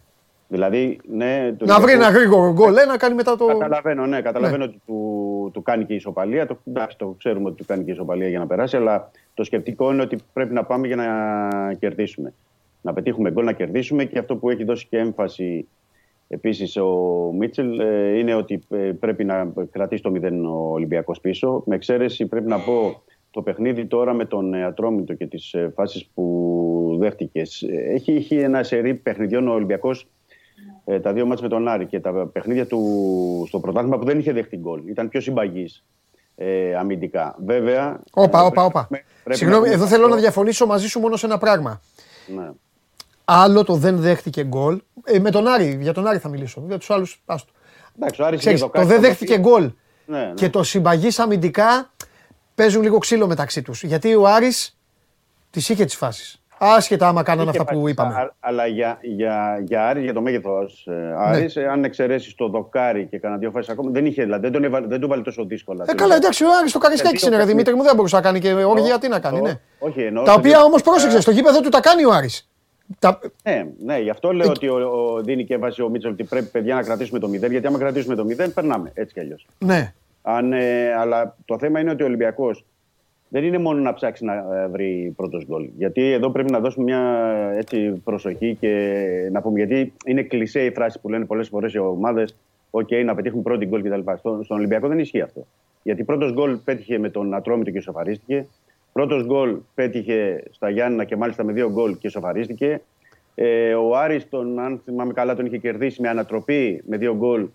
Δηλαδή, ναι. το Να βρει Ολυμπιακό- ένα γρήγορο γκολ, ε, να κάνει μετά το. Καταλαβαίνω, ναι, καταλαβαίνω ότι του, του κάνει και η ισοπαλία. Το, εντάξει, το ξέρουμε ότι του κάνει και η ισοπαλία για να περάσει, αλλά το σκεπτικό είναι ότι πρέπει να πάμε για να κερδίσουμε. Να πετύχουμε γκολ, να κερδίσουμε και αυτό που έχει δώσει και έμφαση επίσης ο Μίτσελ ε, είναι ότι ε, πρέπει να κρατήσει το 0 ο Ολυμπιακός πίσω. Με εξαίρεση πρέπει να πω το παιχνίδι τώρα με τον ε, Ατρόμητο και τις φάσεις που δέχτηκες. Έχει, έχει ένα σερί παιχνιδιών ο Ολυμπιακός ε, τα δύο μάτς με τον Άρη και τα παιχνίδια του στο πρωτάθλημα που δεν είχε δεχτεί γκολ. Ήταν πιο συμπαγής ε, αμυντικά. Βέβαια. Όπα, ε, όπα, πρέπει- όπα. πρέπει Συγγνώμη, να εδώ πούμε θέλω να αυτό. διαφωνήσω μαζί σου μόνο σε ένα πράγμα. Ναι. Άλλο το δεν δέχτηκε γκολ. Ε, με τον Άρη, για τον Άρη θα μιλήσω. Για τους άλλους, άστο. Εντάξει, ο Άρης Ξέρεις, είχε το δοκάσει δεν το δέχτηκε οποίο- γκολ Ναι, ναι. και το συμπαγής αμυντικά παίζουν λίγο ξύλο μεταξύ τους. Γιατί ο Άρης τις είχε τις φάσεις. Άσχετα άμα κάνανε Είχε αυτά που πάει- είπαμε. Ναι. α- Αλλά για, για, για Άρης, για το μέγεθος ε, Άρης, ε, αν εξαιρέσεις το δοκάρι και κανένα δύο φάσεις ακόμα, δεν, είχε, δηλαδή, δεν, τον έβαλε, δεν του βάλε τόσο δύσκολα. Ε, καλά, εντάξει, ο Άρης το Καρισκάκη δύο είναι, ρε παιχνίδια. Δημήτρη μου, δεν μπορούσε να κάνει και όργια, τι να κάνει, Το- ναι. Όχι, εννοώ. Τα στο οποία δύο- όμως πρόσεξε, στο γήπεδο του τα κάνει ο Άρης. Τα... Ναι, ναι, γι' αυτό λέω ότι ο, ο, δίνει και έμφαση ο Μίτσελ ότι πρέπει παιδιά να κρατήσουμε το 0, γιατί άμα κρατήσουμε το 0, περνάμε έτσι κι αλλιώς. Ναι, Αν, ε, αλλά το θέμα είναι ότι ο Ολυμπιακός δεν είναι μόνο να ψάξει να ε, βρει πρώτος γκολ. Γιατί εδώ πρέπει να δώσουμε μια ε, έτσι, προσοχή και να πούμε. Γιατί είναι κλεισέ η φράση που λένε πολλές φορές οι ομάδες: OK, να πετύχουν πρώτη γκολ κτλ. Στο, στον Ολυμπιακό δεν ισχύει αυτό. Γιατί πρώτος γκολ πέτυχε με τον Ατρόμητο και σοφαρίστηκε. Πρώτος γκολ πέτυχε στα Γιάννα και μάλιστα με δύο γκολ και σοφαρίστηκε. Ε, ο Άρης, τον, αν θυμάμαι καλά, τον είχε κερδίσει με ανατροπή με δύο γκολ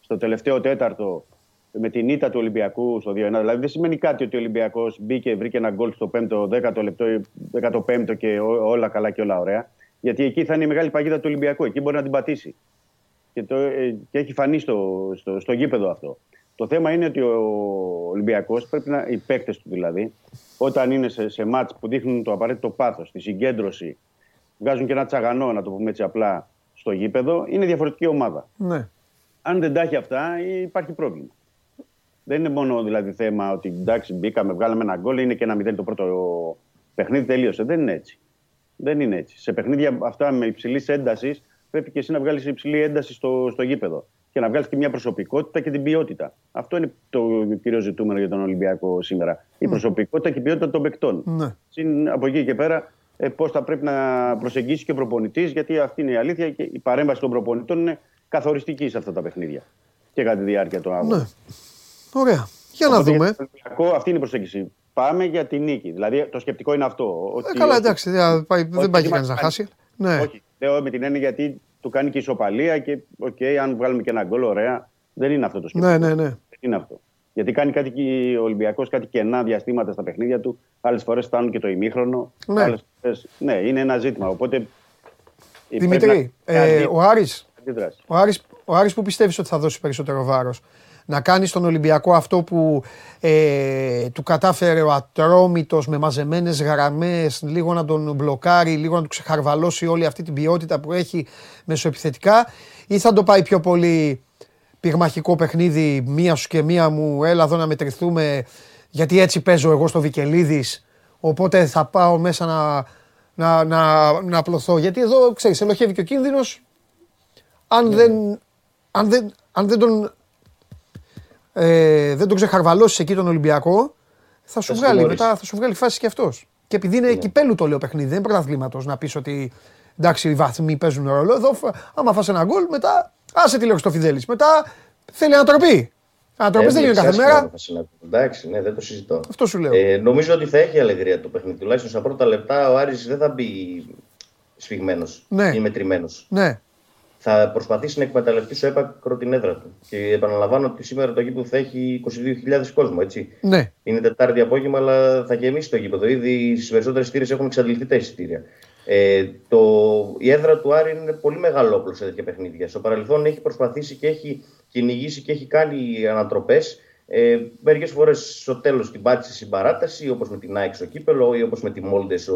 στο τελευταίο τέταρτο με την ήττα του Ολυμπιακού στο 2-1. Δηλαδή δεν σημαίνει κάτι ότι ο Ολυμπιακός μπήκε, βρήκε ένα γκολ στο 5ο, 10ο λεπτό, 15ο και ό- όλα καλά και όλα ωραία. Γιατί εκεί θα είναι η μεγάλη παγίδα του Ολυμπιακού. Εκεί μπορεί να την πατήσει. Και, το, ε, και έχει φανεί στο, στο, στο γήπεδο αυτό. Το θέμα είναι ότι ο Ολυμπιακός πρέπει να. οι παίκτες του δηλαδή, όταν είναι σε, σε μάτς που δείχνουν το απαραίτητο πάθος, τη συγκέντρωση, βγάζουν και ένα τσαγανό, να το πούμε έτσι απλά, στο γήπεδο, είναι διαφορετική ομάδα. ναι. Αν δεν τα έχει αυτά, υπάρχει πρόβλημα. Δεν είναι μόνο δηλαδή θέμα ότι εντάξει, μπήκαμε, βγάλαμε ένα γκολ, είναι και ένα μηδέν το πρώτο παιχνίδι, τελείωσε. Δεν είναι έτσι. Δεν είναι έτσι. Σε παιχνίδια αυτά με υψηλής έντασης, πρέπει και εσύ να βγάλεις υψηλή ένταση στο, στο γήπεδο. Και να βγάλεις και μια προσωπικότητα και την ποιότητα. Αυτό είναι το κύριο ζητούμενο για τον Ολυμπιακό σήμερα. Η προσωπικότητα και η ποιότητα των παικτών. Ναι. Συν από εκεί και πέρα, ε, πώς θα πρέπει να προσεγγίσει και ο προπονητής, γιατί αυτή είναι η αλήθεια και η παρέμβαση των προπονητών είναι καθοριστική σε αυτά τα παιχνίδια. Και κατά τη διάρκεια του αγώνα. ναι. Ωραία. Για να Οπότε, δούμε. για τον Ολυμπιακό, αυτή είναι η προσέγγιση. Πάμε για τη νίκη. Δηλαδή το σκεπτικό είναι αυτό. Ότι, Ε, καλά, εντάξει, δεν πάει, δεν ότι πάει και είμαστε κανείς να χάσει. Ναι. Όχι. Λέω με την έννοια γιατί του κάνει και ισοπαλία και οκ, αν βγάλουμε και ένα γκολ, ωραία. Δεν είναι αυτό το σκεπτικό. ναι, ναι, ναι. Δεν είναι αυτό. Γιατί κάνει κάτι και ο Ολυμπιακός, κάτι κενά διαστήματα στα παιχνίδια του. Άλλες φορές φτάνουν και το ημίχρονο. Ναι. Άλλες φορές, ναι, είναι ένα ζήτημα. Οπότε. ε, Δημητρή, πρέπει να- ε, ο Άρης αντίδραση. Ο Άρης, ο Άρης που πιστεύεις ότι θα δώσει περισσότερο βάρος. Να κάνεις στον Ολυμπιακό αυτό που ε, του κατάφερε ο Ατρόμητος με μαζεμένες γραμμές, λίγο να τον μπλοκάρει, λίγο να του ξεχαρβαλώσει όλη αυτή την ποιότητα που έχει μεσοεπιθετικά ή θα το πάει πιο πολύ πυγμαχικό παιχνίδι, μία σου και μία μου, έλα εδώ να μετρηθούμε γιατί έτσι παίζω εγώ στο Βικελίδης, οπότε θα πάω μέσα να, να, να, να απλωθώ. Γιατί εδώ, ξέρεις, ελοχεύει και ο κίνδυνος. Αν, δεν, αν, δεν, αν δεν τον ε, δεν τον ξεχαρβαλώσεις εκεί τον Ολυμπιακό, θα σου, Θα βγάλει, συμμορήσει. μετά, θα σου βγάλει φάση και αυτός. Και επειδή είναι κυπέλου το λέω παιχνίδι, δεν είναι πρωταθλήματος να πεις ότι εντάξει οι βαθμοί παίζουν ρόλο. Εδώ, φα- άμα φας ένα γκολ, μετά άσε τη λέω στο Φιδέλη. Μετά θέλει ανατροπή. Ανατροπέ δεν είναι κάθε Έμπλεξε μέρα. άσχημα θα συναντώ. Εντάξει, ναι, δεν το συζητώ. Αυτό σου λέω. Ε, νομίζω ότι θα έχει αλεγρία το παιχνίδι. Τουλάχιστον στα πρώτα λεπτά ο Άρης δεν θα μπει σφιγμένος Ναι. ή μετρημένος. Ναι, Θα προσπαθήσει να εκμεταλλευτεί στο έπακρο την έδρα του. Και επαναλαμβάνω ότι σήμερα το γήπεδο θα έχει 22.000 κόσμο, έτσι. ναι. Είναι Τετάρτη απόγευμα, αλλά θα γεμίσει το γήπεδο. Ήδη στις περισσότερες εισιτήρε έχουν εξαντληθεί τα εισιτήρια. Ε, το, η έδρα του Άρη είναι πολύ μεγάλο όπλο σε τέτοια παιχνίδια. Στο παρελθόν έχει προσπαθήσει και έχει κυνηγήσει και έχει κάνει ανατροπές. Ε, Μερικές φορές στο τέλος την πάτησε στην παράταση, όπως με την ΑΕΚ στο κύπελο ή όπως με τη Μόλντες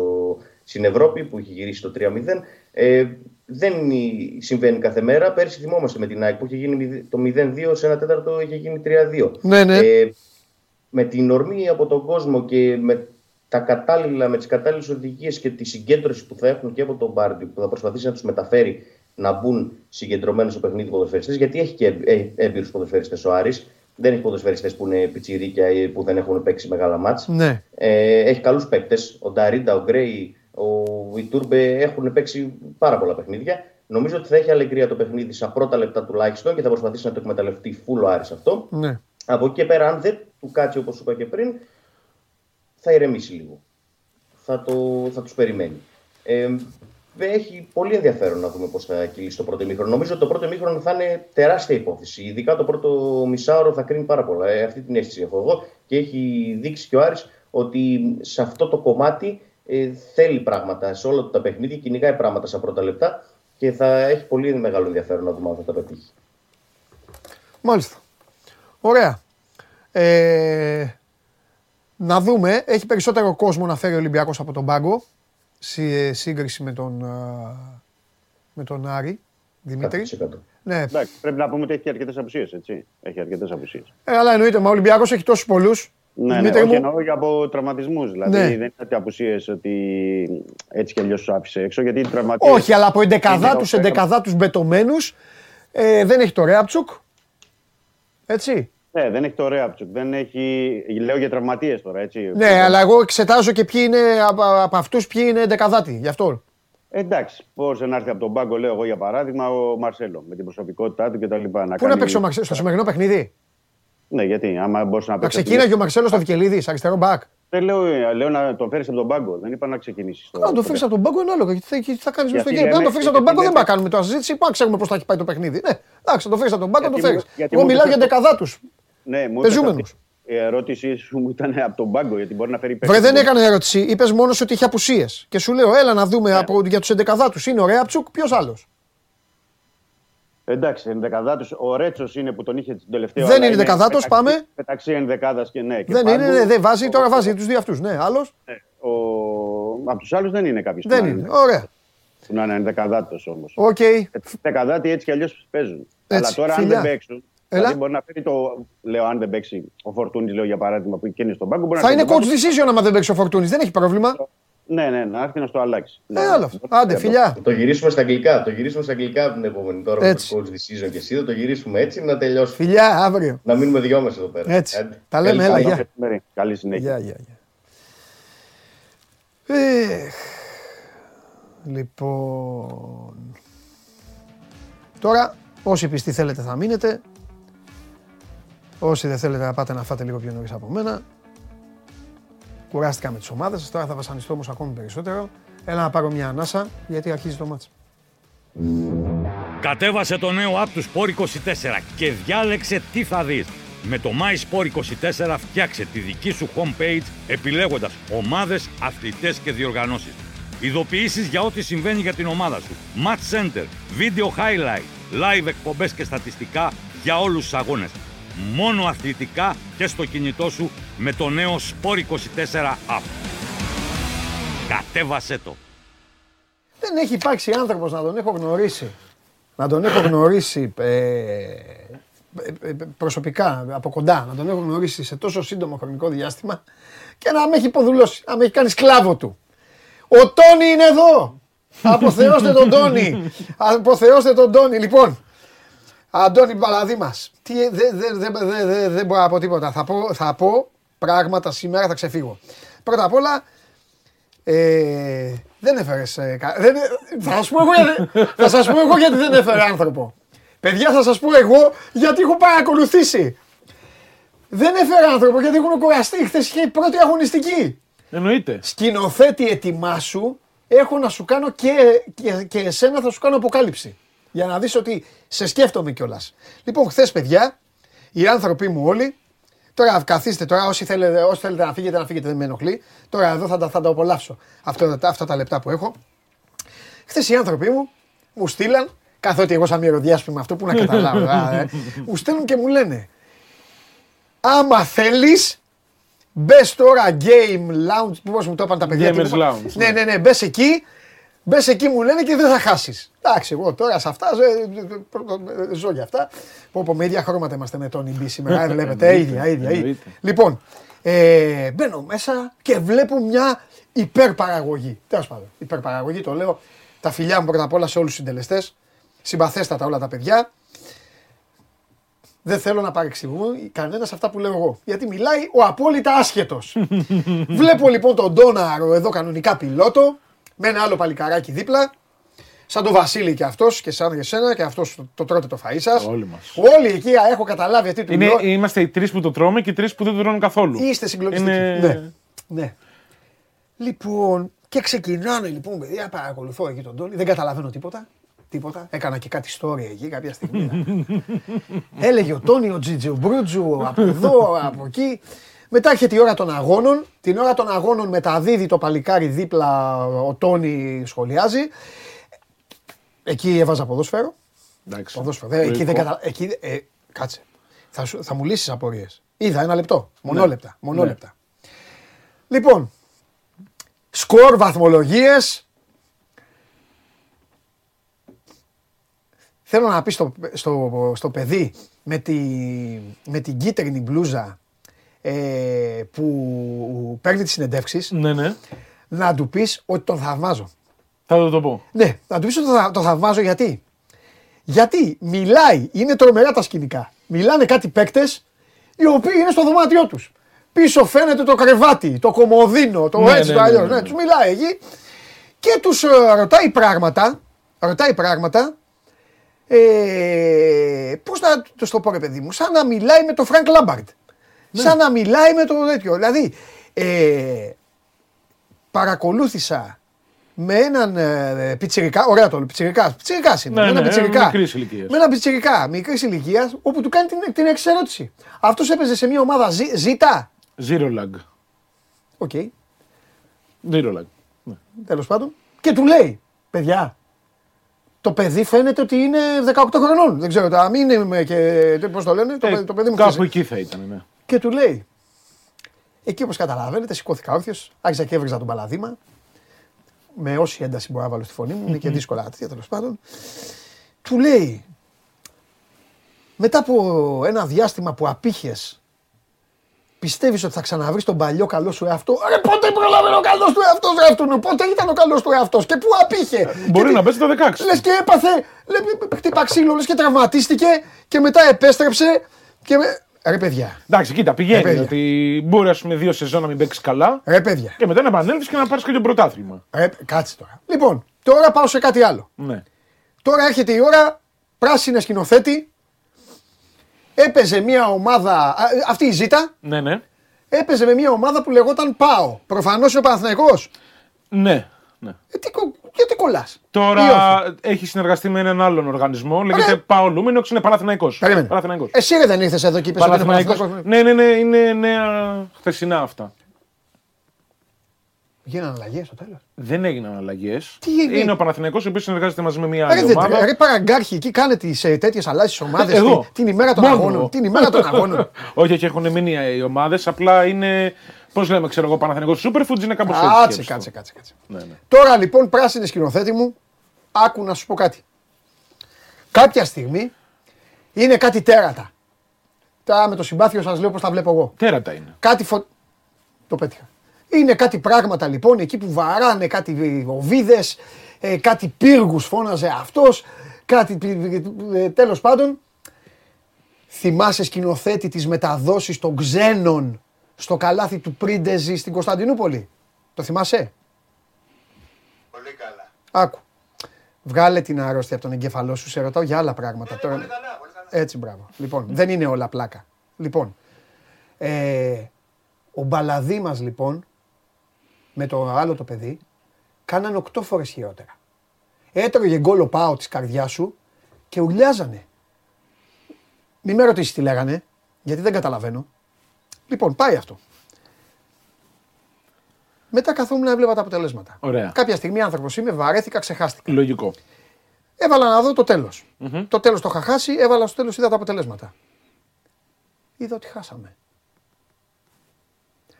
στην Ευρώπη που είχε γυρίσει το 3-0. Ε, δεν συμβαίνει κάθε μέρα. Πέρσι θυμόμαστε με την ΑΕΚ που είχε γίνει το 0-2, σε ένα τέταρτο είχε γίνει 3-2. Ναι, ναι. Ε, με την ορμή από τον κόσμο και με τα κατάλληλα, με τις κατάλληλες οδηγίες και τη συγκέντρωση που θα έχουν και από τον Μπάρντι που θα προσπαθήσει να τους μεταφέρει να μπουν συγκεντρωμένοι στο παιχνίδι ποδοσφαιριστές γιατί έχει και ε, έμπειρους ποδοσφαιριστές ο Άρης δεν έχει ποδοσφαιριστές που είναι πιτσιρίκια ή που δεν έχουν παίξει μεγάλα μάτς ναι. ε, έχει καλούς παίκτες, ο Νταρίντα, ο Γκρέι, ο Ιτούρμπε έχουν παίξει πάρα πολλά παιχνίδια Νομίζω ότι θα έχει αλεγρία το παιχνίδι στα πρώτα λεπτά τουλάχιστον και θα προσπαθήσει να το εκμεταλλευτεί φούλο Άρης αυτό. ναι. Από εκεί και πέρα, αν δεν του κάτσει όπως είπα και πριν, θα ηρεμήσει λίγο. Θα, το, θα τους περιμένει. Ε, έχει πολύ ενδιαφέρον να δούμε πώς θα κυλήσει το πρώτο ημίχρονο. Νομίζω ότι το πρώτο ημίχρονο θα είναι τεράστια υπόθεση. Ειδικά το πρώτο μισάωρο θα κρίνει πάρα πολλά. Ε, αυτή την αίσθηση έχω εγώ και έχει δείξει και ο Άρης ότι σε αυτό το κομμάτι ε, θέλει πράγματα. Σε όλα του τα παιχνίδια κυνηγάει πράγματα στα πρώτα λεπτά και θα έχει πολύ μεγάλο ενδιαφέρον να δούμε αν θα τα πετύχει. Μάλιστα. Ωραία. Ε, να δούμε, έχει περισσότερο κόσμο να φέρει ο Ολυμπιακός από τον πάγκο, σε σύγκριση με τον, α, με τον Άρη, Δημήτρη. 100%. Ναι, Εντάξει, πρέπει να πούμε ότι έχει και αρκετές απουσίες, έτσι. Έχει αρκετές απουσίες. ε, αλλά εννοείται, μα ο Ολυμπιακός έχει τόσους πολλούς. Ναι, ναι, Δημήτρη όχι μου, εννοώ και από τραυματισμούς. Δηλαδή Ναι. δεν είναι ότι απουσίες ότι έτσι κι αλλιώς του άφησε έξω. Γιατί οι τραυματίες- όχι, αλλά από εντεκαδάτους, Είναι το- εντεκαδάτους μπετωμένους, ε, δεν έχει το Ρέαπτσουκ, έτσι. Ναι, δεν έχει το Ρέαπτσουκ. Δεν έχει. Λέω για τραυματίες τώρα, έτσι. Ναι, αλλά εγώ εξετάζω και ποιοι είναι από, από αυτούς ποιοι είναι εντεκαδάτοι, γι' αυτό. Εντάξει, πώς να έρθει από τον πάγκο, λέω εγώ για παράδειγμα, ο Μαρσέλο με την προσωπικότητά του κτλ. Πού να παίξει ο Μαρσέλο, στο σημερινό παιχνίδι; Ναι, γιατί, άμα μπορούσε να Να παίξεις. ξεκίναγε ο Μαρσέλος στο Βικελίδης, αριστερό μπακ. Δεν λέω, ε, λέω να τον φέρεις από τον πάγκο. Δεν είπα να ξεκινήσεις. Να το φέρεις από τον πάγκο είναι άλλο. Γιατί θα, γιατί θα κάνεις Γιατί στο γήπεδο. Αν λέμε- το φέρεις από τον γιατί πάγκο δεν λέμε- πάμε να κάνουμε τώρα συζήτηση. Πάμε να ξέρουμε πώς θα έχει πάει το παιχνίδι. Ναι, εντάξει, θα το φέρεις από τον πάγκο, να το Γιατί φέρεις. μου- γιατί Εγώ μου μιλάω για είπες το- δεκαδάτου. Ναι, μου Πεζούμενους. είπες ότι Η ερώτησή σου μου ήταν από τον πάγκο, γιατί μπορεί να φέρει Βρε, δεν έκανε ερώτηση. Είπες μόνος ότι είχε απουσίες. Και σου λέω, έλα να Ναι. δούμε από, για τους εντεκαδάτου. Είναι ο Ρέαπτσουκ, ποιος άλλος; Εντάξει, ενδεκαδάτου. Ο Ρέτσος είναι που τον είχε την τελευταία Δεν αλλά είναι δεκαδάτος, μεταξύ- πάμε. Μεταξύ ενδεκάδας και ναι. Και Δεν είναι, πάγκου. ναι, δεν βάζει, Ο- τώρα βάζει τους δύο αυτούς. Ναι, άλλος. ναι, Ο... Από τους άλλους δεν είναι κάποιος. Δεν είναι. Ωραία. Που να είναι ενδεκαδάτος όμως. Οκ. Δεκαδάτοι έτσι κι αλλιώς παίζουν. Έτσι, Αλλά τώρα φιλιά. αν δεν παίξουν. Έλα. Δηλαδή μπορεί να φέρει το. Λέω, αν δεν παίξει ο Φορτούνης, λέω για παράδειγμα, που είναι στον πάγκο. Μπορεί Θα να είναι φέρει coach τον decision άμα δεν παίξει ο Φορτούνης. Δεν έχει πρόβλημα. Πάγκο. Ναι, ναι, να έρθει να στο αλλάξει. Ε, Ναι, άλλο. ναι. Άντε, φιλιά. Το γυρίσουμε στα αγγλικά. Το γυρίσουμε στα αγγλικά την επόμενη τώρα Έτσι. με το coach decision και εσύ. Θα το γυρίσουμε έτσι να τελειώσουμε. Φιλιά, αύριο. Να μείνουμε δυο μας εδώ πέρα. Έτσι. Άντε. Τα λέμε, Καλή έλα, συνέχεια. γεια. Καλή- Καλή συνέχεια. Γεια, γεια, γεια. Εχ. Λοιπόν. Τώρα, όσοι πιστοί θέλετε θα μείνετε. Όσοι δεν θέλετε να πάτε να φάτε λίγο πιο νωρίς από μένα. Κουράστηκα με τις ομάδες σας, τώρα θα βασανιστώ όμως ακόμη περισσότερο. Έλα να πάρω μια ανάσα, γιατί αρχίζει το μάτς. Κατέβασε το νέο app του Sport 24 και διάλεξε τι θα δεις. Με το My Sport 24 φτιάξε τη δική σου homepage επιλέγοντας ομάδες, αθλητές και διοργανώσεις. Ειδοποιήσεις για ό,τι συμβαίνει για την ομάδα σου. Match Center, Video Highlight, Live εκπομπές και στατιστικά για όλους τους αγώνες. Μόνο αθλητικά και στο κινητό σου με το νέο Sport 24 app. Κατέβασέ το. Δεν έχει υπάρξει άνθρωπος να τον έχω γνωρίσει. Να τον έχω γνωρίσει ε, ε, ε, προσωπικά από κοντά, να τον έχω γνωρίσει σε τόσο σύντομο χρονικό διάστημα και να με έχει υποδουλώσει, να με έχει κάνει σκλάβο του. Ο Τόνι είναι εδώ. Αποθεώστε τον Τόνι. Αποθεώστε τον Τόνι. Λοιπόν, Αντώνη Παλαδί μας. Δεν δε, δε, δε, δε, δεν μπορώ να πω τίποτα. Θα πω, θα πω πράγματα σήμερα, θα ξεφύγω. Πρώτα απ' όλα, ε, δεν έφερες. Ε, κα- δεν, θα σας πω εγώ, γιατί- θα σας πω εγώ γιατί δεν έφερε άνθρωπο. Παιδιά, θα σας πω εγώ γιατί έχω παρακολουθήσει. Δεν έφερε άνθρωπο γιατί έχουν κουραστεί. Χθες είχε η πρώτη αγωνιστική. Εννοείται. Σκηνοθέτη, ετοιμάσου. Έχω να σου κάνω και, και, και εσένα θα σου κάνω αποκάλυψη. Για να δεις ότι σε σκέφτομαι κιόλας. Λοιπόν, χθες, παιδιά, οι άνθρωποι μου όλοι. Τώρα καθίστε τώρα, όσοι θέλετε, όσοι θέλετε να φύγετε, να φύγετε, δεν με ενοχλεί. Τώρα εδώ θα τα, θα τα απολαύσω αυτά, τα- αυτά τα λεπτά που έχω. Χθες οι άνθρωποι μου μου στείλαν, καθότι εγώ σαν μυρωδιάσπη με αυτό που να καταλάβω, α, ε, μου στέλνουν και μου λένε άμα θέλεις μπες τώρα game lounge, πώς μου το είπαν τα παιδιά. Gamers τι μου είπαν. lounge, Ναι, ναι. ναι, ναι, μπες εκεί, μπες εκεί μου λένε και δεν θα χάσεις. Εντάξει, εγώ τώρα σε αυτά ζω, ζω για αυτά. Πω πω με ίδια χρώματα είμαστε με τον Ιμπή σήμερα, ε, βλέπετε, ίδια, ίδια. ίδια. Εννοείται. Λοιπόν, ε, μπαίνω μέσα και βλέπω μια υπερπαραγωγή. Τέλος πάντων, υπερπαραγωγή το λέω. Τα φιλιά μου πρώτα απ' όλα σε όλους τους συντελεστές. Συμπαθέστατα όλα τα παιδιά. Δεν θέλω να παρεξηγούν κανένας αυτά που λέω εγώ. Γιατί μιλάει ο απόλυτα άσχετος. Βλέπω λοιπόν τον Ντόναρο εδώ κανονικά πιλότο, με ένα άλλο παλικαράκι δίπλα. Σαν τον Βασίλη και αυτός και σαν και εσένα και αυτός το, το τρώτε το φαΐ σας. Όλοι μας. Όλοι εκεί α, έχω καταλάβει γιατί του Είναι, λέω. είμαστε οι τρεις που το τρώμε και οι τρεις που δεν το τρώνε καθόλου. Είστε συγκλονιστικοί. Είναι- Ναι. ναι. Λοιπόν, και ξεκινάνε λοιπόν, παιδιά, παρακολουθώ εκεί τον Τόνι. Δεν καταλαβαίνω τίποτα. Τίποτα. Έκανα και κάτι story εκεί κάποια στιγμή. Έλεγε ο Τόνι, ο Τζιτζιου Μπρούτζου, από εδώ, από εκεί. Μετά έρχεται η ώρα των αγώνων. Την ώρα των αγώνων μεταδίδει το παλικάρι δίπλα, ο Τόνι σχολιάζει. Εκεί έβαζα ποδόσφαιρο. Εντάξει. Ποδόσφαιρο. Δεν- εκεί δεν κατα... εκεί, ε, κάτσε. Θα, σου, θα μου λύσεις απορίες. Είδα ένα λεπτό. Μονόλεπτα. Μονόλεπτα. Λοιπόν, σκορ, βαθμολογίες. Θέλω να πεις στο, στο, στο παιδί με, τη, με την κίτρινη μπλούζα ε, που παίρνει τις συνεντεύξεις Ναι, ναι. να του πεις ότι τον θαυμάζω. Θα το, το πω. Ναι, να του πεις ότι το, θα- το θαυμάζω γιατί. Γιατί μιλάει, είναι τρομερά τα σκηνικά. Μιλάνε κάτι παίκτες οι οποίοι είναι στο δωμάτιό τους. Πίσω φαίνεται το κρεβάτι, το κομμωδίνο, το Ναι, έτσι, ναι, το ναι, αλλιώς. ναι, Ναι, ναι. τους μιλάει εκεί και τους ρωτάει πράγματα. Ρωτάει πράγματα. Ε, Πώς να το το πω, ρε παιδί μου, σαν να μιλάει με τον Φρανκ Λάμπαρντ. Ναι. Σαν να μιλάει με το τέτοιο. Δηλαδή, ε, παρακολούθησα με έναν ε, πιτσιρικά, ωραία το λέω, πιτσιρικά, πιτσιρικάς είναι, Ναι, με έναν ναι, πιτσιρικά, μικρής ηλικίας. με έναν πιτσιρικά, μικρής ηλικίας, όπου του κάνει την, την εξερώτηση. Αυτός έπαιζε σε μια ομάδα ζή, ζήτα, Zero lag. OK, Zero lag. Ναι. τέλος πάντων, και του λέει, παιδιά, το παιδί φαίνεται ότι είναι 18 χρονών, δεν ξέρω, τα μην είμαι και, πώς το λένε, το, Ε, παιδί- το παιδί μου κάπου χτίζει. εκεί θα ήταν, ναι. Και του λέει, εκεί όπως καταλαβαίνετε, σηκώθηκα όρθιος, άρχισα και έβριζα τον παλαδίμα, με όση ένταση μπορώ να βάλω στη φωνή μου, είναι και δύσκολα τέτοια τέλος πάντων. Του λέει, μετά από ένα διάστημα που απήχες, πιστεύεις ότι θα ξαναβρεις τον παλιό καλό σου εαυτό; Ρε πότε προλάβαινε ο καλός του εαυτός ρε αυτού, πότε ήταν ο καλός του εαυτός και πού απήχε; Μπορεί Και να τι- παίζει το 16. Λες και έπαθε, λέ, χτύπα ξύλο, λες και τραυματίστηκε και μετά επέστρεψε και με... Ρε παιδιά, Εντάξει, κοίτα, πηγαίνει. Ε, παιδιά. ότι μπορεί ας πούμε δύο σεζόν να μην παίξεις καλά ρε παιδιά, και μετά να επανέλθεις και να πάρεις και το πρωτάθλημα. ρε, κάτσε τώρα. Λοιπόν, τώρα πάω σε κάτι άλλο. Ναι. Τώρα έρχεται η ώρα, πράσινη σκηνοθέτη. Έπαιζε μια ομάδα, α, αυτή η Ζήτα, Ναι, ναι. έπαιζε με μια ομάδα που λεγόταν ΠΑΟ. Προφανώς είναι ο Παναθηναϊκός. Ναι. ναι. Ε, τι, κο- γιατί κολλάς; Τώρα έχει συνεργαστεί με έναν άλλον οργανισμό. Λέγεται Ρε. Πάο Λούμινοξ, είναι Παναθηναϊκός. Περίμενε. Παναθηναϊκός. Εσύ ρε, δεν ήρθες εδώ και είπες ότι είναι Παναθηναϊκός. Παναθηναϊκός. Ναι, ναι, ναι, είναι νέα χθεσινά αυτά. Γίνανε αλλαγές στο τέλος. Δεν έγιναν αλλαγές. Τι έγινε; Είναι ο Παναθηναϊκός ο οποίος συνεργάζεται μαζί με μια Ρε, άλλη δεν- ομάδα. ρε παραγκάρχη, εκεί κάνε τις τέτοιες αλλάσεις ομάδες Εγώ. την, την ημέρα των Μόνο. αγώνων. Την ημέρα των αγώνων. όχι, όχι, έχουν μείνει οι ομάδες. Απλά είναι. Πώς λέμε, ξέρω εγώ, Παναθηναϊκός Superfoods είναι κάπως έτσι. Κάτσε, σκέψου το. κάτσε, κάτσε. κάτσε. Ναι, ναι. Τώρα λοιπόν, πράσινη σκηνοθέτη μου, άκου να σου πω κάτι. Κάποια στιγμή είναι κάτι τέρατα. Τα με το συμπάθειο σας λέω πώς τα βλέπω εγώ. Τέρατα είναι. Κάτι φω... Το πέτυχα. Είναι κάτι πράγματα λοιπόν εκεί που βαράνε κάτι οβίδε, ε, κάτι πύργους φώναζε αυτός, κάτι. Ε, Τέλος πάντων, θυμάσαι σκηνοθέτη της μεταδόσης των ξένων; Στο καλάθι του Πρίντεζη στην Κωνσταντινούπολη. Το θυμάσαι; Πολύ καλά. Άκου. Βγάλε την αρρώστια από τον εγκέφαλό σου, σε ρωτάω για άλλα πράγματα. Τώρα... Πολύ καλά, πολύ καλά. Έτσι, μπράβο. Λοιπόν, δεν είναι όλα πλάκα. Λοιπόν, ε, ο μπαλαδί μας λοιπόν, με το άλλο το παιδί, κάναν οκτώ φορές χειρότερα. Έτρωγε γκολ ο πάω της καρδιάς σου και ουρλιάζανε. Μη με ρωτήσεις τι λέγανε, γιατί δεν καταλαβαίνω. Λοιπόν, πάει αυτό. Μετά καθόμουν να έβλεπα τα αποτελέσματα. Ωραία. Κάποια στιγμή άνθρωπος είμαι, βαρέθηκα, ξεχάστηκα. Λογικό. Έβαλα να δω το τελο Το τέλος το είχα χάσει, έβαλα στο τέλος, είδα τα αποτελέσματα. Είδα ότι χάσαμε.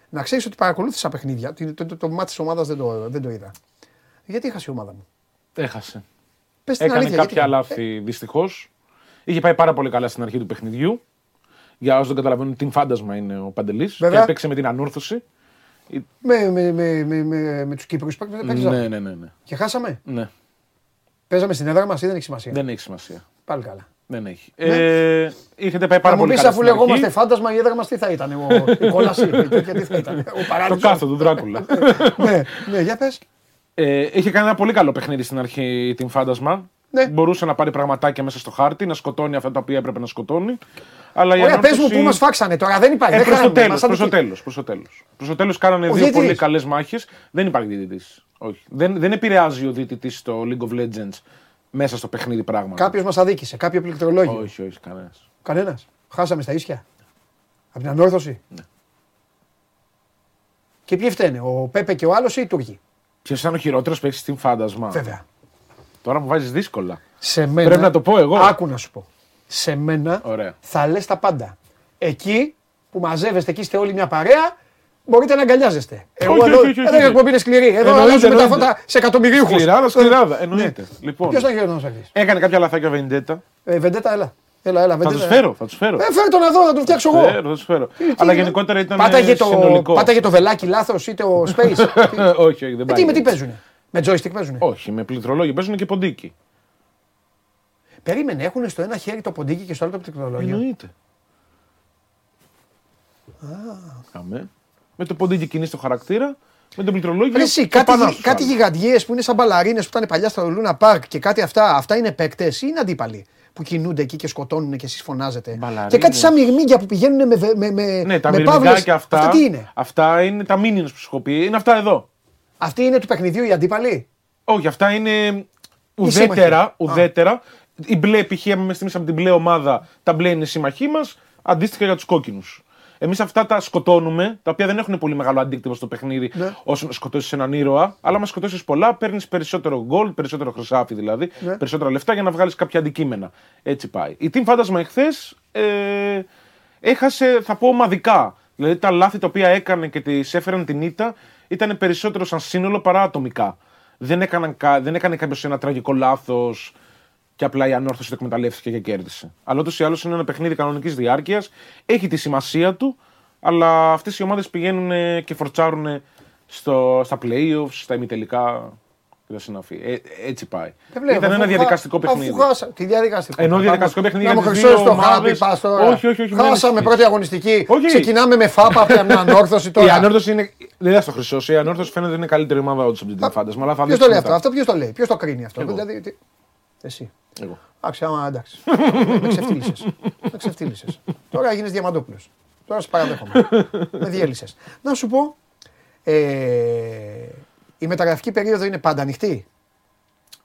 Να ξέρεις ότι παρακολούθησα παιχνίδια. Το, το, το, το μάτι της ομάδας δεν το, δεν το είδα. Γιατί έχασε η ομάδα μου; Έχασε. Πες την Έκανε αλήθεια, κάποια γιατί- λάθη δυστυχώς. Είχε πάει πάρα πολύ καλά στην αρχή του παιχνιδιού. Για όσους δεν καταλαβαίνουν, την φάντασμα είναι ο Παντελής. Και Βέβαια. έπαιξε με την ανούρθωση. Με, με, με, με, με, με τους Κύπρους Ναι, ναι, ναι, ναι. Και χάσαμε. ναι. Παίζαμε στην έδρα μας ή δεν έχει σημασία; Δεν έχει σημασία. Πάλι καλά. Δεν έχει. Ναι. Ε, είχετε πάει πάρα Θα μου πολύ πεις καλά. αφού στην λεγόμαστε αρχή. φάντασμα, η έδρα μας τι θα ήταν. Ο, η κόλαση. και τι θα ήταν. Ο Το παράδεισος. κάθο του Δράκουλα. ναι, ναι, για πες. ε, είχε κάνει ένα πολύ καλό παιχνίδι στην αρχή την φάντασμα. Ναι. Μπορούσε να πάρει πραγματάκια μέσα στο χάρτη, να σκοτώνει αυτά τα οποία έπρεπε να σκοτώνει. Αλλά η Ωραία, πες μου ανόρθωση- που μας φάξανε τώρα. Δεν υπάρχει. Ε, δεν προς το χάνουμε, τέλος, μας προς το αδικεί. τέλος, προς το τέλος. Προς το τέλος κάνανε Ο δύο διαιτητής. πολύ καλές μάχες. Δεν υπάρχει διαιτητής. Όχι. Δεν, δεν επηρεάζει ο διαιτητής στο League of Legends μέσα στο παιχνίδι πράγματα. Κάποιος μας αδίκησε, κάποιο πληκτρολόγιο. Όχι, όχι, κανένας. Κανένας. Χάσαμε στα ίσια. Από την ανόρθωση. Ναι. Και ποιοι φταίνε, ο Πέπε και ο άλλος ή οι Τούρκοι; Ποιος ήταν ο χειρότερος παίκτης στην φάντασμα. Βέβαια. Τώρα μου βάζεις δύσκολα. Σε μένα. Πρέπει να το πω εγώ. Άκου να σου πω. Σε μένα Ωραία. θα λες τα πάντα. Εκεί που μαζεύεστε εκεί είστε όλοι μια παρέα, μπορείτε να αγκαλιάζεστε. Εγώ Όχι, εδώ, όχι, όχι, εδώ όχι. η εκπομπή είναι σκληρή. Εδώ Εννοείται, αλλάζουμε τα εννοείται. φώτα σε εκατομμυρίουχους. Σκληράδα, σκληράδα. Εννοείται. Λοιπόν, Ποιος ήταν χειρότερο να σε έκανε κάποια λαθάκια ο Βεντέτα. Ε, Βεντέτα, έλα. Έλα, έλα, Θα Βεντέτα. τους φέρω, θα τους φέρω. Ε, φέρε τον εδώ, θα τον φτιάξω εγώ. Φέρω, θα τους φέρω. Αλλά γενικότερα ήταν Πάταγε το, συνολικό. πάταγε το βελάκι λάθος είτε ο Space. Τι- όχι, όχι, δεν Ε, πάει. τι, με τι έτσι. παίζουνε; Με joystick παίζουνε; Όχι, με πληκτρολόγιο παίζουν και ποντίκι. Περίμενε, έχουν στο ένα χέρι το ποντίκι και στο άλλο το πληκτρολόγιο. Εννοείται. Αμέ. Με το ποντίκι κινείς το χαρακτήρα, με το πληκτρολόγιο. Ρε εσύ, κάτι, επάνω γι- σου κάτι βάλει. γιγαντιές που είναι σαν μπαλαρίνες που ήταν παλιά στο Λούνα Πάρκ και κάτι αυτά, αυτά είναι παίκτες ή είναι αντίπαλοι που κινούνται εκεί και σκοτώνουν και εσείς φωνάζετε; Μπαλαρίνες. Και κάτι σαν μυρμήγκια που πηγαίνουν με, βε- με, με, Ναι, τα με μυρμηγκάκια παύλες. αυτά. Αυτά τι είναι; Αυτά είναι τα minions που σου έχω πει. Είναι αυτά εδώ. Αυτή είναι του παιχνιδιού οι αντίπαλοι. Όχι, αυτά είναι σύμμαχοι. ουδέτερα. Α. ουδέτερα. Η μπλε π.χ. με στιγμή από την μπλε ομάδα, τα μπλε είναι οι σύμμαχοί μας, αντίστοιχα για τους κόκκινους. Εμείς αυτά τα σκοτώνουμε, τα οποία δεν έχουν πολύ μεγάλο αντίκτυπο στο παιχνίδι Ναι. όσο να σκοτώσει έναν ήρωα. Αλλά άμα σκοτώσεις πολλά, παίρνεις περισσότερο γκολ, περισσότερο χρυσάφι δηλαδή, Ναι. περισσότερα λεφτά για να βγάλεις κάποια αντικείμενα. Έτσι πάει. Η Team Fantasma εχθές ε, έχασε, θα πω, ομαδικά. Δηλαδή τα λάθη τα οποία έκανε και τη έφεραν την ήττα ήταν περισσότερο σαν σύνολο παρά ατομικά. Δεν, έκαναν, κα- δεν έκανε κάποιος ένα τραγικό λάθος και απλά η ανόρθωση το εκμεταλλεύτηκε και κέρδισε. Αλλά ούτως ή άλλως είναι ένα παιχνίδι κανονικής διάρκειας, έχει τη σημασία του, αλλά αυτές οι ομάδες πηγαίνουν ε, και φορτσάρουν στο, στα playoffs, στα ημιτελικά και τα συναφή. Ε, έτσι πάει. Δεν βλέπω, Ήταν αφού ένα χα- διαδικαστικό αφού παιχνίδι. χάσα- Τι διαδικαστικό. Ενώ Να διαδικαστικό πάμε- παιχνίδι Να για μου τις χρυσώσει δύο το χάπι, ομάδες. πας τώρα. Όχι, όχι, όχι, μην Χάσαμε ανησυχείς. πρώτη αγωνιστική. Όχι. Ξεκινάμε με φάπα από μια ανόρθωση Η τώρα. ανόρθωση είναι. Δεν θα στο χρυσώσει. Η ανόρθωση φαίνεται ότι είναι καλύτερη ομάδα όντως από την φάντασμα. Αλλά θα Ποιος δεις το λέει μετά. αυτό, αυτό ποιος το λέει, ποιος το κρίνει αυτό. Εγώ. Δηλαδή, τι- Εσύ. Εγώ. Εντάξει, άμα εντάξει. με ξεφτύλισες. Με ξεφτύλισες. Τώρα έγινε διαμαντόπουλος. Τώρα σε παραδέχομαι. με διέλυσες. Να σου πω, ε, η μεταγραφική περίοδο είναι πάντα ανοιχτή;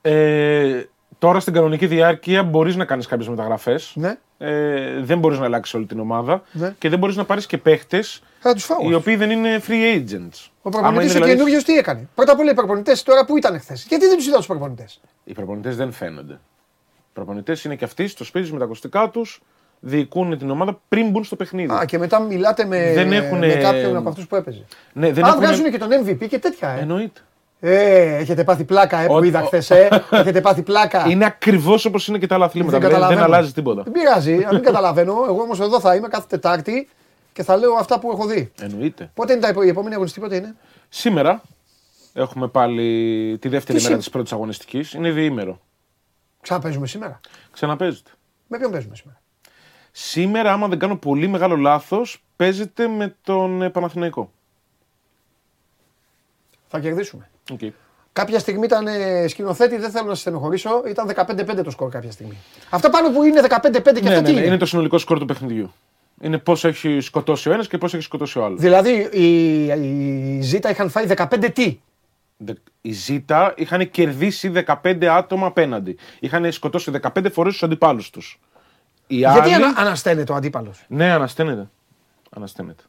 Ε, τώρα στην κανονική διάρκεια μπορείς να κάνεις κάποιες μεταγραφές. Ναι. Ε, δεν μπορείς να αλλάξεις όλη την ομάδα Ναι. και δεν μπορείς να πάρεις και παίχτες Θα τους φάω. οι οποίοι δεν είναι free agents. Ο Άμα προπονητής είναι ο δηλαδή- καινούριο τι έκανε; Πρώτα απ' όλα οι προπονητές τώρα που ήταν χθες; Γιατί δεν τους είδα τους προπονητές; Οι προπονητές δεν φαίνονται. Οι προπονητές είναι και αυτοί στο σπίτι τους με τα ακουστικά τους, διοικούν την ομάδα πριν μπουν στο παιχνίδι. Α, και μετά μιλάτε με, Δεν έχουνε- με κάποιον από αυτούς που έπαιζε. ναι, δεν Α, έχουνε- βγάζουν και τον MVP και τέτοια. Ε. Εννοείται. Ε, έχετε πάθει πλάκα, ε, που Ο- είδα ο- χθες. Ε. έχετε πάθει πλάκα. Είναι ακριβώς όπως είναι και τα άλλα αθλήματα. Δεν Δεν, δεν καταλαβαίνω. αλλάζει τίποτα. Δεν πειράζει, αν δεν καταλαβαίνω. Εγώ όμως εδώ θα είμαι κάθε Τετάρτη και θα λέω αυτά που έχω δει. Εννοείται. Πότε είναι τα υπο- η επόμενη αγωνιστική, πότε είναι; Σήμερα έχουμε πάλι τη δεύτερη Τι μέρα σι- της πρώτης αγωνιστικής. Είναι διήμερο. Ξαναπαίζουμε σήμερα; Ξαναπαίζετε. Με ποιον παίζουμε σήμερα; Σήμερα, άμα δεν κάνω πολύ μεγάλο λάθος, παίζετε με τον ε, Παναθηναϊκό. Θα κερδίσουμε. Οκ. Κάποια στιγμή ήταν ε, σκηνοθέτη, δεν θέλω να σας στενοχωρήσω, ήταν 15-5 το σκορ κάποια στιγμή. Αυτό πάνω που είναι 15-5 και Ναι, αυτό ναι, τι ναι, είναι; είναι το συνολικό σκορ του παιχνιδιού. Είναι πώς έχει σκοτώσει ο ένας και πώς έχει σκοτώσει ο άλλος. Δηλαδή οι, οι Ζήτα είχαν φάει 15 τι; Οι Ζήτα είχαν κερδίσει 15 άτομα απέναντι. Είχαν σκοτώσει 15 φορές τους αντιπάλους τους. Γιατί άλλοι... ανα, ανασταίνεται ο αντίπαλος; Ναι, ανασταίνεται. Ανασταίνεται.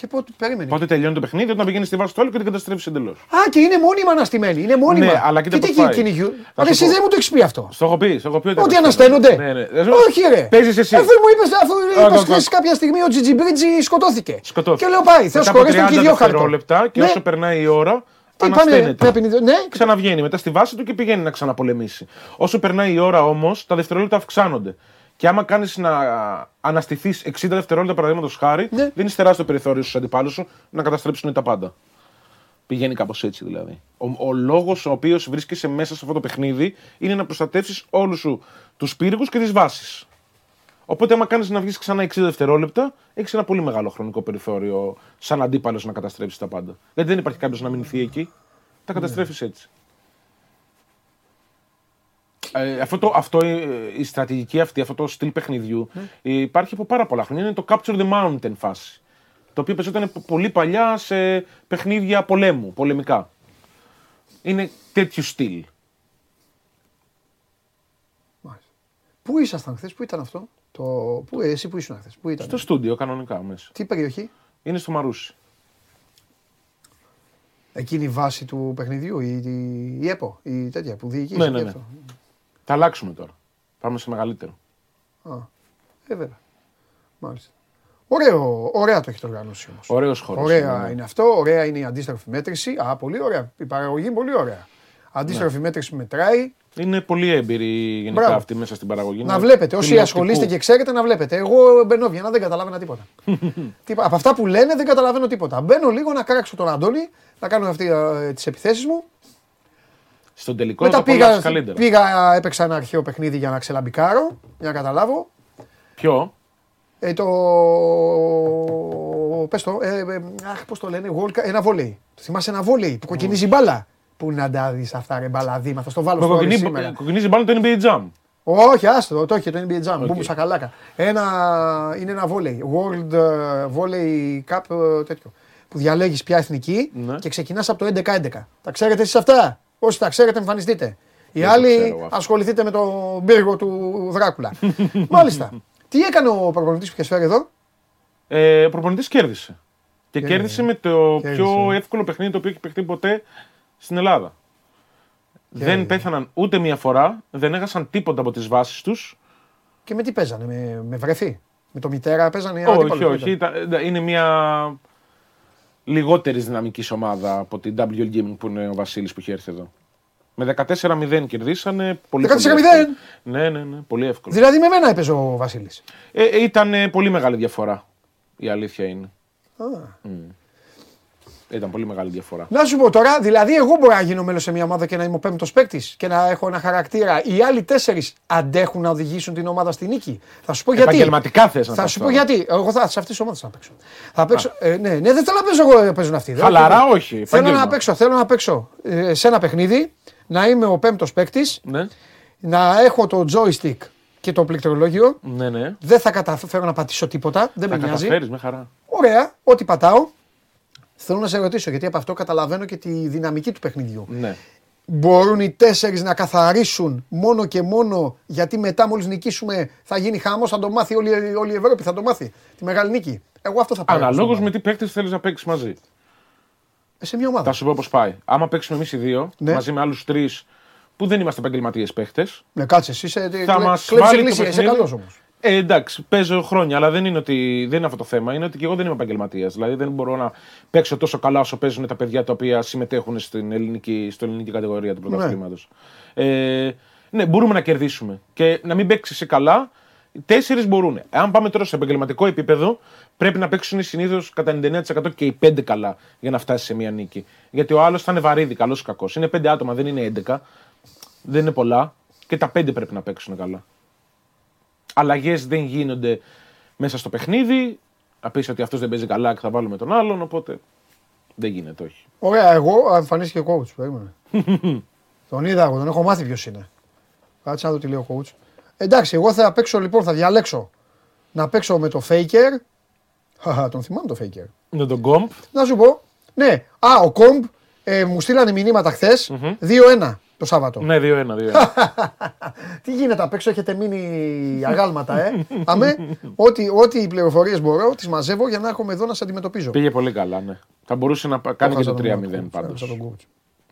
Και πότε περίμενε. Πότε τελειώνει το παιχνίδι, όταν πηγαίνει στη βάση του άλλου και την καταστρέφεις εντελώς. Α, και είναι μόνιμα αναστημένοι. Είναι μόνιμα. Ναι, αλλά κοίτα και τι πώς πάει. κυνηγιού. Θα Ρε, σου εσύ πω. δεν μου το έχεις πει αυτό. Στο έχω πει, στο έχω πει. Ότι ανασταίνονται. Ναι, ναι. Όχι, ρε. Παίζεις εσύ. Αφού μου είπες, αφού Α, είπες α, α. χθες κάποια στιγμή ο Τζιτζιμπρίτζι σκοτώθηκε. Σκοτώθηκε. Και λέω πάει, Θεός Μετά από χωρί τον 30 και δύο χαρτό. δευτερόλεπτα και Ναι. όσο περνάει η ώρα, Τι πάνε, ανασταίνεται. πρέπει να- ναι. Ξαναβγαίνει μετά στη βάση του και πηγαίνει να ξαναπολεμήσει. Όσο περνάει η ώρα όμως, τα δευτερόλεπτα αυξάνονται. Και άμα κάνεις να αναστηθείς 60 δευτερόλεπτα παραδείγματος χάρη, Ναι. δίνεις τεράστιο περιθώριο στους αντιπάλους σου να καταστρέψουν τα πάντα. Πηγαίνει κάπως έτσι δηλαδή. Ο, ο λόγος ο οποίος βρίσκεσαι μέσα σε αυτό το παιχνίδι είναι να προστατεύσεις όλους σου τους πύργους και τις βάσεις. Οπότε, άμα κάνεις να βγεις ξανά 60 δευτερόλεπτα, έχεις ένα πολύ μεγάλο χρονικό περιθώριο σαν αντίπαλος να καταστρέψεις τα πάντα. Γιατί δεν υπάρχει κάποιος να μηνυθεί εκεί. Τα καταστρέφεις έτσι. Ε, αυτό, το, αυτό ε, η στρατηγική αυτή, αυτό το στυλ παιχνιδιού ε, υπάρχει από πάρα πολλά χρόνια. Είναι το Capture the Mountain φάση. Το οποίο παίζονταν πο- πολύ παλιά σε παιχνίδια πολέμου, πολεμικά. Είναι τέτοιου στυλ. Πού ήσασταν χθες, πού ήταν αυτό; Το... Πού, εσύ που ήσουν χθες, πού ήταν; Στο στούντιο κανονικά μέσα. Τι περιοχή; Είναι στο Μαρούσι. Εκείνη η βάση του παιχνιδιού, η, η, η ΕΠΟ, η τέτοια που διοικείς. Ναι, ναι, ναι. Θα αλλάξουμε τώρα. Πάμε σε μεγαλύτερο. Α, ε, βέβαια. Μάλιστα. Ωραίο, ωραία το έχετε οργανώσει όμως. Ωραίος χώρος, Ωραία ναι, ναι. είναι αυτό, ωραία είναι η αντίστροφη μέτρηση. Α, πολύ ωραία. Η παραγωγή είναι πολύ ωραία. Αντίστροφη μέτρηση μετράει. Είναι πολύ έμπειροι γενικά Μπράβο. αυτοί μέσα στην παραγωγή. Να Είναι βλέπετε. Όσοι τηλεοπτικού. ασχολείστε και ξέρετε, να βλέπετε. Εγώ μπαίνω βγαίνω, δεν καταλάβαινα τίποτα. Τίποτα. Από αυτά που λένε δεν καταλαβαίνω τίποτα. Μπαίνω λίγο να κράξω τον Αντώνη, να κάνω αυτή τις επιθέσεις μου. Στον τελικό Μετά θα το απολαύσεις πήγα, καλύτερα. πήγα, έπαιξα ένα αρχαίο παιχνίδι για να ξελαμπικάρω, για να καταλάβω. Ποιο; Ε, το. Πες το. Ε, ε, αχ, πώς το λένε. World Cup, ένα βόλεϊ. Θυμάσαι ένα βόλεϊ που κοκκινίζει μπάλα; Πού να τα δεις αυτά, ρε μπαλαδίμα. Θα στο βάλω στο Κοκκινίζει σήμερα. κοκκινίζει πάνω το NBA Jam. Όχι, άστο, το έχει το NBA Jam. Οκ. Μπούμου σακαλάκα. Ένα, είναι ένα βόλεϊ. World ε, Volley Cup ε, τέτοιο. Που διαλέγεις ποια εθνική Ναι. και ξεκινάς από το 11-11. Τα ξέρετε εσείς αυτά; Όσοι τα ξέρετε, εμφανιστείτε. Οι Δεν το άλλοι ξέρω αυτό. ασχοληθείτε με τον πύργο του Δράκουλα. Μάλιστα. Τι έκανε ο προπονητής που είχε φέρει εδώ; Ε, ο προπονητής κέρδισε. Και Ναι, κέρδισε με το κέρδισε. πιο εύκολο παιχνίδι το οποίο έχει παιχτεί ποτέ στην Ελλάδα. Δεν πέθαναν ούτε μία φορά, δεν έχασαν τίποτα από τις βάσεις τους. Και με τι παίζανε, με, με βρεθή. Με το μητέρα παίζανε οι Όχι, αντίπαλοι, όχι. ήταν. ήταν- είναι μια λιγότερης δυναμικής ομάδα από την WL Gaming που είναι ο Βασίλης που είχε έρθει εδώ. Με 14-0 κερδίσανε. Πολύ 14-0? πολύ εύκολο. Ναι, ναι, ναι. Πολύ εύκολο. Δηλαδή με μένα έπαιζε ο Βασίλης. Ε, ε, ήταν ε, πολύ μεγάλη διαφορά. Η αλήθεια είναι. Ήταν πολύ μεγάλη διαφορά. Να σου πω τώρα, δηλαδή, εγώ μπορώ να γίνω μέλος σε μια ομάδα και να είμαι ο πέμπτος παίκτης και να έχω ένα χαρακτήρα. Οι άλλοι τέσσερις αντέχουν να οδηγήσουν την ομάδα στη νίκη. Θα σου πω γιατί. Επαγγελματικά θες να Θα πας σου πω τώρα. γιατί. Εγώ θα σε αυτέ τι ομάδε θα παίξω. Θα παίξω. Ε, ναι, ναι, δεν θέλω να παίζω εγώ, ε, παίζουν αυτοί. Δεν Χαλαρά, θέλω. όχι, Θέλω επάγγελμα. να παίξω, θέλω να παίξω ε, σε ένα παιχνίδι, να είμαι ο πέμπτος παίκτης, Ναι, να έχω το joystick και το πληκτρολόγιο. ναι, ναι. Δεν θα καταφέρω να πατήσω τίποτα, δεν Θα με νοιάζει. καταφέρεις με χαρά. Ωραία, ό,τι πατάω. Θέλω να σε ρωτήσω, γιατί από αυτό καταλαβαίνω και τη δυναμική του παιχνιδιού. Ναι. Μπορούν οι τέσσερις να καθαρίσουν μόνο και μόνο γιατί μετά μόλις νικήσουμε θα γίνει χαμός, θα το μάθει όλη, όλη η Ευρώπη, θα το μάθει τη μεγάλη νίκη. Εγώ αυτό θα πάρω. Αναλόγως στον με τι παίκτες θέλεις να παίξεις μαζί. Ε, Σε μια ομάδα. Θα σου πω πώς πάει. Άμα παίξουμε εμείς οι δύο, Ναι. μαζί με άλλους τρεις που δεν είμαστε επαγγελματίες παίχτε, Ναι, κάτσε, εσύ είσαι. θα μας κλέψεις βάλει το εκκλησία, είσαι παιχνίδι. καλός όμως. Ε, εντάξει, παίζω χρόνια, αλλά δεν είναι, ότι, δεν είναι αυτό το θέμα. Είναι ότι και εγώ δεν είμαι επαγγελματίας. Δηλαδή δεν μπορώ να παίξω τόσο καλά όσο παίζουν τα παιδιά τα οποία συμμετέχουν στην ελληνική, στην ελληνική κατηγορία του πρωταθλήματος. Ε, ναι, μπορούμε να κερδίσουμε. Και να μην παίξεις εσύ καλά, οι τέσσερις μπορούν. Αν πάμε τώρα σε επαγγελματικό επίπεδο, πρέπει να παίξουν συνήθως κατά 99% και οι πέντε καλά για να φτάσεις σε μια νίκη. Γιατί ο άλλος θα είναι βαρύδι, καλός ή κακός. Είναι πέντε άτομα, δεν είναι 11. Δεν είναι πολλά. Και τα πέντε πρέπει να παίξουν καλά. Αλλαγές δεν γίνονται μέσα στο παιχνίδι. Να πεις ότι αυτός δεν παίζει καλά και θα βάλουμε τον άλλον. Οπότε δεν γίνεται, όχι. Ωραία, εγώ εμφανίστηκε coach. Περίμενε. τον είδα εγώ, τον έχω μάθει ποιος είναι. Κάτσε να δω τι λέει ο coach. Εντάξει, εγώ θα παίξω λοιπόν, θα διαλέξω να παίξω με το Faker. Χαχα, τον θυμάμαι το Faker. Με τον Γκομπ. Να σου πω. Ναι, α, ο Κομπ ε, μου στείλανε μηνύματα χθες, 2-1 το Σάββατο. Ναι, 2-1. 2-1. Τι γίνεται απ' έξω, έχετε μείνει αγάλματα, ε; Αμέ, ό,τι, ό,τι οι πληροφορίες μπορώ, τις μαζεύω για να έρχομαι εδώ να σε αντιμετωπίζω. Πήγε πολύ καλά, ναι. Θα μπορούσε να πα- κάνει και το 3-0 πάντως. Σαν τον coach.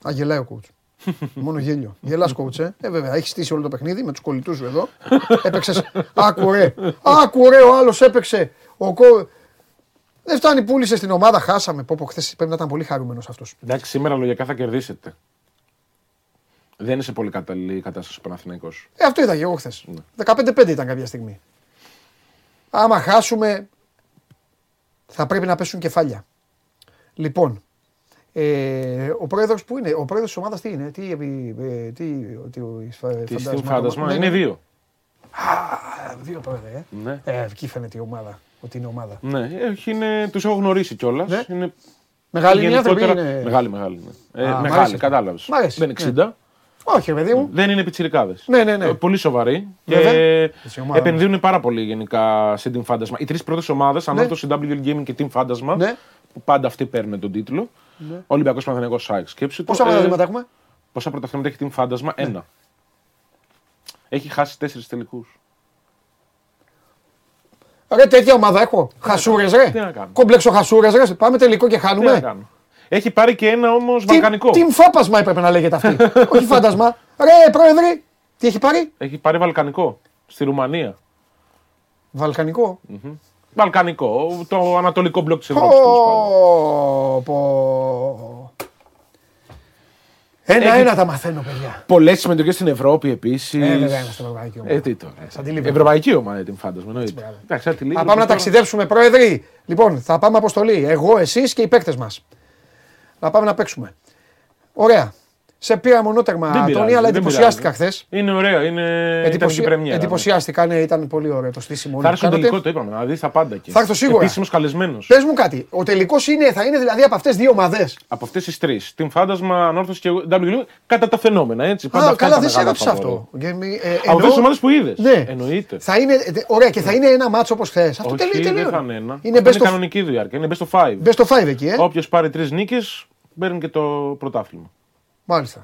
Α, γελάει ο coach. Μόνο γέλιο. Γελάς coach, ε. ε. βέβαια, έχεις στήσει όλο το παιχνίδι με τους κολλητούς σου εδώ. Έπαιξες. Άκουρε. Άκουρε, ο άλλος έπαιξε. Ο κο... Δεν φτάνει, πούλησε στην ομάδα, χάσαμε. Πω, πω, χθες πρέπει να ήταν πολύ χαρούμενος αυτός. Εντάξει, σήμερα λογικά θα κερδίσετε. Δεν είναι σε πολύ κατάλληλη κατάσταση ο Παναθηναϊκός. Ε, αυτό είδα και εγώ χθες. 15-5 ήταν κάποια στιγμή. Άμα χάσουμε, θα πρέπει να πέσουν κεφάλια. Λοιπόν, ε, ο πρόεδρος που είναι, ο πρόεδρος της ομάδας τι είναι, τι, ε, τι, τι, Τι φαντάσμα- στην φάντασμα Ναι, είναι ναι. δύο. Α, δύο πρόεδρε, ε. Ναι. Ε, εκεί φαίνεται η ομάδα, ότι είναι ομάδα. Ναι, όχι, είναι, τους έχω γνωρίσει κιόλας. Ναι. Είναι Μεγάλη είναι οι άνθρωποι, γενικότερα- είναι- Μεγάλη, μεγάλη. Ναι. Ε, Α, μ' μεγάλη, αρέσει. κατάλαβες. Μ' αρέσει, Δεν είναι ναι. 60. Όχι, ρε παιδί μου. Δεν είναι πιτσιρικάδες. Ναι, ναι, ναι. Ε, Πολύ σοβαροί. Βέβαια. Και Έτσι, η ομάδα επενδύουν πάρα πολύ γενικά σε Team Fantasma. Οι τρεις πρώτες ομάδες, Ναι. ανώτατο WL Gaming και Team Fantasma, Ναι. που πάντα αυτοί παίρνουν τον τίτλο. Ολυμπιακός Παναθηναϊκός Σάιξ. Σκέψου το. Πόσα Ε, παραδείγματα έχουμε; Πόσα πρωταθλήματα έχει Team Fantasma, ένα. Έχει χάσει τέσσερις τελικούς. Ρε, τέτοια ομάδα έχω. Χασούρες, ρε. Τι να κάνω. Κομπλέξο χασούρες, ρε. Πάμε τελικό και Τι να χάνουμε. Κάνω. Έχει πάρει και ένα όμως Τι- βαλκανικό. Τι φάπασμα έπρεπε να λέγεται αυτή. Όχι φάντασμα. Ρε, πρόεδρε, τι έχει πάρει; Έχει πάρει βαλκανικό. Στη Ρουμανία. Βαλκανικό. Βαλκανικό. Το ανατολικό μπλοκ της Ευρώπης. Πω, πω. Ένα-ένα τα μαθαίνω, παιδιά. Πολλές συμμετοχές στην Ευρώπη επίσης. Ε, βέβαια, είμαστε ευρωπαϊκή ομάδα. Ε, τι τώρα. Σαν τη Liverpool. Ευρωπαϊκή ομάδα την φάντασμα. εννοείται. Εντάξει, σαν τη Θα Liverpool πάμε να τώρα- ταξιδέψουμε, πρόεδροι. Λοιπόν, θα πάμε αποστολή. Εγώ, εσείς και οι παίκτες μας. Θα πάμε να παίξουμε. Ωραία. Σε πήρα μονότερμα, Δεν πειράζει, Τόνι, αλλά δεν εντυπωσιάστηκα χθες. πειράζει. Είναι ωραία. Είναι... Ήταν και πρεμιέρα. ναι. Εντυπωσιάστηκα, ναι, ήταν πολύ ωραίο το στήσιμο. Θα έρθει στο τελικό, το είπαμε. Να δεις τα πάντα εκεί. Θα έρθω σίγουρα. Επίσημος καλεσμένος. Πες μου κάτι. Ο τελικός είναι, θα είναι δηλαδή από αυτές δύο ομάδες; Από αυτές τις τρεις. Την φάντασμα, ανόρθωση και WL. Κατά τα φαινόμενα, έτσι. Πάντα Α, αυτά καλά, είναι δεν τα σε μεγάλα έγραψα φαβορί. αυτό. Και μη- ε, Από εννοώ- αυτές τις ομάδες που είδες. Ναι. Εννοείται. Θα είναι, ε, ωραία, και θα είναι ένα μάτσο όπως χθες. Αυτό Όχι, τελείω. δεν τελείω. θα είναι ένα. Είναι Αυτό best of, κανονική διάρκεια. Είναι best of five. best of five εκεί, ε. Όποιος πάρει τρεις νίκες, παίρνει και το πρωτάθλημα. Μάλιστα.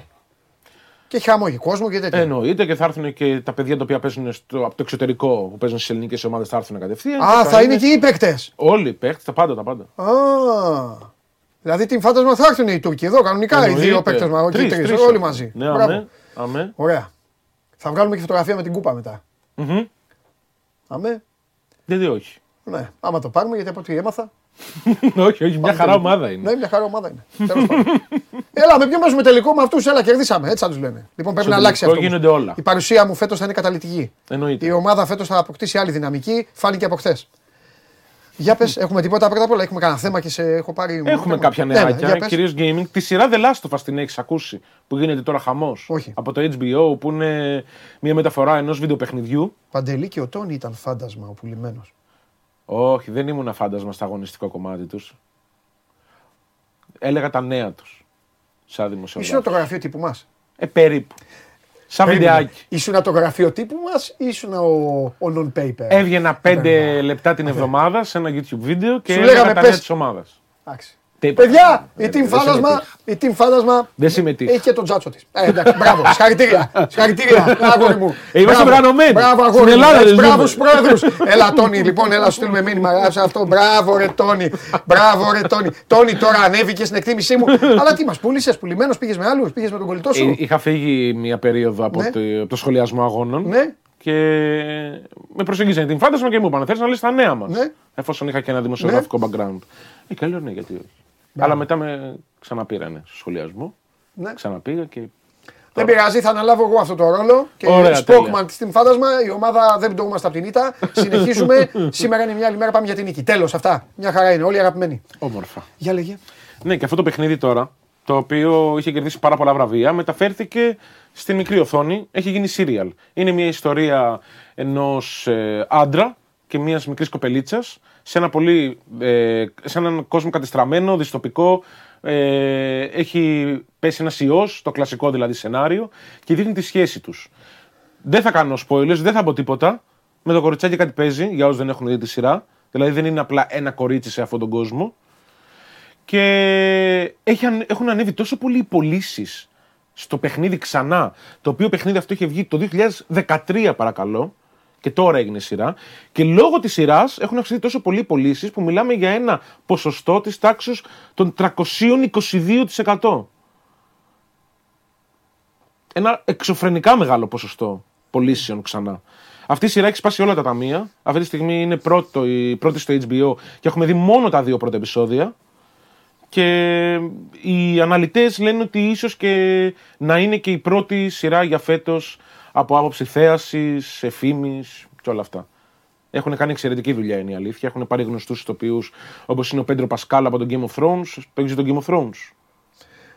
Και έχει χαμό και κόσμο και τέτοια. Εννοείται και θα έρθουν και τα παιδιά τα οποία παίζουν στο, από το εξωτερικό που παίζουν στις ελληνικές ομάδες θα έρθουν κατευθείαν. Α, και θα είναι και οι παίκτες. Όλοι οι παίχτε, τα πάντα, τα πάντα. Α. Δηλαδή την φάντασμα θα έρθουν οι Τούρκοι εδώ, κανονικά οι δύο Εννοείται. παίκτες μας. Όχι Τρεις, τρεις, τρεις όλοι θα μαζί. Ναι, Μπράβο. αμέ, αμέ. Ωραία. Θα βγάλουμε και φωτογραφία με την κούπα μετά. Μμμ. Αμέ. Γιατί όχι. Ναι, άμα το πάρουμε, γιατί από ό,τι έμαθα. όχι, όχι, μια χαρά ομάδα είναι. Ναι, μια χαρά ομάδα είναι. Τέλος πάντων. Έλα, με ποιο παίζουμε τελικό με αυτούς, έλα, κερδίσαμε. Έτσι θα τους λένε. Λοιπόν, πρέπει Στο να αλλάξει τελικό αυτό. γίνονται όλα. Η παρουσία μου φέτος θα είναι καταλητική. Εννοείται. Η ομάδα φέτος θα αποκτήσει άλλη δυναμική, φάνηκε από χθες. Για πες, έχουμε τίποτα πρώτα απ' όλα. Έχουμε κανένα θέμα και σε έχω πάρει. Έχουμε κάποια Ναι, ναι, νεάκια, για πες. κυρίως gaming. Τη σειρά The Last of Us την έχεις ακούσει που γίνεται τώρα χαμός. Όχι. Από το HBO που είναι μια μεταφορά ενός βιντεοπαιχνιδιού. Παντελή και ο Τόνι ήταν φάντασμα ο πουλημένος. Όχι, δεν ήμουν φάντασμα στο αγωνιστικό κομμάτι τους. Έλεγα τα νέα τους. Σαν Ήσουν δημοσιογράφο. το γραφείο τύπου μας. Ε, περίπου. Σαν βιντεάκι. Ήσουν το γραφείο τύπου μας ή ήσουν ο, ο non-paper; Έβγαινα πέντε λεπτά την εβδομάδα σε ένα YouTube βίντεο και Σου έλεγα λέγαμε, τα νέα πες- της ομάδας. Εντάξει. Τίποτα. Παιδιά, η Ε, team δεν φάντασμα, συμμετείχα. η team φάντασμα Δεν συμμετείχα. έχει και τον τζάτσο της. Ε, εντάξει, μπράβο, συγχαρητήρια. Συγχαρητήρια, αγόρι μου. Ε, είμαστε Μπράβο. οργανωμένοι. Μπράβο, αγόρι Στην μου. Ελλάδα Έτσι, δεν Μπράβο ζούμε. στους πρόεδρους. Έλα, Τόνι, λοιπόν, έλα, σου στείλουμε μήνυμα. Γράψε αυτό. Μπράβο, ρε Τόνι. Μπράβο, ρε Τόνι. Τόνι, τώρα ανέβηκε στην εκτίμησή μου. Αλλά τι μας πούλησες, πουλημένος, πήγες με άλλους, πήγες με τον κολλητό Ε, σου. Είχα φύγει μια περίοδο από, Ναι. το, από το σχολιασμό αγώνων. Ναι. Και με προσεγγίζανε την φάντασμα και μου είπαν: Θες να λες τα νέα μας. Ναι. Εφόσον είχα και ένα δημοσιογραφικό background. Ε, και λέω ναι, γιατί όχι. Αλλά μετά με ξαναπήρανε στο σχολιασμό. Ναι. Ξαναπήγα και. Δεν πειράζει, θα αναλάβω εγώ αυτό το ρόλο. Και Ωραία, Σπόκμαν τέλεια. στην φάντασμα. Η ομάδα δεν πτωούμαστε από την ήττα. Συνεχίζουμε. Σήμερα είναι μια άλλη μέρα, πάμε για την νίκη. Τέλος, αυτά. Μια χαρά είναι. Όλοι αγαπημένοι. Όμορφα. Για λέγε. Ναι, και αυτό το παιχνίδι τώρα, το οποίο είχε κερδίσει πάρα πολλά βραβεία, μεταφέρθηκε στη μικρή οθόνη. Έχει γίνει serial. Είναι μια ιστορία ενός ε, άντρα και μιας μικρής κοπελίτσας σε, ένα πολύ, ε, σε έναν κόσμο κατεστραμμένο, δυστοπικό. Ε, έχει πέσει ένας ιός, το κλασικό δηλαδή σενάριο, και δείχνει τη σχέση τους. Δεν θα κάνω spoilers, δεν θα πω τίποτα. Με το κοριτσάκι κάτι παίζει, για όσους δεν έχουν δει τη σειρά. Δηλαδή δεν είναι απλά ένα κορίτσι σε αυτόν τον κόσμο. Και έχει, ανε- έχουν ανέβει τόσο πολλοί οι πωλήσεις στο παιχνίδι ξανά. Το οποίο παιχνίδι αυτό είχε βγει το 2013, παρακαλώ. Και τώρα έγινε σειρά. Και λόγω της σειράς έχουν αυξηθεί τόσο πολλοί οι πωλήσεις που μιλάμε για ένα ποσοστό της τάξης των 322%. Ένα εξωφρενικά μεγάλο ποσοστό πωλήσεων ξανά. Αυτή η σειρά έχει σπάσει όλα τα ταμεία. Αυτή τη στιγμή είναι πρώτο, η πρώτη στο HBO και έχουμε δει μόνο τα δύο πρώτα επεισόδια. Και οι αναλυτές λένε ότι ίσως και να είναι και η πρώτη σειρά για φέτος από άποψη θέασης, εφήμης και όλα αυτά. Έχουν κάνει εξαιρετική δουλειά είναι η αλήθεια. Έχουν πάρει γνωστούς ηθοποιούς όπως είναι ο Πέντρο Πασκάλ από τον Game of Thrones. Παίζεις τον Game of Thrones;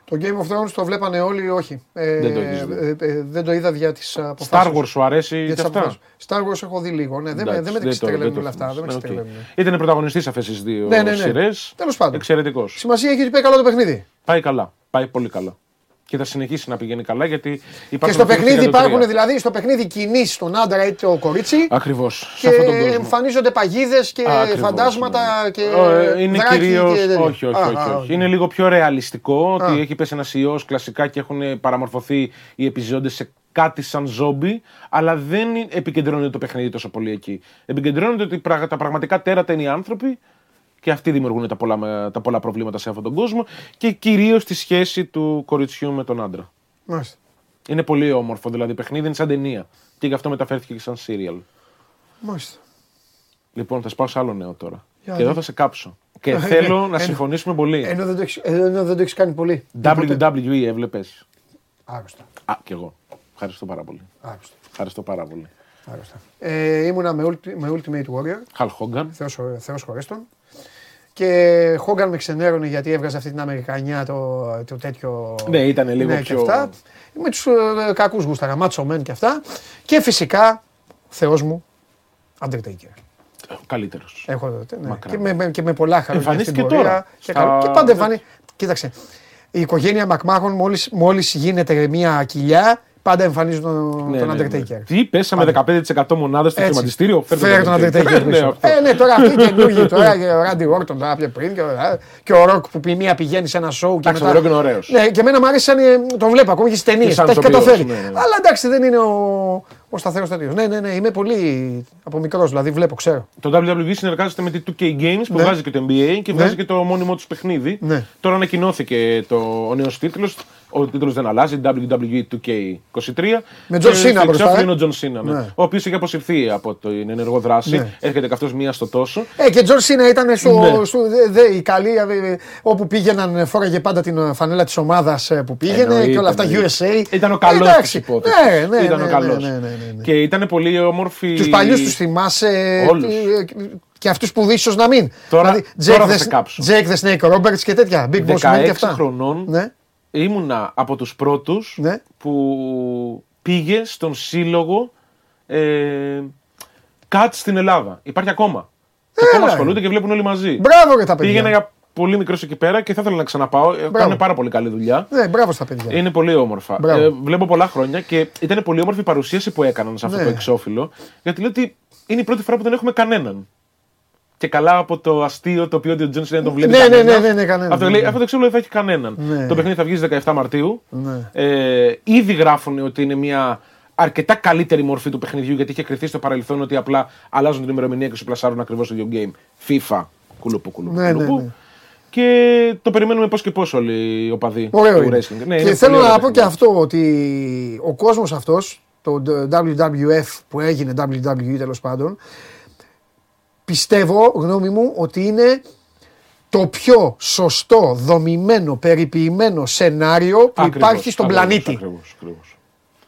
Το Game of Thrones το βλέπανε όλοι, όχι; Ε, Δεν το έχεις δει. ε, ε, δεν το είδα δια της αποφάσεως. Star Wars σου αρέσει και αυτά; Star Wars έχω δει λίγο. Ναι, δεν, με- Εντάξει, δεν με το- ξετρελαίνουν το όλα αυτά. Δεν με θυμάσαι. ξετρελαίνουν. Οκ. Ήταν πρωταγωνιστής αυτές τις δύο Ναι, ναι, ναι. σειρές. Τέλος πάντων. Εξαιρετικός. Σημασία έχει ότι πάει καλά το παιχνίδι. Πάει καλά. Πάει πολύ καλά. Και θα συνεχίσει να πηγαίνει καλά γιατί Και υπάρχουν. στο παιχνίδι υπάρχουν δηλαδή στο παιχνίδι κινήσει τον άντρα ή το κορίτσι. Ακριβώς. Και εμφανίζονται παγίδες και φαντάσματα και. Είναι δράκοι κυρίως. και τέτοια. Όχι, όχι, Α, όχι, α, όχι. Είναι λίγο πιο ρεαλιστικό Α. ότι έχει πέσει ένας ιός κλασικά και έχουν παραμορφωθεί οι επιζώντες σε κάτι σαν ζόμπι, αλλά δεν επικεντρώνεται το παιχνίδι τόσο πολύ εκεί. Επικεντρώνεται ότι πραγ- τα πραγματικά τέρατα είναι οι άνθρωποι και αυτοί δημιουργούν τα πολλά, τα πολλά προβλήματα σε αυτόν τον κόσμο και κυρίως τη σχέση του κοριτσιού με τον άντρα. Μάλιστα. Είναι πολύ όμορφο, δηλαδή παιχνίδι είναι σαν ταινία. Και γι' αυτό μεταφέρθηκε και σαν serial. Μάλιστα. Λοιπόν, θα σπάω σε άλλο νέο τώρα. Για και εδώ δει. θα σε κάψω. Και Ε, θέλω ε, να ε, συμφωνήσουμε πολύ. Ενώ δεν το έχεις- ενώ δεν το έχεις κάνει πολύ. WWE έβλεπες. Άρρωστα. Α, κι εγώ. Ευχαριστώ πάρα πολύ. Άρρωστα. Ευχαριστώ πάρα πολύ. Άρρωστα. Ε, ήμουνα με, ulti- με Ultimate Warrior. Χαλ Χόγκαν. Θεός, θεός χωρέστον. Και Χόγκαν με ξενέρωνε γιατί έβγαζε αυτή την Αμερικανιά το, το τέτοιο. Ναι, ήτανε λίγο ναι, πιο- Και αυτά. Με τους ε, κακούς γούσταρα, Μάτσο Μεν και αυτά. Και φυσικά, Θεός μου, Undertaker. Καλύτερος. Έχω τότε. Ναι. Μακράν. Και, με, με- και με πολλά χαρά. Εμφανίστηκε στην πορεία. τώρα. Και, Στα- καλό. και πάντα εμφανί... Κοίταξε. Η οικογένεια Μακμάχων μόλις, μόλις γίνεται μια κοιλιά, πάντα εμφανίζουν τον, Ναι, τον ναι, ναι. Undertaker. Τι, πέσαμε 15% μονάδες στο Έτσι. χρηματιστήριο. Φέρε τον Undertaker Ναι, πίσω. αυτό. Ε, ναι, τώρα αυτοί καινούργοι τώρα και ο Ράντι Όρτον τώρα πιο πριν και, ο- και ο Ροκ που πει μία πηγαίνει σε ένα σοου και Εντάξει, μετά. ο Rock είναι ωραίος. Ναι, και εμένα μου αρέσει σαν. ε, τον βλέπω ακόμα και στις ταινίες. Και σαν Τα έχει ηθοποιός, καταφέρει. ναι, ναι. Αλλά εντάξει, δεν είναι ο, ο σταθερός τέτοιο. Ναι, ναι, ναι, είμαι πολύ από μικρός, δηλαδή βλέπω, ξέρω. Το WWE συνεργάζεται με τη 2K Games που Ναι. βγάζει και το NBA και βγάζει και το μόνιμο τους παιχνίδι. Ναι. Τώρα ανακοινώθηκε το, ο νέος τίτλος. Ο τίτλος δεν αλλάζει. WWE 2K23. Με John Και Cena στο μπροστά, εξώφυλλο ε. είναι ο Τζον Σίνα. Ναι. Ναι. Ο οποίος έχει αποσυρθεί από την ενεργό δράση. Ναι. Έρχεται και αυτός μία στο τόσο. Ε, και Τζον Σίνα ήταν στο, Ναι. στο, δε, δε, η καλή, ε, όπου πήγαιναν, ε, φόραγε πάντα την ε, φανέλα της ομάδας που πήγαινε Εννοείται, και όλα αυτά εννοείται. USA. Ήταν ο καλός Εντάξει, της υπόθεσης. Ναι, ναι, Ήταν ναι, ο καλός. ναι, ναι, ναι, ναι. Και ήταν πολύ όμορφη. Τους παλιούς τους θυμάσαι. Όλους. ε, Και αυτούς που ίσως να μην. Τώρα- Jake τώρα θα the- σε κάψω. Jake the Snake Roberts και τέτοια. Big Boss Man και 16 αυτά. χρονών Ναι. Ήμουνα από τους πρώτους Ναι. που πήγε στον σύλλογο ε, ΚΑΤ στην Ελλάδα. Υπάρχει ακόμα. Και ακόμα Έλα, ασχολούνται και βλέπουν όλοι μαζί. Μπράβο για τα παιδιά. Πήγαινα για πολύ μικρός εκεί πέρα και θα ήθελα να ξαναπάω. Ε, Κάνουν πάρα πολύ καλή δουλειά. Ναι, μπράβο στα παιδιά. Είναι πολύ όμορφα. Μπράβο. Ε, βλέπω πολλά χρόνια και ήταν πολύ όμορφη η παρουσίαση που έκαναν σε αυτό Ναι. το εξώφυλλο. Γιατί λέω ότι είναι η πρώτη φορά που δεν έχουμε κανέναν. Και καλά από το αστείο το οποίο ότι ο Τζόνσον δεν τον βλέπει. Ναι, ναι, κανένας. ναι, ναι, ναι, κανέναν, Αυτό, ναι, λέει, ναι. αυτό το εξώφυλλο δεν θα έχει κανέναν. Ναι. Το παιχνίδι θα βγει στις 17 Μαρτίου. Ναι. Ε, ήδη γράφουν ότι είναι μια αρκετά καλύτερη μορφή του παιχνιδιού γιατί είχε κρυθεί στο παρελθόν ότι απλά αλλάζουν την ημερομηνία και σου πλασάρουν ακριβώς το ίδιο game. FIFA. Κουλουπού, κουλουπού, Ναι, ναι, κουλουπού. ναι. Και το περιμένουμε πώς και πώς όλοι οι οπαδοί Ωραίο του είναι. wrestling. Ναι, και είναι θέλω πολύ να ωραίο πω και παιχνίδι. αυτό ότι ο κόσμος αυτός το WWF που έγινε WWE τέλος πάντων, πιστεύω, γνώμη μου, ότι είναι το πιο σωστό, δομημένο, περιποιημένο σενάριο που Ακριβώς, υπάρχει στον ακριβώς, πλανήτη. ακριβώς, ακριβώς.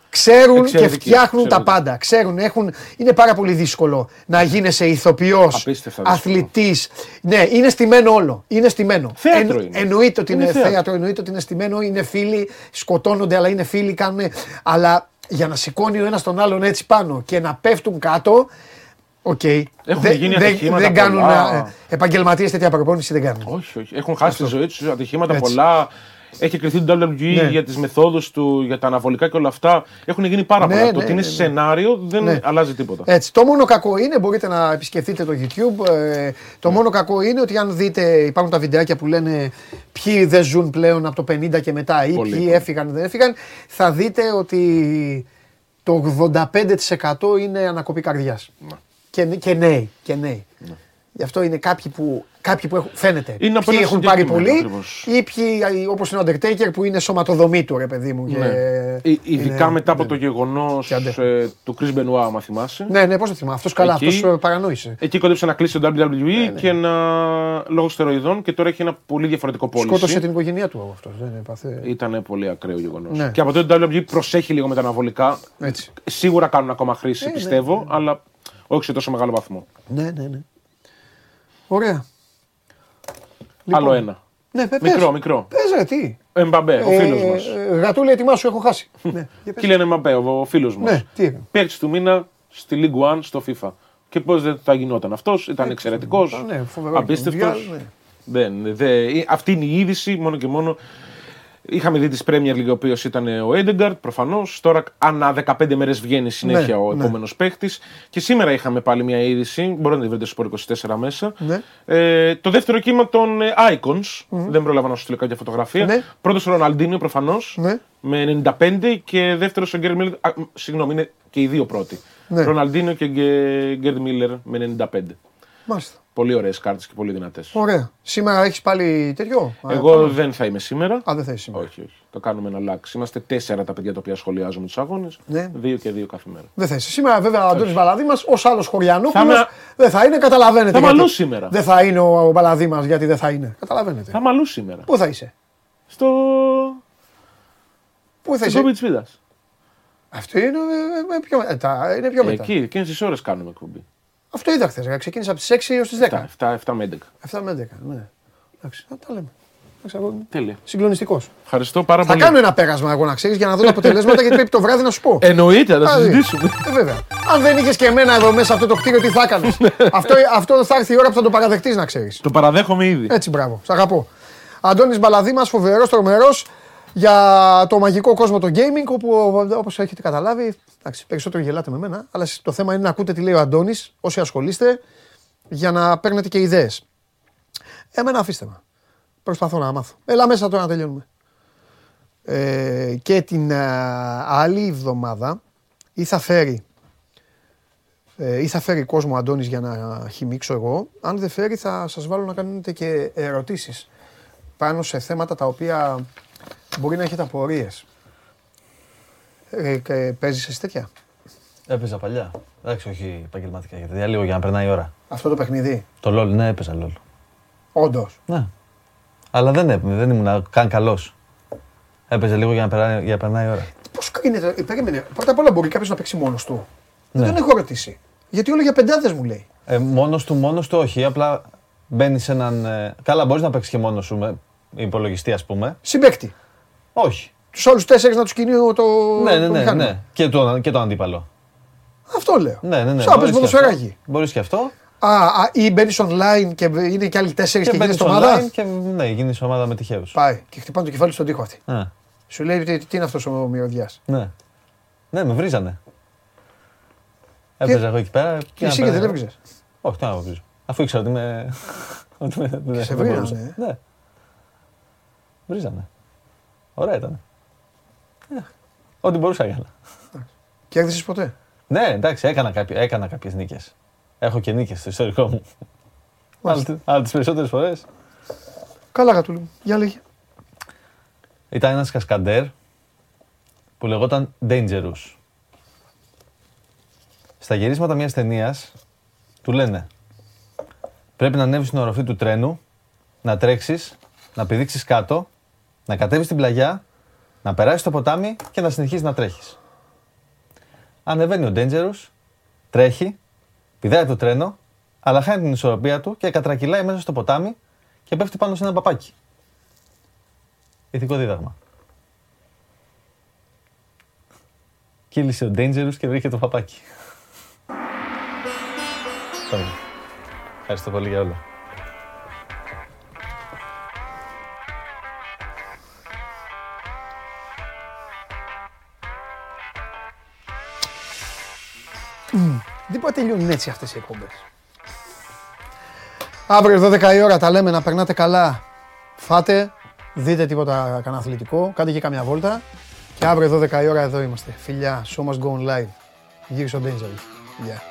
Ξέρουν Εξαιρετική, και φτιάχνουν τα εξαιρετική. πάντα. Ξέρουν, έχουν, είναι πάρα πολύ δύσκολο να γίνεσαι ηθοποιός, Απίστευτα δύσκολο. αθλητής. Ναι, είναι στημένο όλο. Είναι στημένο. Θέατρο είναι. Εννοείται ότι είναι, Είναι θέατρο. θέατρο. εννοείται ότι είναι στημένο, είναι φίλοι, σκοτώνονται, αλλά είναι φίλοι, κάνουν. Αλλά για να σηκώνει ο ένας τον άλλον έτσι πάνω και να πέφτουν κάτω. Οκ. Έχουν Δεν- γίνει δεν- ατυχήματα Δεν κάνουν. πολλά. Επαγγελματίες τέτοια προπόνηση δεν κάνουν. Όχι, όχι. Έχουν χάσει τη ζωή τους ατυχήματα Έτσι. πολλά. Έχει κρυθεί το WWE Ναι. για τις μεθόδους του, για τα αναβολικά και όλα αυτά. Έχουν γίνει πάρα Ναι, πολλά. ναι, το ότι είναι ναι, ναι. σενάριο δεν Ναι. αλλάζει τίποτα. Έτσι. Το μόνο κακό είναι, μπορείτε να επισκεφτείτε το YouTube. ε, το μόνο κακό είναι ότι αν δείτε, υπάρχουν τα βιντεάκια που λένε ποιοι δεν ζουν πλέον από το 50 και μετά ή Πολύ, ποιοι πολύ. έφυγαν δεν έφυγαν, θα δείτε ότι το 85% είναι ανακοπή καρδιάς. Και, και νέοι. Και νέοι. Γι' αυτό είναι κάποιοι που, κάποιοι που έχουν, φαίνεται. Είναι από ποιοι ένα έχουν πάρει συγκεκριμένο, πολύ ακριβώς. ή ποιοι, όπως είναι ο Undertaker που είναι σωματοδομή του, ρε παιδί μου. και Ναι. Ε, Ειδικά είναι- μετά από ναι. το γεγονός Και αντέχουν. του Chris Benoit, άμα θυμάσαι. Ναι, ναι, πώς το θυμάμαι. Αυτός καλά, Εκεί- αυτός παρανόησε. Εκεί κόντεψε να κλείσει το WWE Ναι, και να. λόγω στεροειδών και τώρα έχει ένα πολύ διαφορετικό πώληση. Σκότωσε την οικογένειά του αυτός. Δεν έπαθε. Ήταν πολύ ακραίο γεγονός. Ναι. Και από τότε το WWE προσέχει λίγο με τα αναβολικά. Έτσι. Σίγουρα κάνουν ακόμα χρήση, Ε, ναι, πιστεύω, αλλά όχι σε τόσο μεγάλο βαθμό. Ναι, ναι, ναι. Ωραία. Άλλο ένα. Ναι, πε, Μικρό, πες. μικρό. Πες ρε, τι. Εμπαμπέ, ο φίλος Ε, μας. ε, Γατούλη, ετοιμάσου, έχω χάσει. ναι, για πες. Κίλιαν Εμπαμπέ, ο φίλος μας. Ναι, τι έκανε. Παίκτης του μήνα στη Ligue One στο FIFA. Και πώς δεν θα γινόταν αυτός, ήταν εξαιρετικός. Ναι, φοβερός. Απίστευτος. Μουντιάλ, ναι. Δεν, δε, αυτή είναι η είδηση μόνο και μόνο. Είχαμε δει τη Premier League, ο οποίος ήταν ο Έντεγκαρτ, προφανώς. Τώρα, ανά 15 μέρες βγαίνει συνέχεια Ναι, ο ναι. επόμενος παίχτης. Και σήμερα είχαμε πάλι μια είδηση. Μπορείτε να τη βρείτε στο 24 μέσα. Ναι. Ε, το δεύτερο κύμα των ε, Icons. Δεν πρόλαβα να σου στείλω κάποια φωτογραφία. Ναι. Πρώτος ο Ροναλντίνιο προφανώς. Ναι. Με 95 και δεύτερος ο Γκέρντ Μίλλερ. α, μ, Συγγνώμη, είναι και οι δύο πρώτοι. Ναι. Ροναλντίνιο και Γκέρντ Μίλλερ με 95. Μάλιστα. Πολύ ωραίες κάρτες και πολύ δυνατές. Ωραία. Σήμερα έχεις πάλι τέτοιο; Α, Εγώ πάμε. δεν θα είμαι σήμερα. Α, δεν θα είσαι σήμερα. Όχι, όχι. Το κάνουμε να αλλάξει. Είμαστε τέσσερα τα παιδιά τα οποία σχολιάζουμε τους αγώνες. Ναι. Δύο και δύο κάθε μέρα. Δεν θα είσαι. Σήμερα βέβαια ο Αντώνης Μπαλαδί μας ως άλλος Χωριανόπουλος Θα είμαι- δεν θα είναι, καταλαβαίνετε. Θα γιατί. μαλώ σήμερα. Δεν θα είναι ο, ο Μπαλαδί μας γιατί δεν θα είναι. Καταλαβαίνετε. Θα μαλού σήμερα. Πού θα είσαι; Στο. Πού θα Στην είσαι; κόμπη της Βίδας. Αυτό είναι, ε, ε, πιο, ε, τα- είναι πιο μετά. Εκεί, εκείνες τις ώρες κάνουμε εκπομπή. Αυτό είδα χθες. Ξεκίνησα από τις 6 έως τις 10. 7, 7, 7 με 11. 7 με 11. Ναι. Εντάξει, θα τα λέμε. Εντάξει, εγώ είμαι Τέλεια. συγκλονιστικός. Ευχαριστώ πάρα Θα πολύ. κάνω ένα πέρασμα εγώ να ξέρεις για να δω τα αποτελέσματα γιατί πρέπει το βράδυ να σου πω. Εννοείται, να Α, συζητήσουμε. Ε, βέβαια. Αν δεν είχες και εμένα εδώ μέσα αυτό το κτίριο, τι θα έκανες; αυτό, αυτό θα έρθει η ώρα που θα το παραδεχτείς να ξέρεις. Το παραδέχομαι ήδη. Έτσι, μπράβο. Σ' αγαπώ. Αντώνης Μπαλαδήμας, φοβερός, τρομερός για το μαγικό κόσμο το gaming, όπου όπως έχετε καταλάβει, εντάξει, περισσότερο γελάτε με μένα, αλλά το θέμα είναι να ακούτε τι λέει ο Αντώνης, όσοι ασχολείστε, για να παίρνετε και ιδέες. Εμένα αφήστε με. Προσπαθώ να μάθω. Έλα μέσα τώρα να τελειώνουμε. Ε, και την α, άλλη εβδομάδα ή θα φέρει ε, ή θα φέρει κόσμο ο Αντώνης για να χυμίξω εγώ. Αν δεν φέρει θα σας βάλω να κάνετε και ερωτήσεις πάνω σε θέματα τα οποία μπορεί να έχετε απορίες. Ε, και παίζεις εσύ τέτοια; Έπαιζα παλιά. Εντάξει, όχι επαγγελματικά. Γιατί για λίγο για να περνάει η ώρα. Αυτό το παιχνίδι; Το LOL, ναι, έπαιζα LOL. Όντως; Ναι. Αλλά δεν, έπαι- δεν ήμουν καν καλός. Έπαιζε λίγο για να περνάει, για να περνάει η ώρα. Πώς κρίνεται, ε, περίμενε. Πρώτα απ' όλα μπορεί κάποιος να παίξει μόνος του. Ναι. Δεν τον έχω ρωτήσει. Γιατί όλο για πεντάδες μου λέει. Ε, μόνος του, μόνος του όχι. Απλά μπαίνεις σε έναν. ε, Καλά, μπορείς να παίξεις και μόνος σου με υπολογιστή, ας πούμε. Συμπέκτη. Όχι. Τους άλλους τέσσερις να τους κινεί το, ναι, ναι, το ναι, μηχάνημα. ναι. Και, το, και το αντίπαλο. Αυτό λέω. Ναι, ναι, ναι. Σαν να παίζει ποδοσφαιράκι. Μπορείς και αυτό. Α, α, ή μπαίνεις online και είναι και άλλοι τέσσερις και, Και γίνεις μπαίνει ομάδας; online και ναι, γίνει ομάδα με τυχαίους. Πάει και χτυπάνε το κεφάλι στον τοίχο αυτή. Ναι. Σου λέει τι, τι είναι αυτός ο μυρωδιάς. ναι. Ναι, με βρίζανε. Έπαιζα εγώ εκεί πέρα. Και εσύ και δεν έβριζες. Όχι, τι να βρίζω. Αφού ήξερα ότι με. ότι με δεν- σε δεν βρίζανε, μπορούσα. ε. Ναι. Βρίζανε. Ωραία ήταν. Ε, Ό,τι μπορούσα έκανα. Κέρδισες ποτέ; Ναι, εντάξει, έκανα, κάποιες, έκανα κάποιες νίκες. Έχω και νίκες στο ιστορικό μου. Αλλά, αλλά τις περισσότερες φορές Καλά γατούλη μου. Για λέγε. ήταν ένας κασκαντέρ που λεγόταν Dangerous. Στα γυρίσματα μιας ταινίας του λένε πρέπει να ανέβεις στην οροφή του τρένου, να τρέξεις, να πηδήξεις κάτω, να κατέβεις στην πλαγιά, να περάσεις το ποτάμι και να συνεχίσεις να τρέχεις. Ανεβαίνει ο Dangerous, τρέχει, πηδάει το τρένο, αλλά χάνει την ισορροπία του και κατρακυλάει μέσα στο ποτάμι και πέφτει πάνω σε ένα παπάκι. Ηθικό δίδαγμα. Κύλησε ο Dangerous και βρήκε το παπάκι. Πάμε. Ευχαριστώ πολύ για όλα. Δεν μπορεί να τελειώνουν έτσι αυτές οι εκπομπές. Αύριο 12 η ώρα τα λέμε να περνάτε καλά. Φάτε, δείτε τίποτα κανένα αθλητικό, κάντε και καμιά βόλτα. Και αύριο 12 η ώρα εδώ είμαστε. Φιλιά, show must go on live. Γύρισε ο Danger. Γεια.